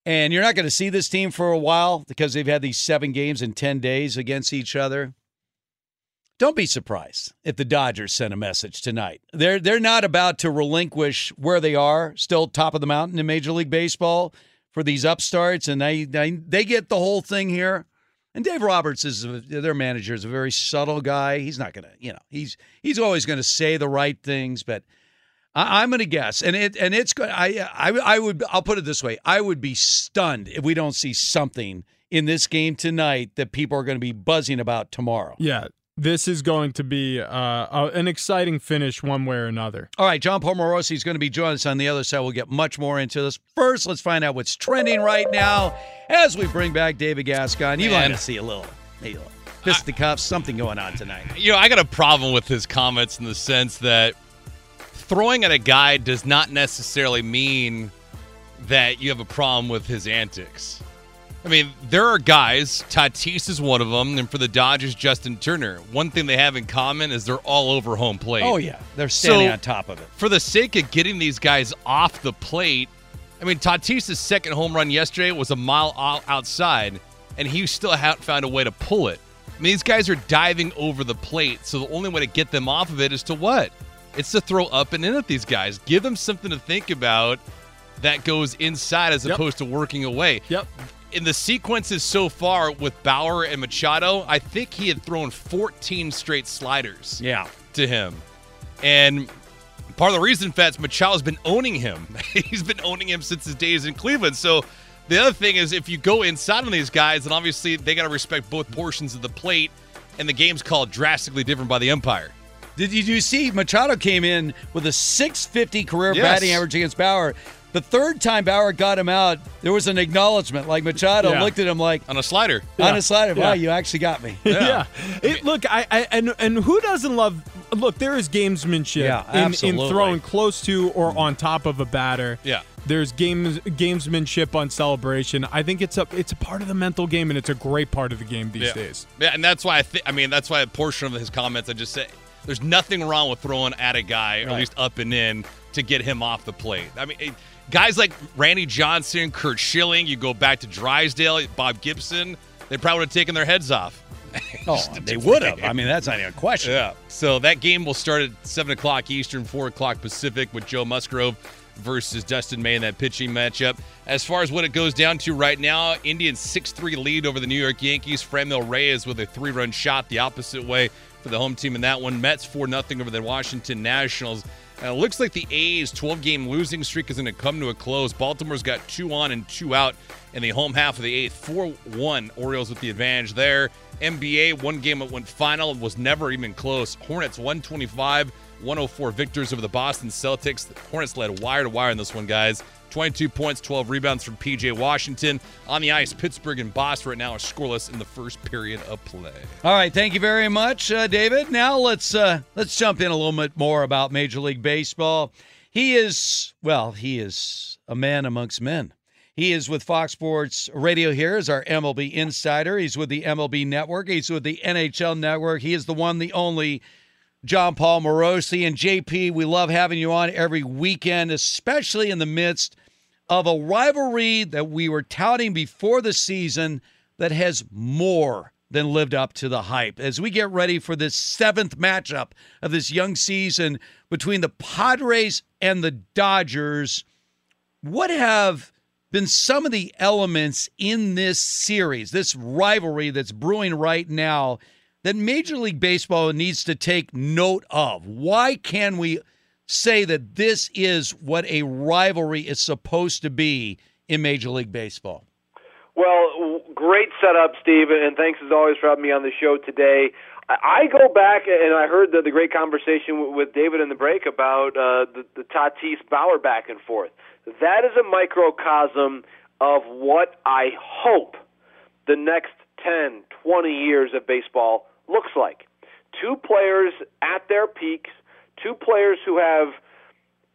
and you're not going to see this team for a while because they've had these seven games in ten days against each other. Don't be surprised if the Dodgers send a message tonight. They're they're not about to relinquish where they are, still top of the mountain in Major League Baseball for these upstarts, and they they, they get the whole thing here. And Dave Roberts is their manager is a very subtle guy. He's not gonna, you know, he's he's always gonna say the right things, but I, I'm gonna guess, and it and it's good. I I I would I'll put it this way: I would be stunned if we don't see something in this game tonight that people are going to be buzzing about tomorrow. Yeah, this is going to be uh, uh, an exciting finish one way or another. All right, Jon Paul Morosi is going to be joining us on the other side. We'll get much more into this. First, let's find out what's trending right now as we bring back David Gascon. You want to see a little, maybe a little fisticuffs, something going on tonight. You know, I got a problem with his comments in the sense that throwing at a guy does not necessarily mean that you have a problem with his antics. I mean, there are guys, Tatis is one of them, and for the Dodgers, Justin Turner. One thing they have in common is they're all over home plate. Oh, yeah. They're standing So- on top of it. For the sake of getting these guys off the plate, I mean, Tatis' second home run yesterday was a mile outside, and he still hadn't found a way to pull it. I mean, these guys are diving over the plate, so the only way to get them off of it is to what? It's to throw up and in at these guys. Give them something to think about that goes inside as Yep. opposed to working away. Yep. In the sequences so far with Bauer and Machado, I think he had thrown 14 straight sliders Yeah. to him. And part of the reason Fats Machado's been owning him. He's been owning him since his days in Cleveland. So the other thing is if you go inside on these guys, then obviously they got to respect both portions of the plate, and the game's called drastically different by the umpire. Did you, did you see Machado came in with a 650 career Yes. batting average against Bauer? The third time Bauer got him out, there was an acknowledgement. Like Machado Yeah. looked at him like On a slider. on a slider. Wow, you actually got me. Yeah. It, look, I, I and and who doesn't love? Look, there is gamesmanship Yeah, in, in throwing close to or on top of a batter. Yeah. There's games gamesmanship on celebration. I think it's a it's a part of the mental game, and it's a great part of the game these Yeah. days. Yeah, and that's why I think. I mean, that's why a portion of his comments I just said. There's nothing wrong with throwing at a guy, or at least up and in, to get him off the plate. I mean, it- guys like Randy Johnson, Curt Schilling. You go back to Drysdale, Bob Gibson. They probably would have taken their heads off. Oh, they would have. I mean, that's not even a question. Yeah. So that game will start at 7 o'clock Eastern, 4 o'clock Pacific with Joe Musgrove versus Dustin May in that pitching matchup. As far as what it goes down to right now, Indians 6 3 lead over the New York Yankees. Franmil Reyes with a three run shot the opposite way for the home team in that one. Mets 4 0 over the Washington Nationals. It looks like the A's 12 game losing streak is going to come to a close. Baltimore's got two on and two out in the home half of the eighth. 4 1 Orioles with the advantage there. NBA, one game that went final was never even close. Hornets 125 104 victors over the Boston Celtics. The Hornets led wire to wire in this one, guys. 22 points, 12 rebounds from PJ Washington. On the ice, Pittsburgh and Boston right now are scoreless in the first period of play. All right, thank you very much, uh, David. Now let's uh, let's jump in a little bit more about Major League Baseball. He is well, he is a man amongst men. He is with Fox Sports Radio here as our MLB insider. He's with the MLB Network. He's with the NHL Network. He is the one, the only Jon Paul Morosi. And JP, we love having you on every weekend, especially in the midst of a rivalry that we were touting before the season that has more than lived up to the hype. As we get ready for this seventh matchup of this young season between the Padres and the Dodgers, what have been some of the elements in this series, this rivalry that's brewing right now, that Major League Baseball needs to take note of? Why can we say that this is what a rivalry is supposed to be in Major League Baseball? Well, great setup, Steve, and thanks as always for having me on the show today. I go back and I heard the, the great conversation with David in the break about uh, the, the Tatis Bauer back and forth. That is a microcosm of what I hope the next 10, 20 years of baseball looks like. Two players at their peaks, two players who have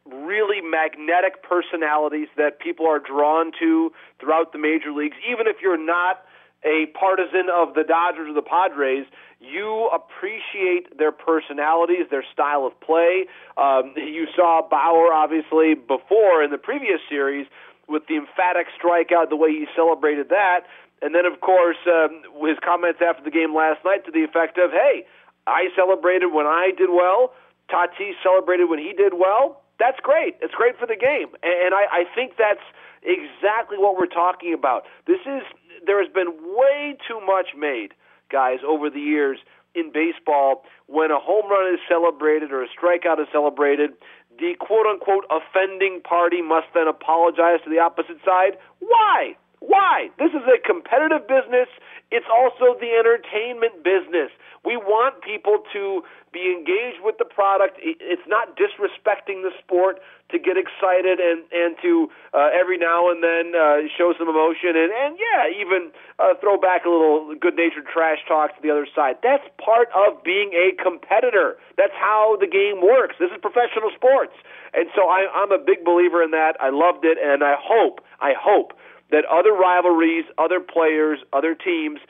really magnetic personalities that people are drawn to throughout the major leagues. Even if you're not a partisan of the Dodgers or the Padres, you appreciate their personalities, their style of play. Um, you saw Bauer, obviously, before in the previous series with the emphatic strikeout, the way he celebrated that. And then, of course, um, his comments after the game last night to the effect of, hey, I celebrated when I did well. Tatis celebrated when he did well. That's great. It's great for the game. And I, I think that's exactly what we're talking about. This is, there has been way too much made – guys, over the years in baseball, when a home run is celebrated or a strikeout is celebrated, the quote unquote offending party must then apologize to the opposite side. Why? Why? This is a competitive business. It's also the entertainment business. We want people to be engaged with the product. It's not disrespecting the sport to get excited and and to uh, every now and then uh, show some emotion and and yeah, even uh, throw back a little good-natured trash talk to the other side. That's part of being a competitor. That's how the game works. This is professional sports, and so I, I'm a big believer in that. I loved it, and I hope I hope that other rivalries, other players, other teams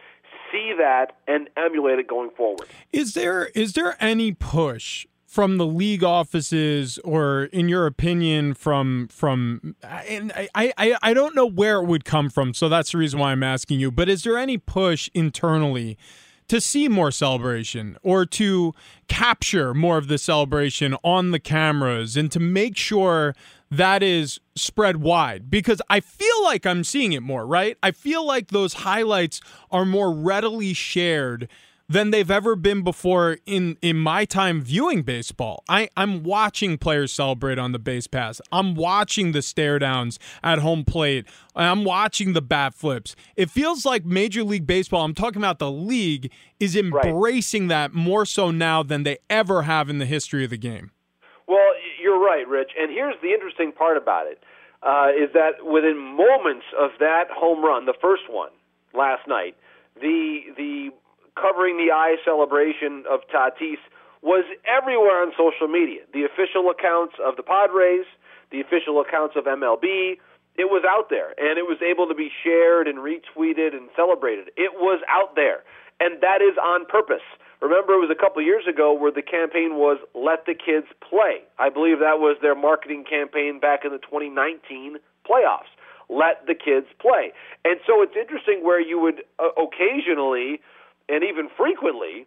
see that and emulate it going forward. Is there is there any push from the league offices or in your opinion from from and I, I I don't know where it would come from so that's the reason why I'm asking you but is there any push internally to see more celebration or to capture more of the celebration on the cameras and to make sure that is spread wide because I feel like I'm seeing it more, right? I feel like those highlights are more readily shared than they've ever been before in in my time viewing baseball. I I'm watching players celebrate on the base pass. I'm watching the stare downs at home plate. I'm watching the bat flips. It feels like Major League Baseball, I'm talking about the league is embracing right. that more so now than they ever have in the history of the game. Well, you're right, Rich. And here's the interesting part about it: uh, is that within moments of that home run, the first one last night, the the covering the eye celebration of Tatis was everywhere on social media. The official accounts of the Padres, the official accounts of MLB, it was out there and it was able to be shared and retweeted and celebrated. It was out there. And that is on purpose. Remember, it was a couple years ago where the campaign was "Let the Kids Play." I believe that was their marketing campaign back in the 2019 playoffs. Let the kids play. And so it's interesting where you would uh, occasionally and even frequently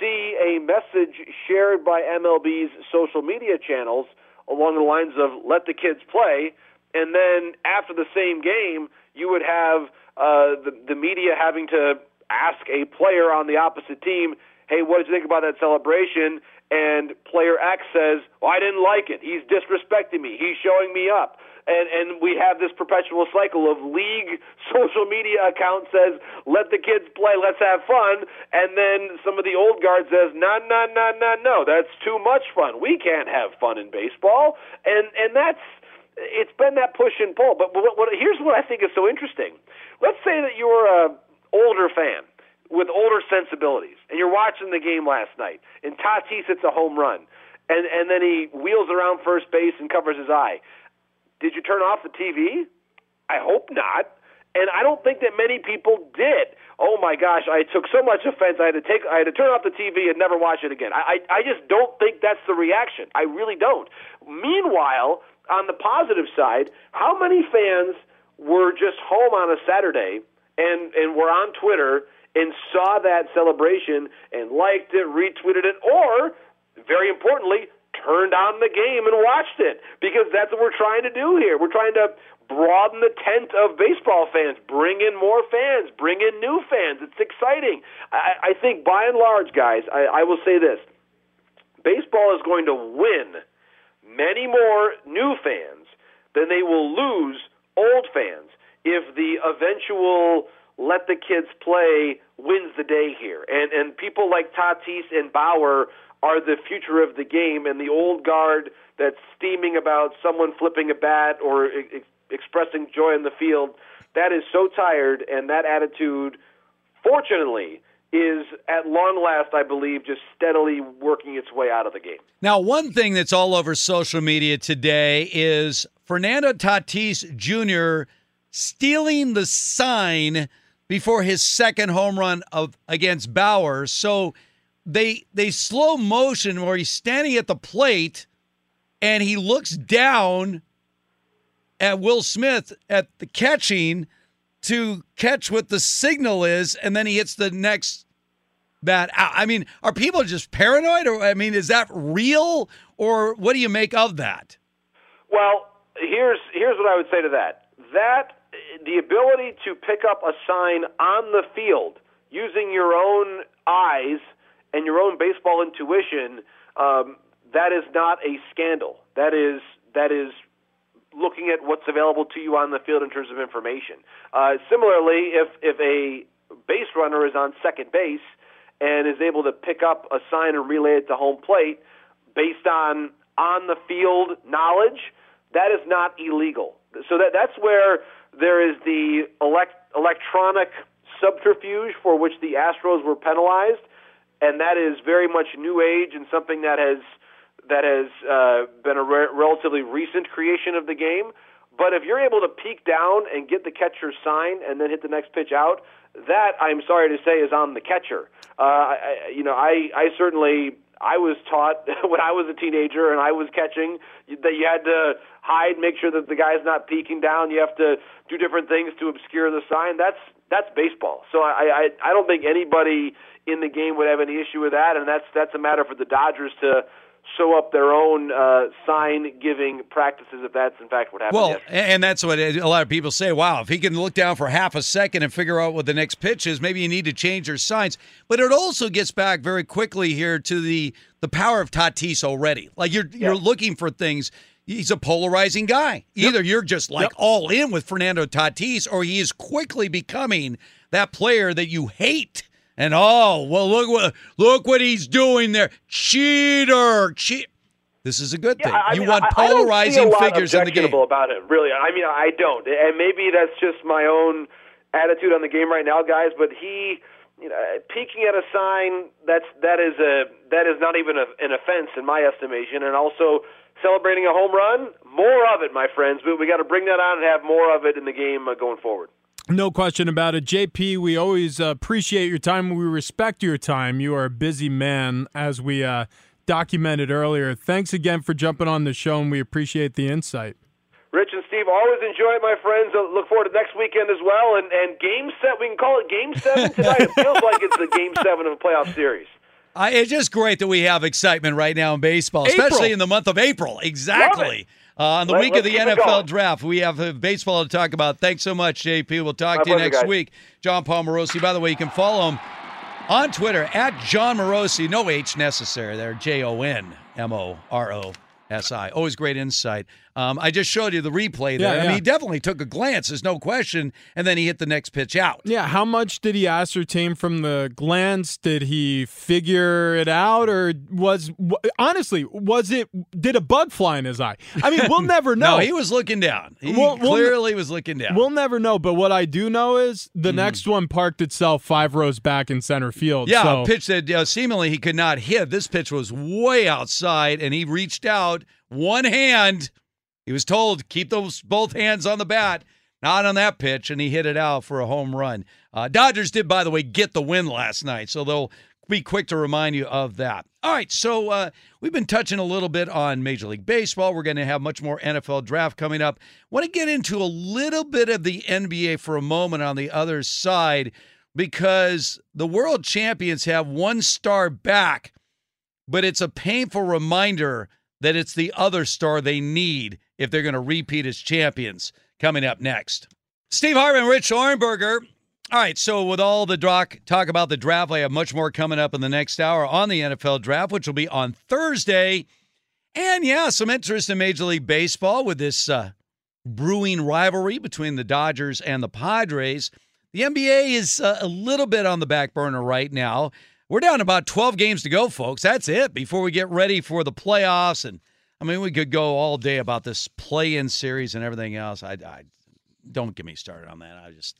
see a message shared by MLB's social media channels along the lines of "Let the kids play," and then after the same game, you would have uh, the the media having to ask a player on the opposite team, "Hey, what did you think about that celebration?" And player X says, "Well, I didn't like it. He's disrespecting me. He's showing me up." and and we have this perpetual cycle of league social media account says let the kids play let's have fun and then some of the old guard says no no no no no that's too much fun we can't have fun in baseball and and that's it's been that push and pull but what, what here's what I think is so interesting let's say that you're a older fan with older sensibilities and you're watching the game last night and Tatis hits a home run and and then he wheels around first base and covers his eye did you turn off the TV? I hope not. And I don't think that many people did. Oh my gosh, I took so much offense. I had to take, I had to turn off the TV and never watch it again. I, I, I just don't think that's the reaction. I really don't. Meanwhile, on the positive side, how many fans were just home on a Saturday and and were on Twitter and saw that celebration and liked it, retweeted it, or very importantly, turned on the game and watched it because that's what we're trying to do here. We're trying to broaden the tent of baseball fans, bring in more fans, bring in new fans. It's exciting. I, I think by and large, guys, I, I will say this baseball is going to win many more new fans than they will lose old fans if the eventual let the kids play wins the day here. And and people like Tatis and Bauer are the future of the game, and the old guard that's steaming about someone flipping a bat or ex- expressing joy in the field, that is so tired, and that attitude, fortunately, is at long last, I believe, just steadily working its way out of the game. Now, one thing that's all over social media today is Fernando Tatis Jr. stealing the sign before his second home run of against Bauer. So they they slow motion where he's standing at the plate and he looks down at Will Smith at the catching to catch what the signal is, and then he hits the next bat out. I mean, are people just paranoid, or I mean, is that real, or what do you make of that? Well, here's here's what I would say to that. That the ability to pick up a sign on the field using your own eyes and your own baseball intuition, um, that is not a scandal. That is that is looking at what's available to you on the field in terms of information. Uh, similarly, if if a base runner is on second base and is able to pick up a sign and relay it to home plate based on on the field knowledge, that is not illegal. So that that's where there is the elect, electronic subterfuge for which the Astros were penalized and that is very much new age and something that has that has uh, been a re- relatively recent creation of the game. But if you're able to peek down and get the catcher's sign and then hit the next pitch out, that I'm sorry to say is on the catcher. Uh, I, you know, I I certainly I was taught when I was a teenager and I was catching that you had to hide, make sure that the guy's not peeking down. You have to do different things to obscure the sign. That's that's baseball. So I I, I don't think anybody in the game would have any issue with that, and that's that's a matter for the Dodgers to sew up their own uh, sign giving practices if that's in fact what happened. Well, yesterday. and that's what a lot of people say. Wow, if he can look down for half a second and figure out what the next pitch is, maybe you need to change your signs. But it also gets back very quickly here to the the power of Tatis already. Like you're yeah. you're looking for things. He's a polarizing guy. Either yep. you're just like yep. all in with Fernando Tatis, or he is quickly becoming that player that you hate and oh well look what look what he's doing there. Cheater cheat this is a good yeah, thing. I you mean, want polarizing figures in the game. about it really. I mean i don't. And maybe that's just my own attitude on the game right now guys but he you know peeking at a sign that's that is a that is not even a, an offense in my estimation and also celebrating a home run more of it my friends. We, we got to bring that on and have more of it in the game uh, going forward no question about it. JP, we always uh, appreciate your time. We respect your time. You are a busy man, as we uh, documented earlier. Thanks again for jumping on the show, and we appreciate the insight. Rich and Steve, Steve. Always enjoy it, my friends. Uh, look forward to next weekend as well. And and Game Seven, we can call it Game Seven tonight. it feels like it's the Game Seven of a playoff series. Uh, it's just great that we have excitement right now in baseball, especially in the month of April. Exactly. Uh, on the Let- week of the NFL going. draft, we have uh, baseball to talk about. Thanks so much, JP. We'll talk My to you next guys. week. Jon Paul Morosi. By the way, you can follow him on Twitter at Jon Morosi. No H necessary there. J O N M O R O S I. Always great insight. Um, I just showed you the replay there. Yeah, I mean, he definitely took a glance. There's no question. And then he hit the next pitch out. Yeah, how much did he ascertain from the glance? Did he figure it out, or was honestly was it? Did a bug fly in his eye? I mean, we'll never know. No, he was looking down. He We'll- we'll- clearly was looking down. We'll never know. But what I do know is the Mm. next one parked itself five rows back in center field. Yeah, so. a pitch that uh, seemingly he could not hit. This pitch was way outside, and he reached out one hand. He was told keep those both hands on the bat, not on that pitch, and he hit it out for a home run. Uh, Dodgers did, by the way, get the win last night, so they'll be quick to remind you of that. All right, so uh, we've been touching a little bit on Major League Baseball. We're going to have much more NFL draft coming up. Want to get into a little bit of the NBA for a moment on the other side because the world champions have one star back, but it's a painful reminder that it's the other star they need if they're going to repeat as champions coming up next. Steve Harvey, Rich Ohrnberger. All right, so with all the talk, about the draft, I have much more coming up in the next hour on the NFL draft, which will be on Thursday. And yeah, some interest in Major League Baseball with this uh, brewing rivalry between the Dodgers and the Padres. The NBA is uh, a little bit on the back burner right now. We're down about 12 games to go, folks. That's it before we get ready for the playoffs. And I mean, we could go all day about this play in series and everything else. I, I don't get me started on that. I just,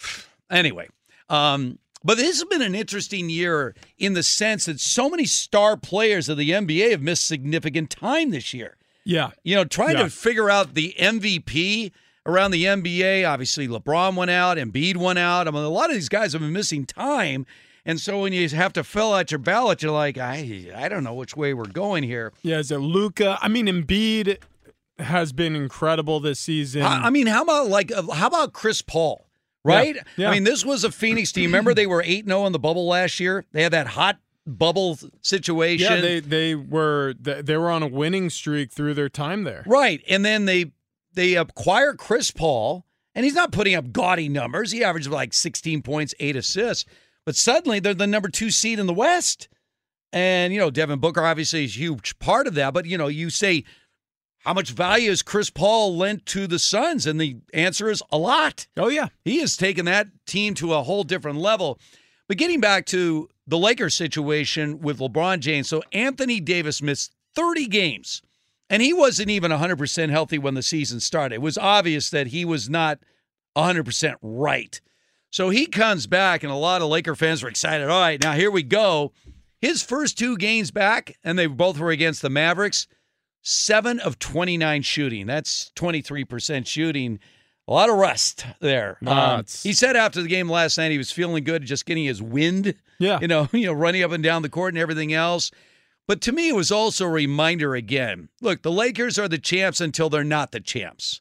anyway. Um, but this has been an interesting year in the sense that so many star players of the NBA have missed significant time this year. yeah, You know, trying Yeah. to figure out the MVP around the NBA. Obviously, LeBron went out, Embiid went out. I mean, a lot of these guys have been missing time. And so when you have to fill out your ballot, you're like, I, I don't know which way we're going here. yeah. Is it Luka? I mean, Embiid has been incredible this season. I, I mean, how about like, uh, how about Chris Paul? Right? Yeah, yeah. I mean, this was a Phoenix team. Remember, they were 8 0 in the bubble last year. They had that hot bubble situation. yeah, they they were they were on a winning streak through their time there. Right. And then they they acquire Chris Paul, and he's not putting up gaudy numbers. He averages like 16 points, eight assists. But suddenly they're the number two seed in the West. And, you know, Devin Booker obviously is a huge part of that. But, you know, you say, how much value has Chris Paul lent to the Suns? And the answer is a lot. Oh yeah. He has taken that team to a whole different level. But getting back to the Lakers situation with LeBron James, so Anthony Davis missed 30 games, and he wasn't even 100% healthy when the season started. It was obvious that he was not 100% right. So he comes back, and a lot of Laker fans were excited. All right, now here we go. His first two games back, and they both were against the Mavericks, seven of 29 shooting. That's 23% shooting. A lot of rust there. Um, he said after the game last night he was feeling good, just getting his wind. Yeah. You know, you know, running up and down the court and everything else. But to me, it was also a reminder again. Look, the Lakers are the champs until they're not the champs,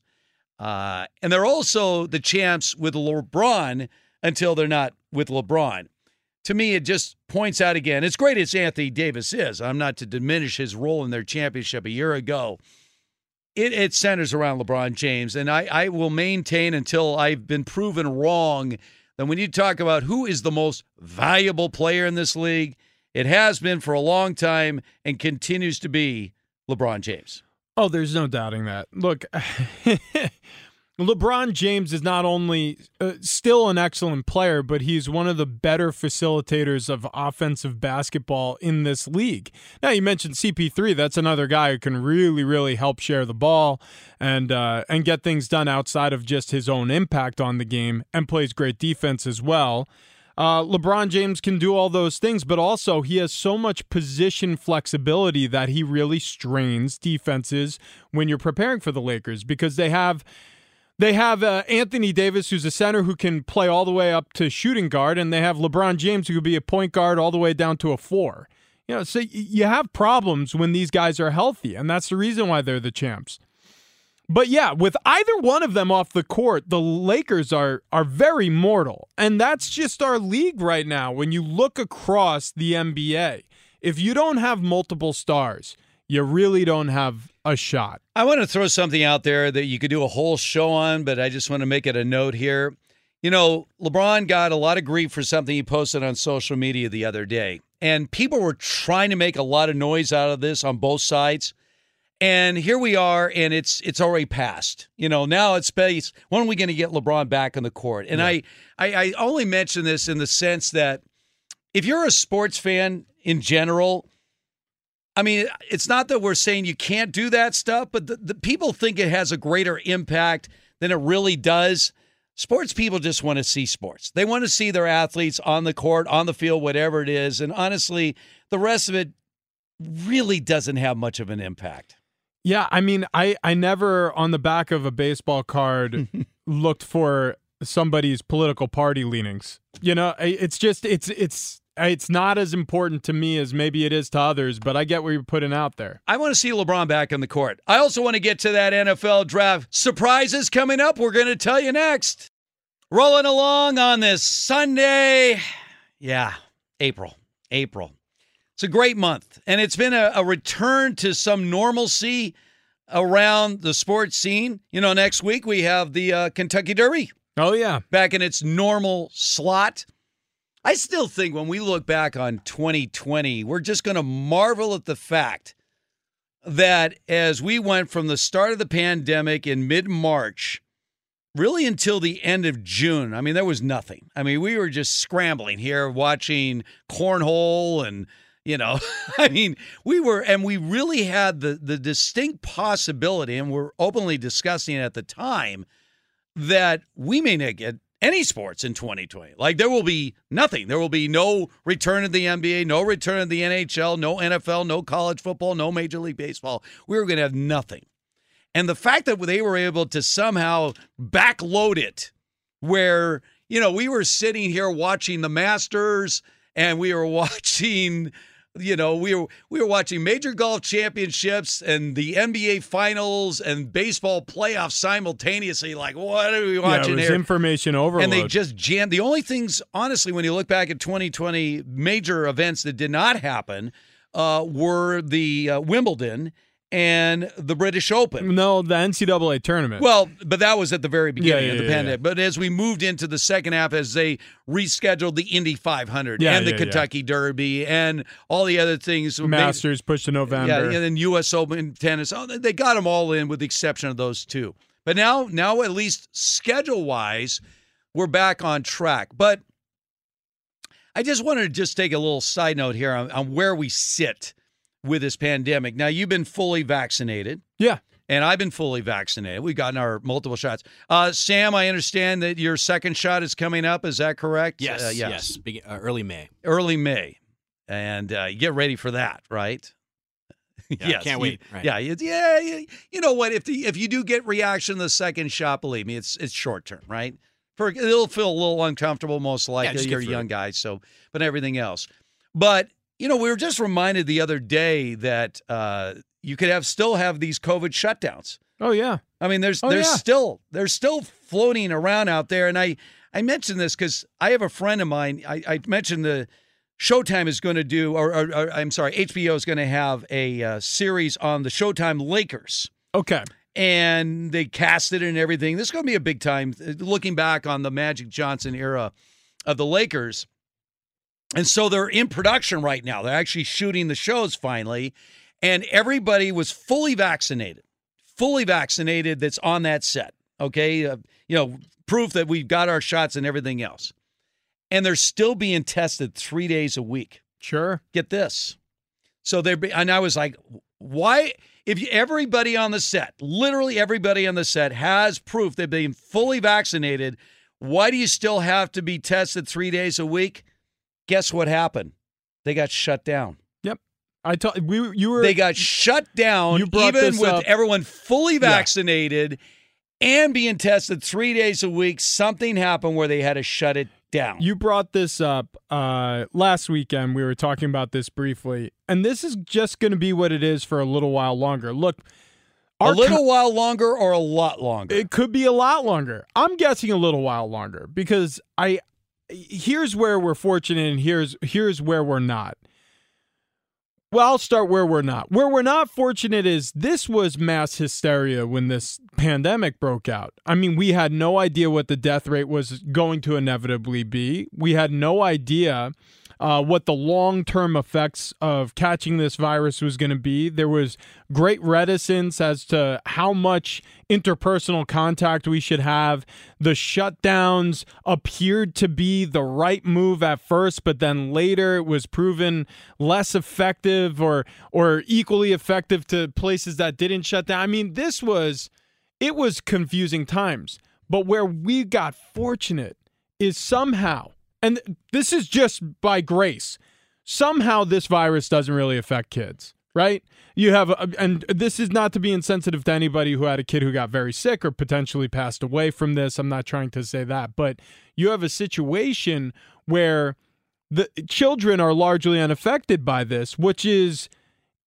uh, and they're also the champs with LeBron until they're not with LeBron. To me, it just points out again. It's great as Anthony Davis is. I'm not to diminish his role in their championship a year ago. It, it centers around LeBron James, and I, I will maintain until I've been proven wrong that when you talk about who is the most valuable player in this league, it has been for a long time and continues to be LeBron James. Oh, there's no doubting that. Look, LeBron James is not only uh, still an excellent player, but he's one of the better facilitators of offensive basketball in this league. Now, you mentioned CP3. That's another guy who can really, really help share the ball and uh, and get things done outside of just his own impact on the game, and plays great defense as well. Uh, LeBron James can do all those things, but also he has so much position flexibility that he really strains defenses when you're preparing for the Lakers because they have they have uh, Anthony Davis, who's a center who can play all the way up to shooting guard, and they have LeBron James, who could be a point guard all the way down to a four. You know, so you have problems when these guys are healthy, and that's the reason why they're the champs. But yeah, with either one of them off the court, the Lakers are are very mortal. And that's just our league right now. When you look across the NBA, if you don't have multiple stars, you really don't have a shot. I want to throw something out there that you could do a whole show on, but I just want to make it a note here. You know, LeBron got a lot of grief for something he posted on social media the other day. And people were trying to make a lot of noise out of this on both sides. And here we are, and it's it's already passed. You know, now it's space. When are we going to get LeBron back on the court? And yeah. I, I I only mention this in the sense that if you're a sports fan in general, I mean, it's not that we're saying you can't do that stuff, but the, the people think it has a greater impact than it really does. Sports people just want to see sports. They want to see their athletes on the court, on the field, whatever it is. And honestly, the rest of it really doesn't have much of an impact. Yeah, I mean, I I never on the back of a baseball card looked for somebody's political party leanings. You know, it's just it's it's it's not as important to me as maybe it is to others, but I get what you're putting out there. I want to see LeBron back on the court. I also want to get to that NFL draft surprises coming up. We're going to tell you next. Rolling along on this Sunday. Yeah, April. April. It's a great month, and it's been a, a return to some normalcy around the sports scene. You know, next week we have the uh, Kentucky Derby. Oh, yeah. Back in its normal slot. I still think when we look back on 2020, we're just going to marvel at the fact that as we went from the start of the pandemic in mid March, really until the end of June, I mean, there was nothing. I mean, we were just scrambling here watching cornhole and you know i mean we were and we really had the the distinct possibility and we're openly discussing at the time that we may not get any sports in 2020. Like there will be nothing. There will be no return of the NBA, no return of the NHL, no NFL, no college football, no Major League Baseball. We were going to have nothing. And the fact that they were able to somehow backload it, where, you know, we were sitting here watching the Masters and we were watching you know, we were we were watching major golf championships and the NBA finals and baseball playoffs simultaneously. Like, what are we watching yeah, here? Information overload. And they just jammed. The only things, honestly, when you look back at 2020 major events that did not happen, uh, were the uh, Wimbledon and the British Open. No, the NCAA tournament. Well, but that was at the very beginning yeah, of the yeah, pandemic. Yeah. But as we moved into the second half, as they rescheduled the Indy 500 and the Kentucky Derby and all the other things, Masters made, pushed to November, yeah, and then U.S. Open tennis. Oh, they got them all in, with the exception of those two. But now, now at least schedule wise, we're back on track. But I just wanted to just take a little side note here on, on where we sit with this pandemic. Now, you've been fully vaccinated. Yeah. And I've been fully vaccinated. We've gotten our multiple shots. Uh, Sam, I understand that your second shot is coming up. Is that correct? Yes. Uh, yes. yes. Uh, early May. Early May. And uh, you get ready for that, right? Yeah, yes, can't wait. Right. Yeah, yeah, yeah. You know what? If the if you do get reaction to the second shot, believe me, it's it's short term, right? For it'll feel a little uncomfortable, most likely. Yeah, You're a young guy, so but everything else. But you know, we were just reminded the other day that uh, you could have still have these COVID shutdowns. Oh yeah. I mean, there's oh, there's yeah. still there's still floating around out there, and I I mentioned this because I have a friend of mine. I, I mentioned the Showtime is going to do, or, or, or, I'm sorry, HBO is going to have a uh, series on the Showtime Lakers. Okay. And they cast it and everything. This is going to be a big time. Looking back on the Magic Johnson era of the Lakers. And so they're in production right now. They're actually shooting the shows finally. And everybody was fully vaccinated, fully vaccinated that's on that set. Okay. Uh, you know, proof that we've got our shots and everything else. And they're still being tested three days a week. Sure. Get this. So they're, and I was like, why? If you, everybody on the set, literally everybody on the set has proof they've been fully vaccinated, why do you still have to be tested three days a week? Guess what happened? They got shut down. Yep. I told we you were They got shut down You even with up. everyone fully vaccinated and being tested 3 days a week. Something happened where they had to shut it down. You brought this up uh, last weekend. We were talking about this briefly, and this is just going to be what it is for a little while longer. Look, a little co- while longer or a lot longer? It could be a lot longer. I'm guessing a little while longer because I here's where we're fortunate and here's here's where we're not. Well, I'll start where we're not. Where we're not fortunate is this was mass hysteria when this pandemic broke out. I mean, we had no idea what the death rate was going to inevitably be. We had no idea uh, what the long term effects of catching this virus was going to be. There was great reticence as to how much interpersonal contact we should have. The shutdowns appeared to be the right move at first, but then later it was proven less effective or or equally effective to places that didn't shut down. I mean, this was it was confusing times. But where we got fortunate is somehow and this is just by grace. Somehow this virus doesn't really affect kids, right? You have, a, and this is not to be insensitive to anybody who had a kid who got very sick or potentially passed away from this. I'm not trying to say that, but you have a situation where the children are largely unaffected by this, which is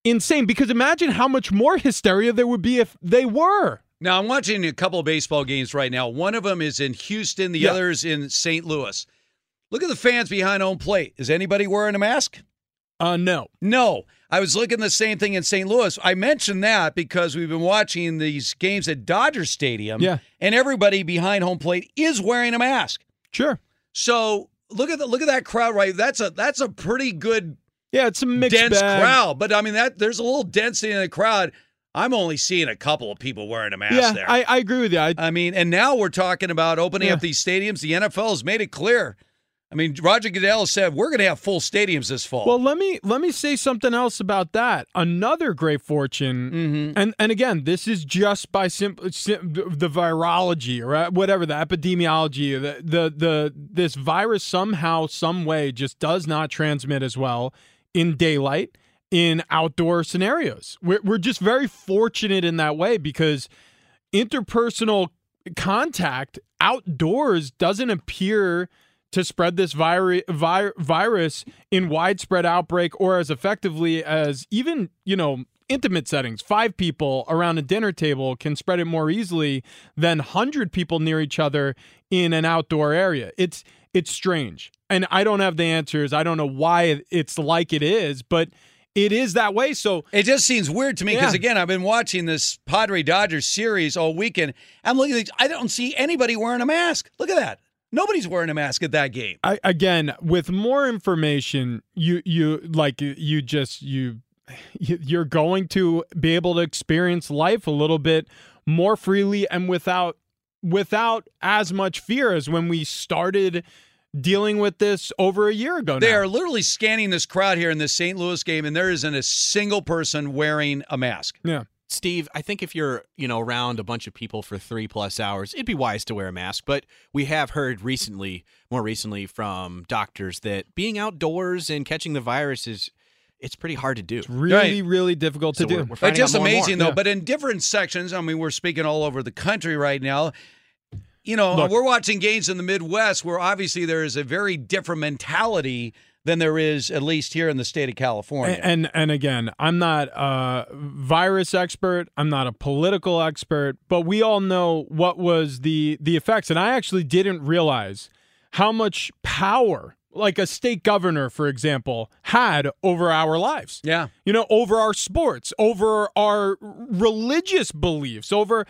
insane because imagine how much more hysteria there would be if they were. Now I'm watching a couple of baseball games right now. One of them is in Houston, the Yeah. other is in St. Louis. Look at the fans behind home plate. Is anybody wearing a mask? Uh, no. No. I was looking the same thing in St. Louis. I mentioned that because we've been watching these games at Dodger Stadium. Yeah. And everybody behind home plate is wearing a mask. Sure. So look at the look at that crowd right. That's a that's a pretty good Yeah, it's a mixed dense bag. crowd. But I mean that there's a little density in the crowd. I'm only seeing a couple of people wearing a mask Yeah, there. I, I agree with you. I, I mean, and now we're talking about opening Yeah. up these stadiums. The NFL has made it clear. I mean, Roger Goodell said we're going to have full stadiums this fall. Well, let me let me say something else about that. Another great fortune, Mm-hmm. and and again, this is just by simple sim, the virology or whatever the epidemiology. The, the the this virus somehow, some way, just does not transmit as well in daylight in outdoor scenarios. We're we're just very fortunate in that way because interpersonal contact outdoors doesn't appear to spread this viri- vi- virus in widespread outbreak or as effectively as even you know intimate settings five people around a dinner table can spread it more easily than 100 people near each other in an outdoor area it's it's strange and i don't have the answers i don't know why it's like it is but it is that way so It just seems weird to me because Yeah. again, I've been watching this Padre Dodgers series all weekend. I'm looking I don't see anybody wearing a mask. Look at that. Nobody's wearing a mask at that game. I, again, with more information, you you like you just you you- you're going to be able to experience life a little bit more freely and without without as much fear as when we started dealing with this over a year ago. They are literally scanning this crowd here in the St. Louis game, and there isn't a single person wearing a mask. Yeah. Steve, I think if you're, you know, around a bunch of people for three plus hours, it'd be wise to wear a mask. But we have heard recently, more recently, from doctors that being outdoors and catching the virus is it's pretty hard to do. really really difficult to So do. we're- we're But finding just out more amazing though. Yeah. But in different sections, I mean, we're speaking all over the country right now. You know, Look- we're watching games in the Midwest where obviously there is a very different mentality than there is at least here in the state of California. And, and and again, I'm not a virus expert. I'm not a political expert, but we all know what was the the effects. And I actually didn't realize how much power, like a state governor, for example, had over our lives. yeah. You know, over our sports, over our religious beliefs, over.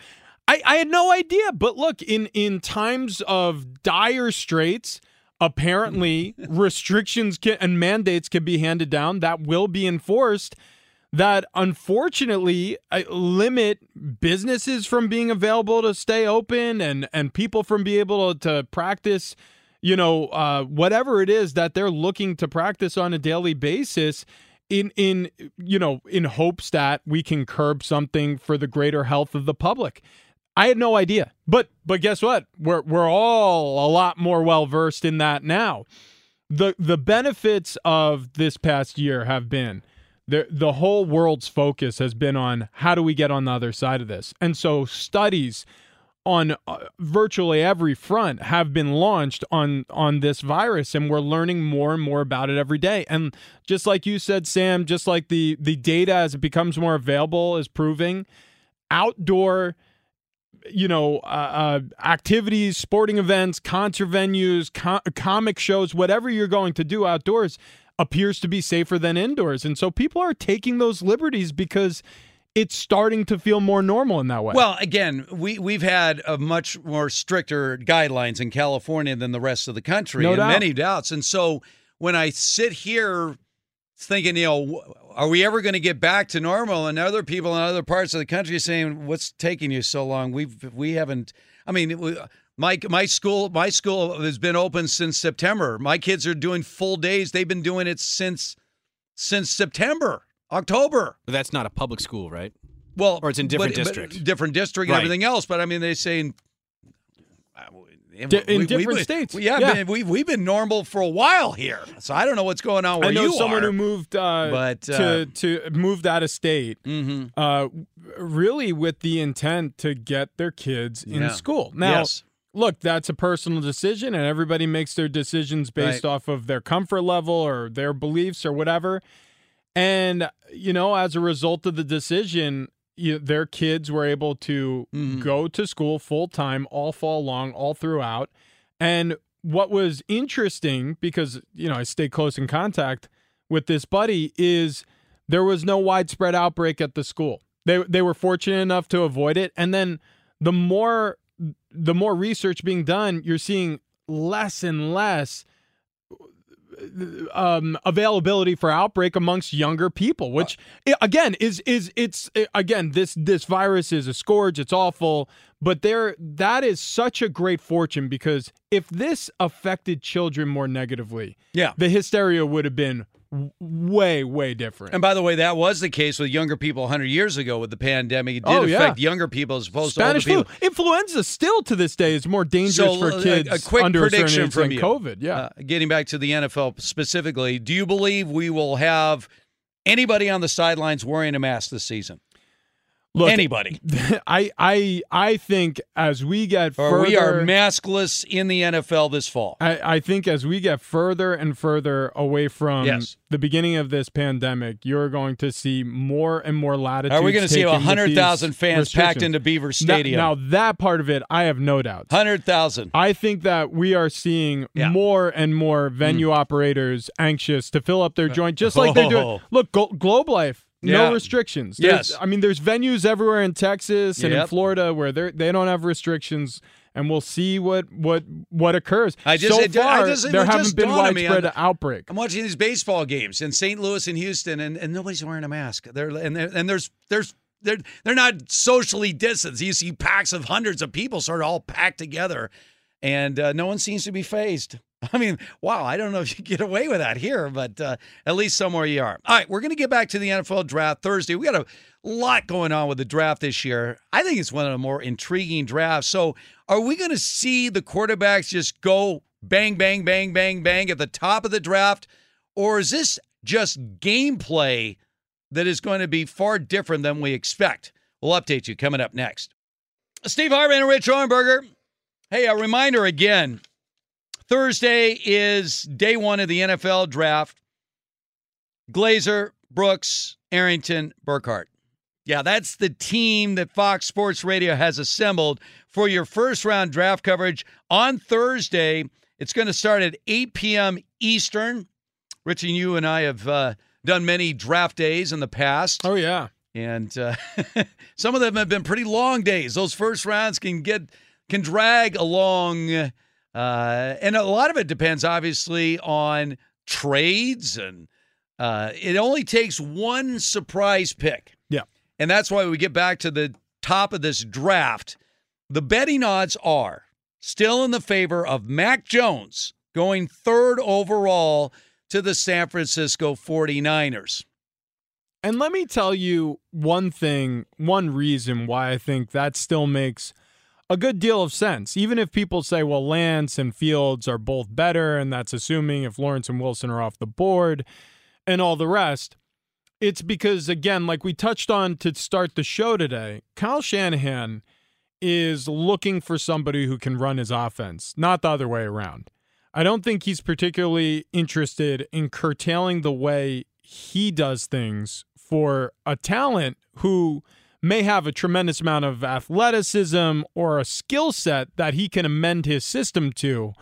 I, I had no idea, but look, in in times of dire straits, apparently restrictions can, and mandates can be handed down that will be enforced. That unfortunately limit businesses from being available to stay open and and people from being able to practice you know uh, whatever it is that they're looking to practice on a daily basis in in you know in hopes that we can curb something for the greater health of the public i had no idea. But but guess what? We're we're all a lot more well versed in that now. The the benefits of this past year have been the the whole world's focus has been on how do we get on the other side of this. And so studies on uh, virtually every front have been launched on on this virus and we're learning more and more about it every day. And just like you said Sam just like the the data as it becomes more available is proving outdoor you know, uh, uh, activities, sporting events, concert venues, co- comic shows, whatever you're going to do outdoors appears to be safer than indoors. And so people are taking those liberties because it's starting to feel more normal in that way. Well, again, we we've had a much more stricter guidelines in California than the rest of the country, No doubt. many doubts. And so when I sit here thinking, you know, are we ever going to get back to normal? And other people in other parts of the country saying, "What's taking you so long? We've we haven't." I mean, we- my my school my school has been open since September. My kids are doing full days. They've been doing it since since September, October. But that's not a public school, right? Well, Or it's in different but- but different district, and Right. everything else. But I mean, they're saying In different states. we- yeah, Yeah. man, we we've been normal for a while here. So I don't know what's going on where I know someone are. who moved uh, but, to uh, to moved out of state, Mhm. uh, really with the intent to get their kids in Yeah. school. Now, Yes. look, that's a personal decision, and everybody makes their decisions based Right. off of their comfort level or their beliefs or whatever. And you know, as a result of the decision, you, their kids were able to Mm-hmm. go to school full time all fall long, all throughout. And what was interesting, because you know I stay close in contact with this buddy, is there was no widespread outbreak at the school. They they were fortunate enough to avoid it, and then the more the more research being done, you're seeing less and less um, availability for outbreak amongst younger people, which again is is it's again this this virus is a scourge. It's awful, but there that is such a great fortune because if this affected children more negatively, Yeah. the hysteria would have been way way different. And by the way, that was the case with younger people 100 years ago with the pandemic. It did Oh, yeah. affect younger people as opposed Spanish to older flu, people. influenza, still to this day is more dangerous So, for uh, kids a, a quick under prediction age from you. COVID. Yeah. Uh, getting back to the NFL specifically, do you believe we will have anybody on the sidelines wearing a mask this season? Look, anybody? I I I think as we get further, we are maskless in the NFL this fall. I, I think as we get further and further away from Yes. the beginning of this pandemic, you're going to see more and more latitude. Are we gonna see 100,000 fans packed into Beaver Stadium? Now, that part of it, I have no doubt. 100,000. I think that we are seeing more and more venue Mm. operators anxious to fill up their joint, just like they're doing. Oh. Look, Glo- Globe Life, Yeah. no restrictions. There's- Yes. I mean, there's venues everywhere in Texas and in Florida where they they don't have restrictions, and we'll see what what what occurs. I just, so it, far, I just, there haven't been dawned on me, widespread I'm- outbreak. I'm watching these baseball games in St. Louis and Houston, and, and nobody's wearing a mask. They're and they're, and there's there's they're they're not socially distanced. You see packs of hundreds of people sort of all packed together, and uh, no one seems to be fazed. I mean, wow! I don't know if you get away with that here, but uh, at least somewhere you are. All right, we're going to get back to the NFL draft Thursday. We got a lot going on with the draft this year. I think it's one of the more intriguing drafts. So, are we going to see the quarterbacks just go bang, bang, bang, bang, bang at the top of the draft, or is this just gameplay that is going to be far different than we expect? We'll update you coming up next. Steve Hartman and Rich Ohrnberger. Hey, a reminder again Thursday is day one of the NFL draft. Glazer, Brooks, Arrington, Burkhardt. Yeah, that's the team that Fox Sports Radio has assembled for your first round draft coverage on Thursday. It's going to start at 8 p.m. Eastern. Rich and you and I have uh, done many draft days in the past. Oh, yeah. And uh, some of them have been pretty long days. Those first rounds can get can drag along, uh, and a lot of it depends, obviously, on trades, and uh, it only takes one surprise pick. Yeah, and that's why we get back to the top of this draft. The betting odds are still in the favor of Mac Jones going third overall to the San Francisco 49ers. And let me tell you one thing, one reason why I think that still makes a good deal of sense. Even if people say, well, Lance and Fields are both better, and that's assuming if Lawrence and Wilson are off the board and all the rest. It's because, again, like we touched on to start the show today, Kyle Shanahan is looking for somebody who can run his offense, not the other way around. I don't think he's particularly interested in curtailing the way he does things for a talent who may have a tremendous amount of athleticism or a skill set that he can amend his system to.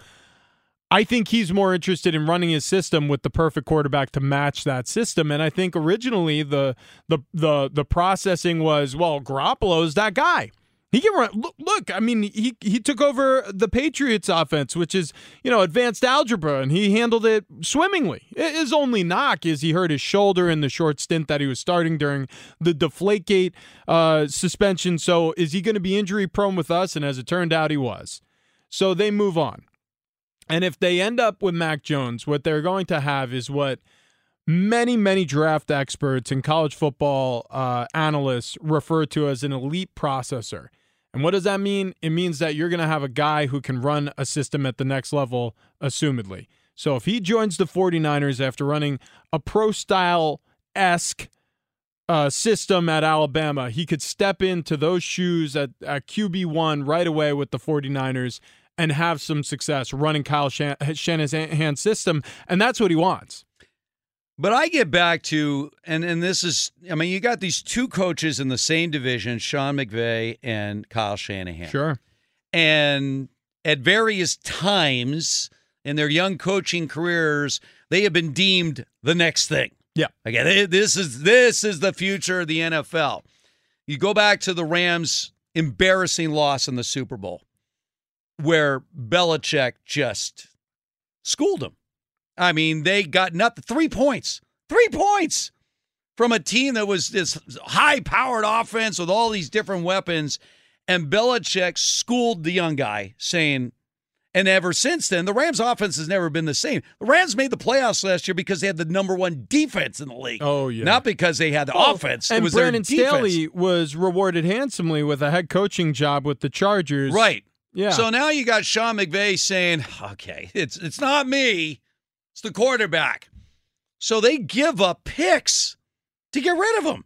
I think he's more interested in running his system with the perfect quarterback to match that system. And I think originally the the the the processing was, well, Garoppolo's that guy. He can run. Look, look, I mean, he he took over the Patriots offense, which is you know advanced algebra, and he handled it swimmingly. His only knock is he hurt his shoulder in the short stint that he was starting during the Deflategate uh, suspension. So is he going to be injury prone with us? And as it turned out, he was. So they move on. And if they end up with Mac Jones, what they're going to have is what many, many draft experts and college football uh, analysts refer to as an elite processor. And what does that mean? It means that you're going to have a guy who can run a system at the next level, assumedly. So if he joins the 49ers after running a pro style esque uh, system at Alabama, he could step into those shoes at, at QB1 right away with the 49ers and have some success running Kyle Shan- Shanahan's system. And that's what he wants. But I get back to, and and this is, I mean, you got these two coaches in the same division, Sean McVay and Kyle Shanahan. Sure. And at various times in their young coaching careers, they have been deemed the next thing. Yeah. Again, this is this is the future of the NFL. You go back to the Rams' embarrassing loss in the Super Bowl, where Belichick just schooled them. I mean, they got nothing. Three points. Three points from a team that was this high powered offense with all these different weapons. And Belichick schooled the young guy, saying, and ever since then, the Rams offense has never been the same. The Rams made the playoffs last year because they had the number one defense in the league. Oh, yeah. Not because they had the Well, offense. And it was Brandon. Staley was rewarded handsomely with a head coaching job with the Chargers. Right. Yeah. So now you got Sean McVay saying, okay, it's it's not me, it's the quarterback. So they give up picks to get rid of him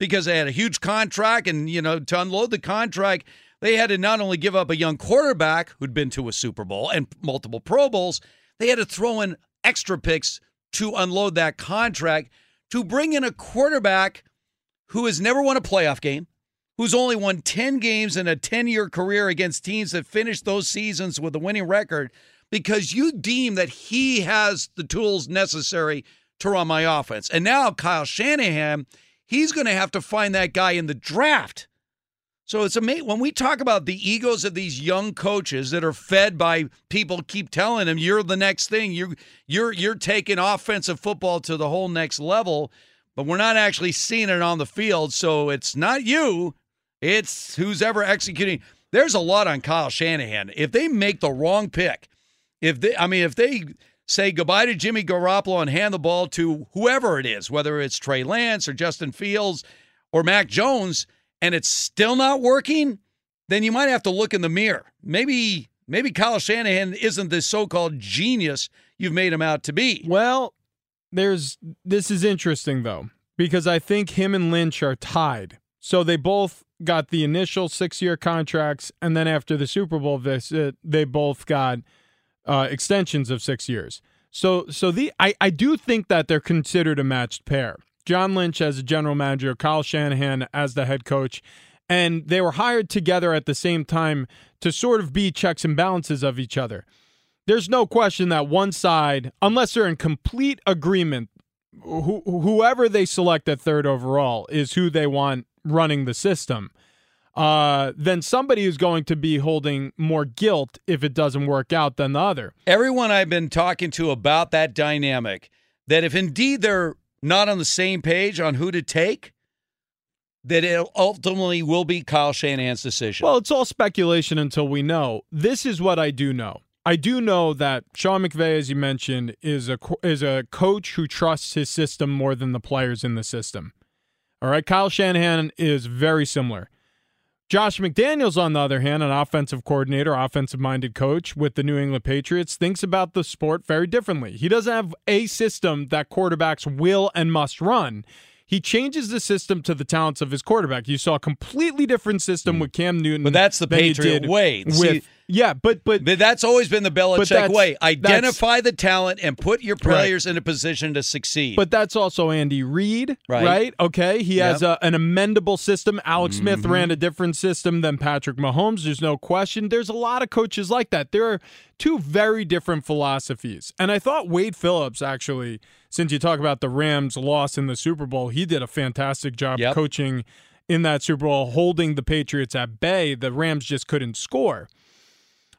because they had a huge contract, and you know to unload the contract, they had to not only give up a young quarterback who'd been to a Super Bowl and multiple Pro Bowls, they had to throw in extra picks to unload that contract to bring in a quarterback who has never won a playoff game, who's only won 10 games in a 10 year career against teams that finished those seasons with a winning record because you deem that he has the tools necessary to run my offense. And now Kyle Shanahan, he's going to have to find that guy in the draft. So it's amazing when we talk about the egos of these young coaches that are fed by people keep telling them you're the next thing. You're you're you're taking offensive football to the whole next level, but we're not actually seeing it on the field. So it's not you, it's who's ever executing. There's a lot on Kyle Shanahan. If they make the wrong pick, if they I mean if they say goodbye to Jimmy Garoppolo and hand the ball to whoever it is, whether it's Trey Lance or Justin Fields or Mac Jones, and it's still not working, then you might have to look in the mirror. Maybe maybe Kyle Shanahan isn't the so-called genius you've made him out to be. Well, there's this is interesting though because I think him and Lynch are tied. So they both got the initial six-year contracts, and then after the Super Bowl visit, they both got uh, extensions of six years. So, so the I, I do think that they're considered a matched pair. John Lynch as a general manager, Kyle Shanahan as the head coach, and they were hired together at the same time to sort of be checks and balances of each other. There's no question that one side, unless they're in complete agreement, who, whoever they select at third overall is who they want running the system. Uh, then somebody is going to be holding more guilt if it doesn't work out than the other. Everyone I've been talking to about that dynamic, that if indeed they're not on the same page on who to take, that it ultimately will be Kyle Shanahan's decision. Well, it's all speculation until we know. This is what I do know. I do know that Sean McVay, as you mentioned, is a is a coach who trusts his system more than the players in the system. All right, Kyle Shanahan is very similar. Josh McDaniels, on the other hand, an offensive coordinator, offensive minded coach with the New England Patriots, thinks about the sport very differently. He doesn't have a system that quarterbacks will and must run. He changes the system to the talents of his quarterback. You saw a completely different system hmm. with Cam Newton. But that's the Patriot way. With See, Yeah, but but But that's always been the Belichick way. Identify the talent and put your players in a position to succeed. But that's also Andy Reid, Right. right? Okay, he has a, an amendable system. Alex Smith Mhm. ran a different system than Patrick Mahomes. There's no question. There's a lot of coaches like that. There are two very different philosophies, and I thought Wade Phillips actually, since you talk about the Rams' loss in the Super Bowl, he did a fantastic job Yep. coaching in that Super Bowl, holding the Patriots at bay. The Rams just couldn't score.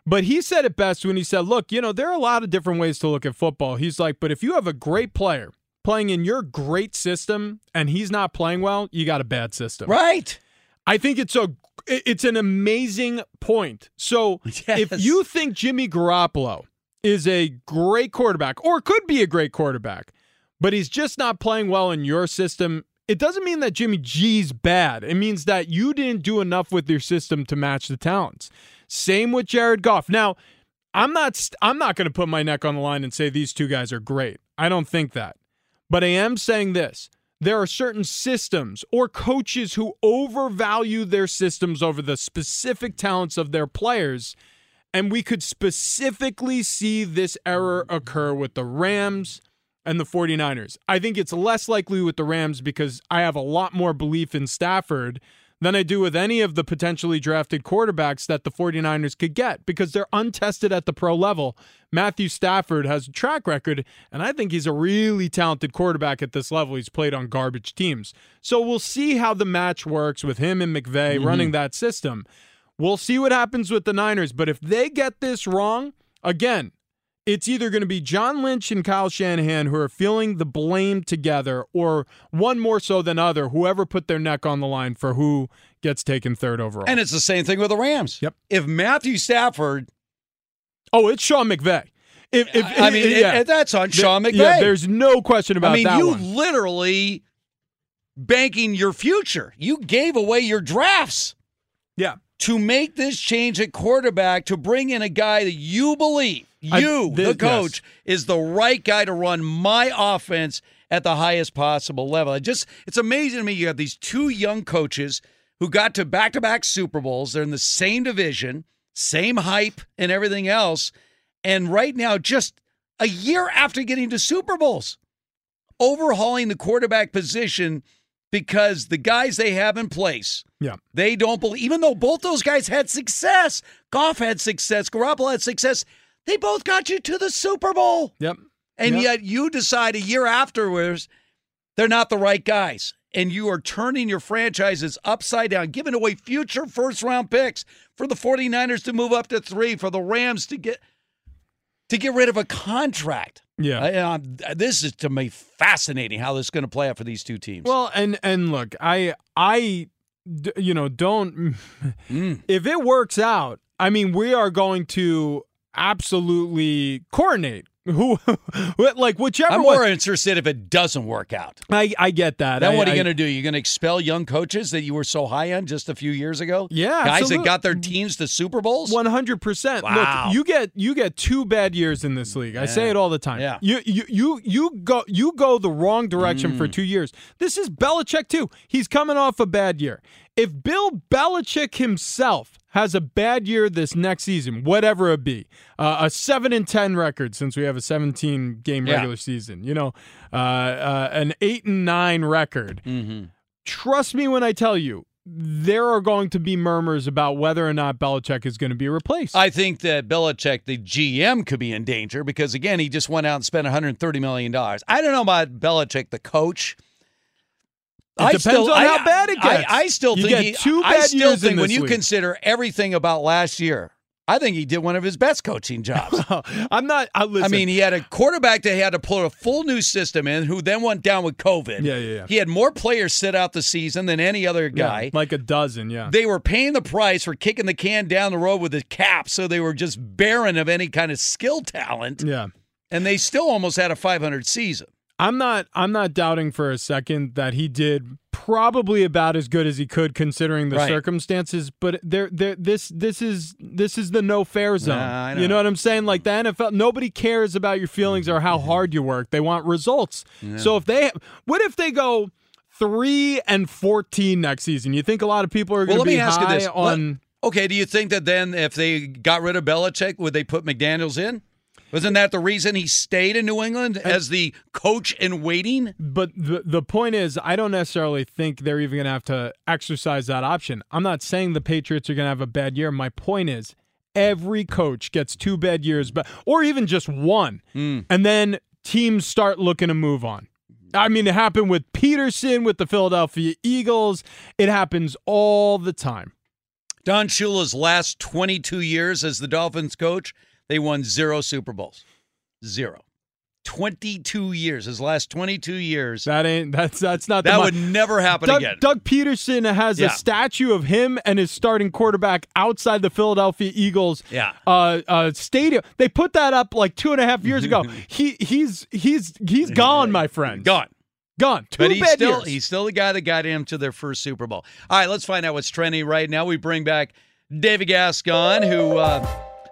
But he said it best when he said, Look, you know, there are a lot of different ways to look at football. He's like, But if you have a great player playing in your great system and he's not playing well, you got a bad system. Right. I think it's a it's an amazing point. So if you think Jimmy Garoppolo is a great quarterback or could be a great quarterback, but he's just not playing well in your system, it doesn't mean that Jimmy G's bad. It means that you didn't do enough with your system to match the talents. Same with Jared Goff. Now, I'm not I'm not going to put my neck on the line and say these two guys are great. I don't think that. But I am saying this. There are certain systems or coaches who overvalue their systems over the specific talents of their players. And we could specifically see this error occur with the Rams and the 49ers. I think it's less likely with the Rams because I have a lot more belief in Stafford than I do with any of the potentially drafted quarterbacks that the 49ers could get because they're untested at the pro level. Matthew Stafford has a track record, and I think he's a really talented quarterback at this level. He's played on garbage teams. So we'll see how the match works with him and McVay Mhm. running that system. We'll see what happens with the Niners, but if they get this wrong, again, it's either going to be John Lynch and Kyle Shanahan who are feeling the blame together, or one more so than other, whoever put their neck on the line for who gets taken third overall. and it's the same thing with the Rams. Yep. If Matthew Stafford, oh, it's Sean McVay. If, if I mean, it- yeah. that's on Sean McVay. Yeah, there's no question about that. I mean, that you one. literally banking your future. You gave away your drafts. Yeah. To make this change at quarterback, to bring in a guy that you believe, I- you, the coach, is the right guy to run my offense at the highest possible level. I just it's amazing to me you have these two young coaches who got to back-to-back Super Bowls. They're in the same division, same hype and everything else. And right now, just a year after getting to Super Bowls, overhauling the quarterback position because the guys they have in place, Yeah. they don't believe, even though both those guys had success, Goff had success, Garoppolo had success, they both got you to the Super Bowl. Yep. And Yep. yet you decide a year afterwards they're not the right guys. And you are turning your franchises upside down, giving away future first round picks for the 49ers to move up to three, for the Rams to get to get rid of a contract. Yeah. I- um, this is to me fascinating how this is going to play out for these two teams. Well, and and look, I I d- you know, don't Mm. if it works out, I mean, we are going to absolutely coordinate who like whichever I'm one. more interested if it doesn't work out. I I get that. Then I- what are you going to do? You're going to expel young coaches that you were so high on just a few years ago? Yeah, guys absolute- that got their teams to Super Bowls. One hundred percent. Wow. Look, you get you get two bad years in this league. I say it all the time. Yeah. You you you you go you go the wrong direction Mm. for two years. This is Belichick too. He's coming off a bad year. If Bill Belichick himself has a bad year this next season, whatever it be, uh, a seven and ten record since we have a seventeen game Yeah. regular season, you know, uh, uh, an eight and nine record. Mm-hmm. Trust me when I tell you, there are going to be murmurs about whether or not Belichick is going to be replaced. I think that Belichick, the GM, could be in danger because again, he just went out and spent 130 million dollars. I don't know about Belichick, the coach. It depends on how bad it I- gets. I, still You think he, two I still years in think when you league. consider everything about last year, I think he did one of his best coaching jobs. I'm not. I, listen, I mean, he had a quarterback that he had to pull a full new system in, who then went down with COVID. Yeah, yeah, yeah. He had more players sit out the season than any other guy, Yeah, like a dozen. Yeah. They were paying the price for kicking the can down the road with the cap, so they were just barren of any kind of skill talent. Yeah. And they still almost had a 500 season. I'm not. I'm not doubting for a second that he did probably about as good as he could considering the Right. circumstances. But there, there, this, this is this is the no fair zone. Nah, I You know know. what I'm saying? Like the mm-hmm. NFL, nobody cares about your feelings or how mm-hmm. hard you work. They want results. Yeah. So if they, what if they go three and fourteen next season? You think a lot of people are going to be me ask you high this. Let- on Okay, do you think that then if they got rid of Belichick, would they put McDaniels in? Wasn't that the reason he stayed in New England as the coach in waiting? But the the point is, I don't necessarily think they're even going to have to exercise that option. I'm not saying the Patriots are going to have a bad year. My point is, every coach gets two bad years, but or even just one, hmm. and then teams start looking to move on. I mean, it happened with Pederson with the Philadelphia Eagles. It happens all the time. Don Shula's last 22 years as the Dolphins coach, they won zero Super Bowls. Zero. 22 years. His last 22 years. That ain't that's that's not That would never happen Doug, again. Doug Pederson has Yeah. a statue of him and his starting quarterback outside the Philadelphia Eagles Yeah. uh, uh, stadium. They put that up like two and a half years ago. he he's he's he's gone, my friend. Gone. Gone. Two but he's still years. he's still the guy that got him to their first Super Bowl. All right, let's find out what's trending right now. We bring back David Gascon, who. Uh,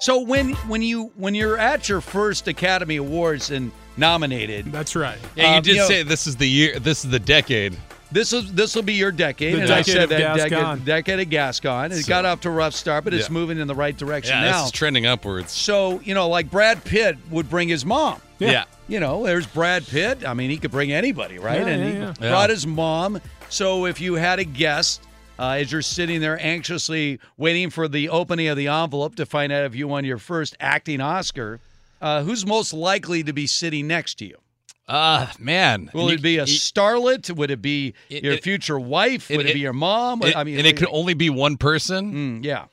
so when when you when you're at your first Academy Awards and nominated, that's right. Yeah, you um, did know, say this is the year. This is the decade. This is this will be your decade. The and I decade said of that Gascon. decade, decade of Gascon. It So- got off to a rough start, but it's Yeah. moving in the right direction Yeah, now. this is trending upwards. So, you know, like Brad Pitt would bring his mom. Yeah. Yeah. You know, there's Brad Pitt. I mean, he could bring anybody, right? Yeah, and yeah, he yeah. brought Yeah. his mom. So if you had a guest, uh, as you're sitting there anxiously waiting for the opening of the envelope to find out if you won your first acting Oscar, uh, who's most likely to be sitting next to you? Uh man. Will it be a you- starlet? Would it be It- your it- future wife? Would it, it- be your mom? it- I mean, and it could only be one person. Mm, yeah.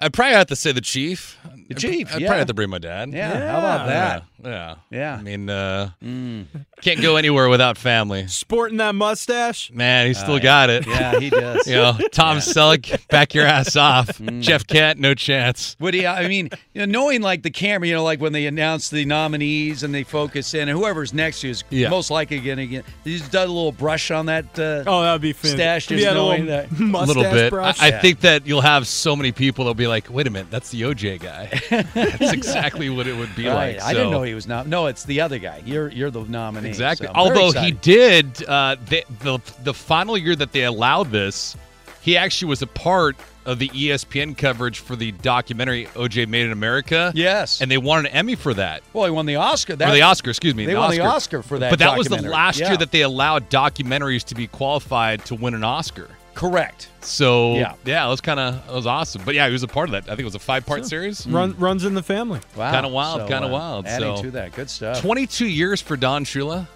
I'd probably have to say the chief. The chief, I'd yeah. probably have to bring my dad. Yeah, how about that? Yeah. Yeah. Yeah. I mean, uh, Mm. can't go anywhere without family. Sporting that mustache. Man, he still Uh, got it. Yeah, he does. You know, Tom Yeah. Selleck, back your ass off. Mm. Jeff Kent, no chance. Would he? I mean, you know, knowing like the camera, you know, like when they announce the nominees and they focus in, and whoever's next to you is Yeah. most likely going to get. He's done a little brush on that. Uh, Oh, that'd be fantastic. stash, If just he a knowing little that. A mustache little bit. I, brush. I Yeah. think that you'll have so many people that'll be like, wait a minute, that's the OJ guy. that's exactly what it would be Right. like. I didn't know he was not. No, it's the other guy. You're you're the nominee. Exactly. so Although he did, uh, the, the the final year that they allowed this, he actually was a part of the ESPN coverage for the documentary OJ Made in America. Yes. and they won an Emmy for that. Well, he won the Oscar. That, or the Oscar, excuse me. They the won Oscar. the Oscar for that. But that was the last Yeah. year that they allowed documentaries to be qualified to win an Oscar. Correct. So Yeah. yeah, it was kind of it was awesome. But yeah, he was a part of that. I think it was a five part series. Run, runs in the family. Wow. Kinda wild, So, kinda uh, wild. Adding So- to that, good stuff. Twenty two years for Don Shula.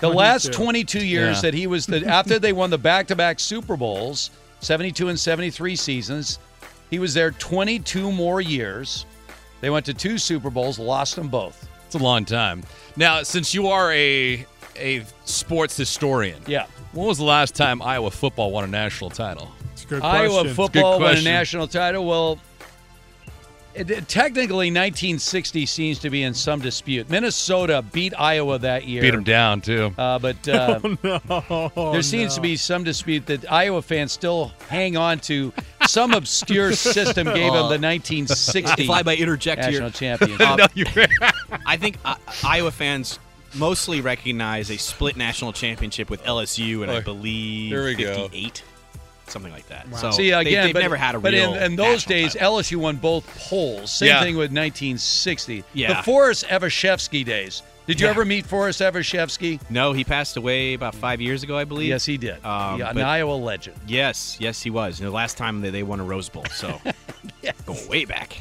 The last 22. 22 years Yeah. that he was the after they won the back-to-back Super Bowls, 72 and 73 seasons, he was there 22 more years. They went to two Super Bowls, lost them both. It's a long time. Now, since you are a a sports historian, Yeah. When was the last time Iowa football won a national title? It's a good Iowa question. football won a national title. Well, it, it- technically 1960 seems to be in some dispute. Minnesota beat Iowa that year. Beat them down too. Uh, but uh, no, there seems to be some dispute that Iowa fans still hang on to some obscure system gave them the 1960 If I may interject national here, championship. Uh, no, you I think uh, Iowa fans mostly recognize a split national championship with LSU and I believe here we go. 58, something like that. Wow. So See again, they, have but, never had a but real. in, in those days, title. LSU won both polls. Same Yeah. thing with 1960. Yeah. The Forest Evashevski days. Did you Yeah. ever meet Forest Evashevski? no, he passed away about five years ago, I believe. Yes, he did. Um, yeah, an but- Iowa legend. Yes, yes, he was. You know, the last time that they won a Rose Bowl, so going way back.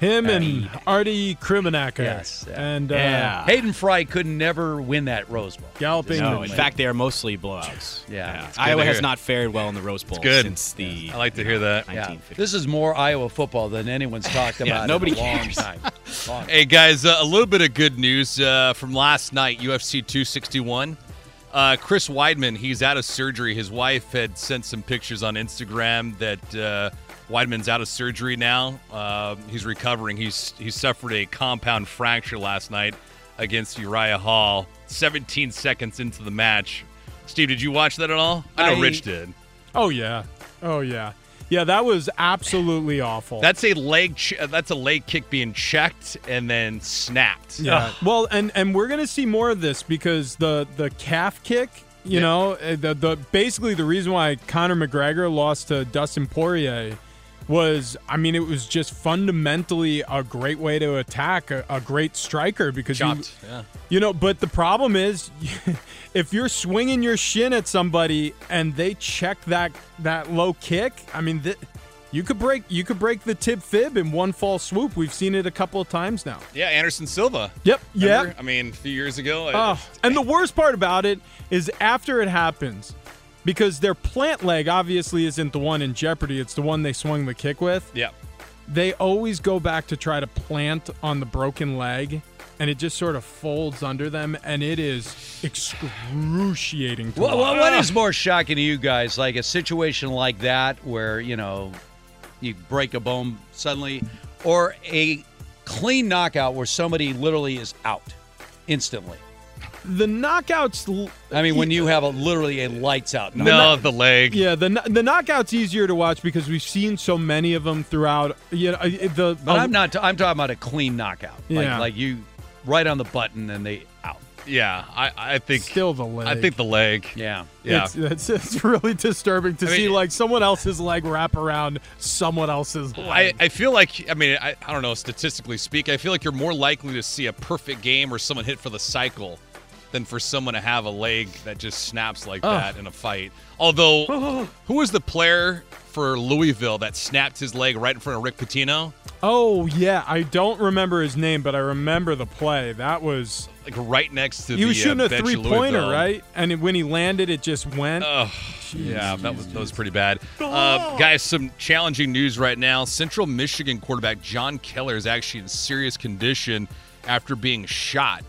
Him and Artie Krimenacher. Yes, yeah. And uh, Yeah. Hayden Fry could never win that Rose Bowl. galloping. No, in fact, they are mostly blowouts. Yeah. good Iowa has not fared well in the Rose Bowl good. since the. I like to hear that. Yeah. This is more Iowa football than anyone's talked about Yeah, in nobody a long cares. time. Long Hey guys, uh, a little bit of good news uh, from last night, UFC 261. Uh, Chris Weidman, he's out of surgery. His wife had sent some pictures on Instagram that uh, Weidman's out of surgery now. Uh, he's recovering. He's he suffered a compound fracture last night against Uriah Hall. 17 seconds into the match. Steve, did you watch that at all? I know I- Rich did. Oh yeah. Oh yeah. Yeah, that was absolutely awful. That's a leg. Ch- uh, that's a leg kick being checked and then snapped. Yeah. Well, and and we're gonna see more of this because the the calf kick. You Yeah. know, uh, the the basically the reason why Conor McGregor lost to Dustin Poirier was, I mean, it was just fundamentally a great way to attack a, a great striker because you, Chopped, yeah. you know. But the problem is, if you're swinging your shin at somebody and they check that that low kick, I mean, th- you could break you could break the tib fib in one fall swoop. We've seen it a couple of times now. Yeah, Anderson Silva. Yep. Yeah. I mean, a few years ago. Oh, and the worst part about it is after it happens, because their plant leg obviously isn't the one in jeopardy, it's the one they swung the kick with. Yeah. They always go back to try to plant on the broken leg, and it just sort of folds under them, and it is excruciating to What, watch. what is more shocking to you guys? Like a situation like that where, you know, you break a bone suddenly, or a clean knockout where somebody literally is out instantly? The knockouts. l- I mean, when you have a literally a lights out No, the leg. Yeah, the the knockout's easier to watch because we've seen so many of them throughout. You know, the But I'm not. I'm talking about a clean knockout. Like, Yeah. like you, right on the button and they out. Yeah, I, I think still the leg. I think the leg. Yeah. Yeah. It's, it's, it's really disturbing to I mean- see like someone else's leg wrap around someone else's I, leg. I feel like I mean I, I don't know statistically speak I feel like you're more likely to see a perfect game or someone hit for the cycle than for someone to have a leg that just snaps like Oh. that in a fight. Although who was the player for Louisville that snapped his leg right in front of Rick Pitino? Oh yeah, I don't remember his name, but I remember the play. That was Like right next to he the was shooting uh, a three pointer, right? And it- when he landed, it just went. Oh, yeah, that was that was pretty bad. Uh, guys, some challenging news right now. Central Michigan quarterback John Keller is actually in serious condition after being shot.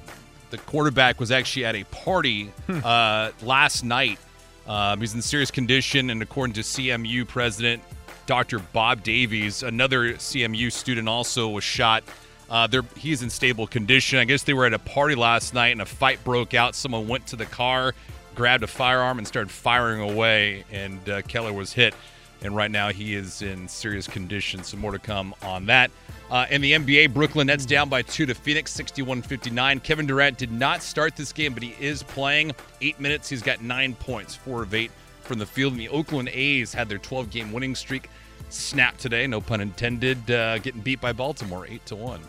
The quarterback was actually at a party uh, last night. Um, he's in serious condition, and according to CMU president Dr. Bob Davies, another CMU student also was shot. Uh, he's in stable condition. I guess they were at a party last night, and a fight broke out. Someone went to the car, grabbed a firearm, and started firing away. And uh, Keller was hit. And right now, he is in serious condition. Some more to come on that. Uh, in the NBA, Brooklyn Nets down by two to Phoenix, 61 59. Kevin Durant did not start this game, but he is playing. Eight minutes, he's got nine points, four of eight from the field. And the Oakland A's had their 12 game winning streak snapped today, no pun intended, uh, getting beat by Baltimore 8 to 1.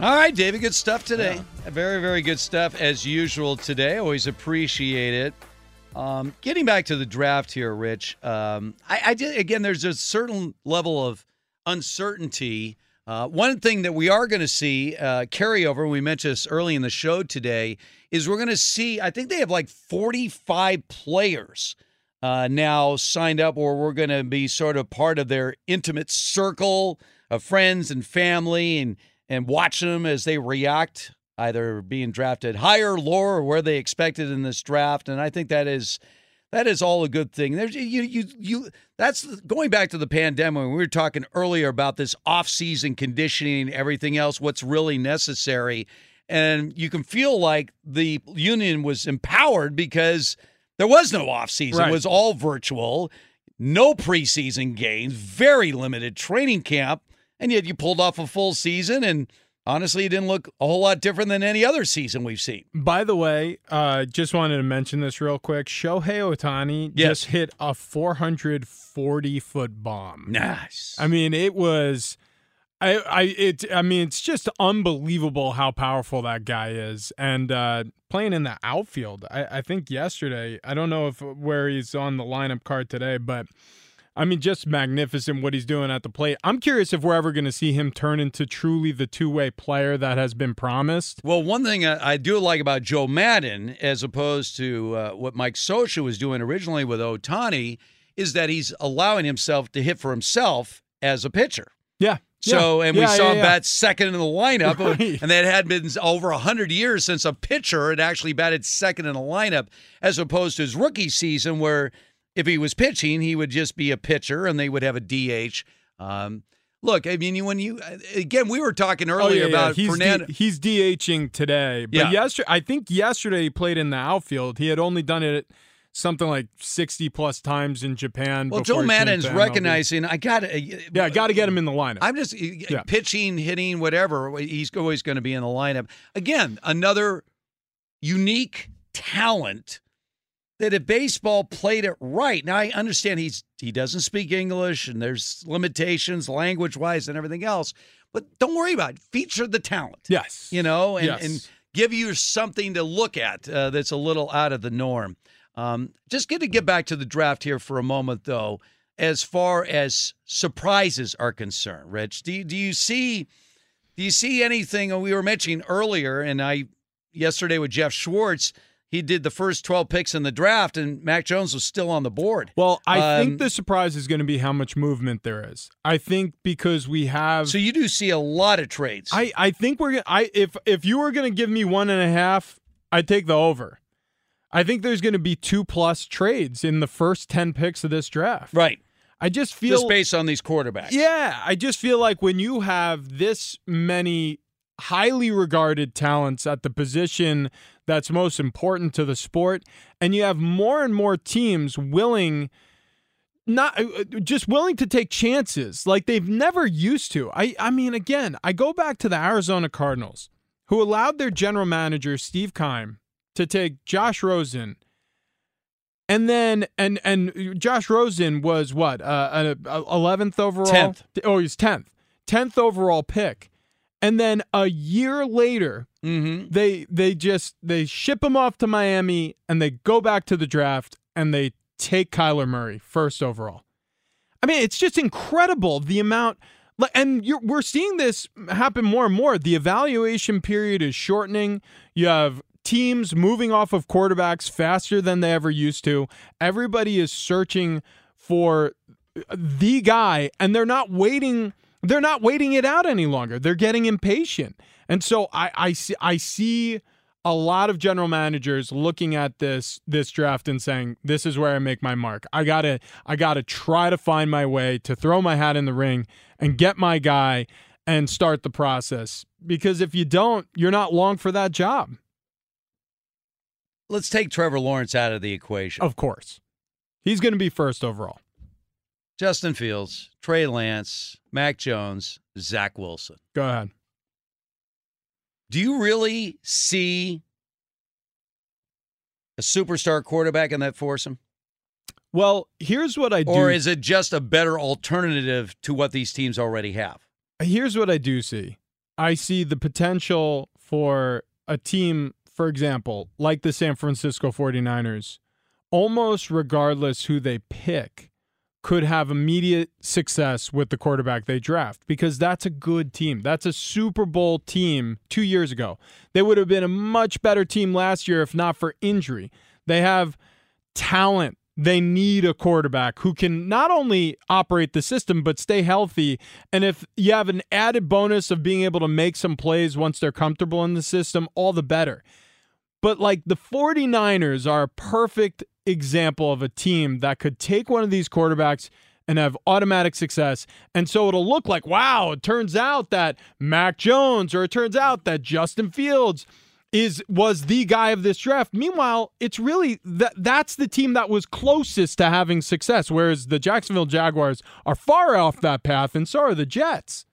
All right, David, good stuff today. Very, very good stuff as usual today. Always appreciate it. Um, getting back to the draft here, Rich. Um, I, I did again. There's a certain level of uncertainty. Uh, one thing that we are going to see uh, carryover. And we mentioned this early in the show today. Is we're going to see. I think they have like 45 players uh, now signed up, or we're going to be sort of part of their intimate circle of friends and family, and and watch them as they react, either being drafted higher, lower, or where they expected in this draft. And I think that is that is all a good thing. There's you you you. That's going back to the pandemic. We were talking earlier about this off-season conditioning, and everything else. What's really necessary, and you can feel like the union was empowered because there was no off-season. Right. It was all virtual, no preseason games, very limited training camp, and yet you pulled off a full season and. Honestly, it didn't look a whole lot different than any other season we've seen. By the way, uh, just wanted to mention this real quick. Shohei Ohtani Yes. just hit a 440 foot bomb. Nice. I mean, it was. I, I, it, I mean, it's just unbelievable how powerful that guy is, and uh, playing in the outfield. I, I think yesterday. I don't know if where he's on the lineup card today, but I mean, just magnificent what he's doing at the plate. I'm curious if we're ever going to see him turn into truly the two way player that has been promised. Well, one thing I I do like about Joe Maddon, as opposed to uh, what Mike Scioscia was doing originally with Ohtani, is that he's allowing himself to hit for himself as a pitcher. Yeah. So, yeah, and we yeah, saw yeah, him bat second in the lineup, Right. and that had been over 100 years since a pitcher had actually batted second in a lineup, as opposed to his rookie season, where if he was pitching, he would just be a pitcher and they would have a DH. Um, look, I mean, when you, again, we were talking Oh, earlier yeah. about he's Fernando. D- he's DHing today, but yesterday I think yesterday he played in the outfield. He had only done it something like sixty plus times in Japan. Well, Joe Maddon's recognizing I got to. Yeah, got to get him in the lineup. I'm just uh, pitching, hitting, whatever. He's always going to be in the lineup. Again, another unique talent that if baseball played it right, now I understand he's he doesn't speak English and there's limitations language wise and everything else, but don't worry about it. Feature the talent. Yes. You know, and, Yes. and give you something to look at uh, that's a little out of the norm. Um, just good to get back to the draft here for a moment, though, as far as surprises are concerned. Rich, do you, do you see do you see anything? We were mentioning earlier, and I yesterday with Jeff Schwartz, he did the first twelve picks in the draft, and Mac Jones was still on the board. Well, I Um, think the surprise is going to be how much movement there is. I think because we have. So you do see a lot of trades. I, I think we're. I if if you were going to give me one and a half, I'd take the over. I think there's going to be two plus trades in the first ten picks of this draft. Right. I just feel just based on these quarterbacks. Yeah, I just feel like when you have this many highly regarded talents at the position that's most important to the sport, and you have more and more teams willing not uh, just willing to take chances like they've never used to. I I mean again, I go back to the Arizona Cardinals who allowed their general manager Steve Keim to take Josh Rosen and then and and Josh Rosen was what uh eleventh overall. 10th. Oh, he's tenth, tenth overall pick, and then a year later, Mm-hmm. they they just they ship him off to Miami and they go back to the draft and they take Kyler Murray first overall. I mean, it's just incredible the amount. like, And you're, we're seeing this happen more and more. The evaluation period is shortening. You have teams moving off of quarterbacks faster than they ever used to. Everybody is searching for the guy, and they're not waiting. They're not waiting it out any longer. They're getting impatient, and so I, I see. I see a lot of general managers looking at this this draft and saying this is where I make my mark. I got to I got to try to find my way to throw my hat in the ring and get my guy and start the process because if you don't, you're not long for that job. Let's take Trevor Lawrence out of the equation. Of course. He's going to be first overall. Justin Fields, Trey Lance, Mac Jones, Zach Wilson. Go ahead. Do you really see a superstar quarterback in that foursome? Well, here's what I do. Or is it just a better alternative to what these teams already have? Here's what I do see. I see the potential for a team, for example, like the San Francisco 49ers, almost regardless who they pick, could have immediate success with the quarterback they draft because that's a good team. That's a Super Bowl team two years ago. They would have been a much better team last year if not for injury. They have talent. They need a quarterback who can not only operate the system, but stay healthy. And if you have an added bonus of being able to make some plays once they're comfortable in the system, all the better. But like the 49ers are a perfect example of a team that could take one of these quarterbacks and have automatic success. And so it'll look like, wow, it turns out that Mac Jones or it turns out that Justin Fields is was the guy of this draft. Meanwhile, it's really that that's the team that was closest to having success, whereas the Jacksonville Jaguars are far off that path, and so are the Jets.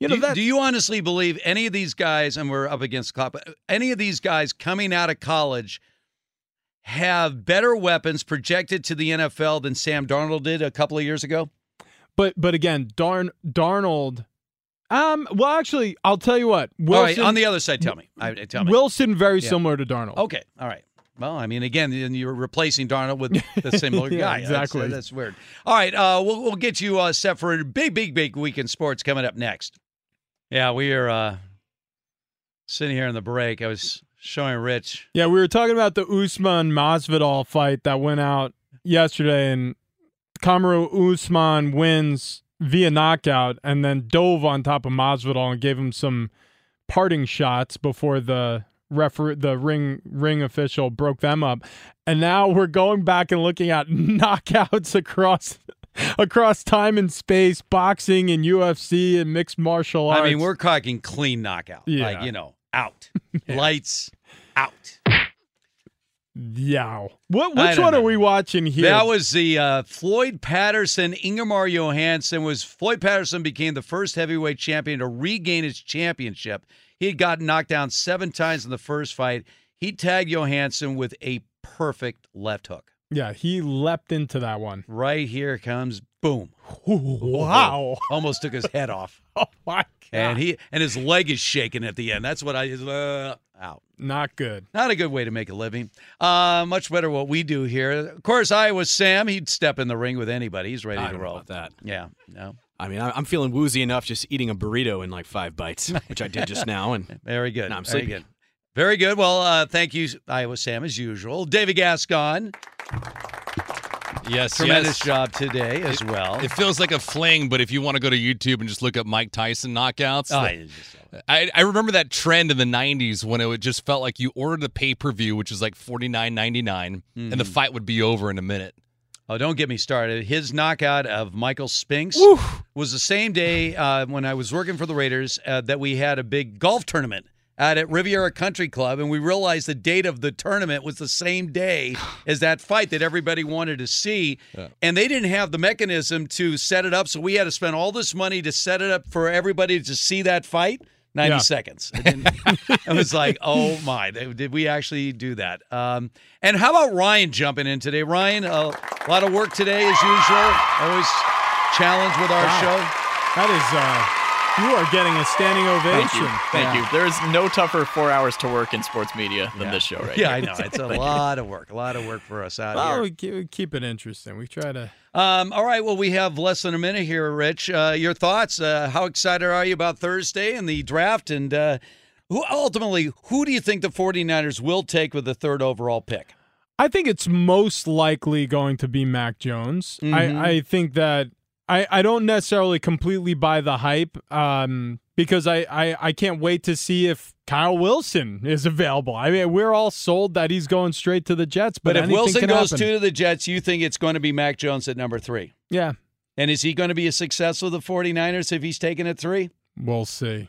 You know do, that do you honestly believe any of these guys, and we're up against the clock, any of these guys coming out of college have better weapons projected to the NFL than Sam Darnold did a couple of years ago? But but again, Darn Darnold. Um. Well, actually, I'll tell you what. Wilson, All right, on the other side, tell me. I, tell me. Wilson very Yeah. similar to Darnold. Okay, all right. Well, I mean, again, you're replacing Darnold with the similar Yeah, guy. That's- exactly. That's, weird. All right, uh, we'll, we'll get you uh, set for a big, big, big week in sports coming up next. Yeah, we are uh, sitting here in the break. I was showing Rich. Yeah, we were talking about the Usman Masvidal fight that went out yesterday, and Kamaru Usman wins via knockout, and then dove on top of Masvidal and gave him some parting shots before the refer the ring ring official broke them up. And now we're going back and looking at knockouts across across time and space, boxing and UFC and mixed martial arts. I mean, we're talking clean knockout. Yeah. Like, you know, out. Lights out. Yeah. What which one know. are we watching here? That was the uh, Floyd Patterson, Ingemar Johansson was Floyd Patterson became the first heavyweight champion to regain his championship. He had gotten knocked down seven times in the first fight. He tagged Johansson with a perfect left hook. Yeah, he leapt into that one. Right here comes boom. Wow. Almost took his head off. Oh my. And he and his leg is shaking at the end. That's what I uh, out. Not good. Not a good way to make a living. Uh, much better what we do here. Of course, I was Sam. He'd step in the ring with anybody. He's ready I to don't know roll. about that. Yeah. No. I mean, I- I'm feeling woozy enough just eating a burrito in like five bites, which I did just now, and Very good. Now I'm Very good. Very good. Well, uh, thank you, Iowa Sam, as usual. David Gascon. Yes, Tremendous yes. job today as well. It feels like a fling, but if you want to go to YouTube and just look up Mike Tyson knockouts, Oh, I I, remember that trend in the '90s when it would just felt like you ordered the pay per view, which was like forty nine ninety nine, and the Mhm. fight would be over in a minute. Oh, don't get me started. His knockout of Michael Spinks was the same day uh, when I was working for the Raiders uh, that we had a big golf tournament out at Riviera Country Club, and we realized the date of the tournament was the same day as that fight that everybody wanted to see. And they didn't have the mechanism to set it up, so we had to spend all this money to set it up for everybody to see that fight. 90 Yeah. seconds. It, it was like, oh my, did we actually do that? Um, and how about Ryan jumping in today? Ryan, a lot of work today as usual. Always challenged with our Wow. show. That is, uh, you are getting a standing ovation. Thank you. Thank you. There is no tougher four hours to work in sports media than Yeah. this show right Yeah, here. I know. It's a Thank you. lot of work. A lot of work for us out Well, here. we keep, we keep it interesting. We try to. Um, all right. Well, we have less than a minute here, Rich. Uh, your thoughts? Uh, how excited are you about Thursday and the draft? And uh, who ultimately, who do you think the 49ers will take with the third overall pick? I think it's most likely going to be Mac Jones. Mhm. I, I think that I, I don't necessarily completely buy the hype um, because I, I, I can't wait to see if Kyle Wilson is available. I mean, we're all sold that he's going straight to the Jets, but, But, if Wilson goes happen. to the Jets, you think it's going to be Mac Jones at number three? yeah, And is he going to be a success with the 49ers if he's taken at three? we'll see.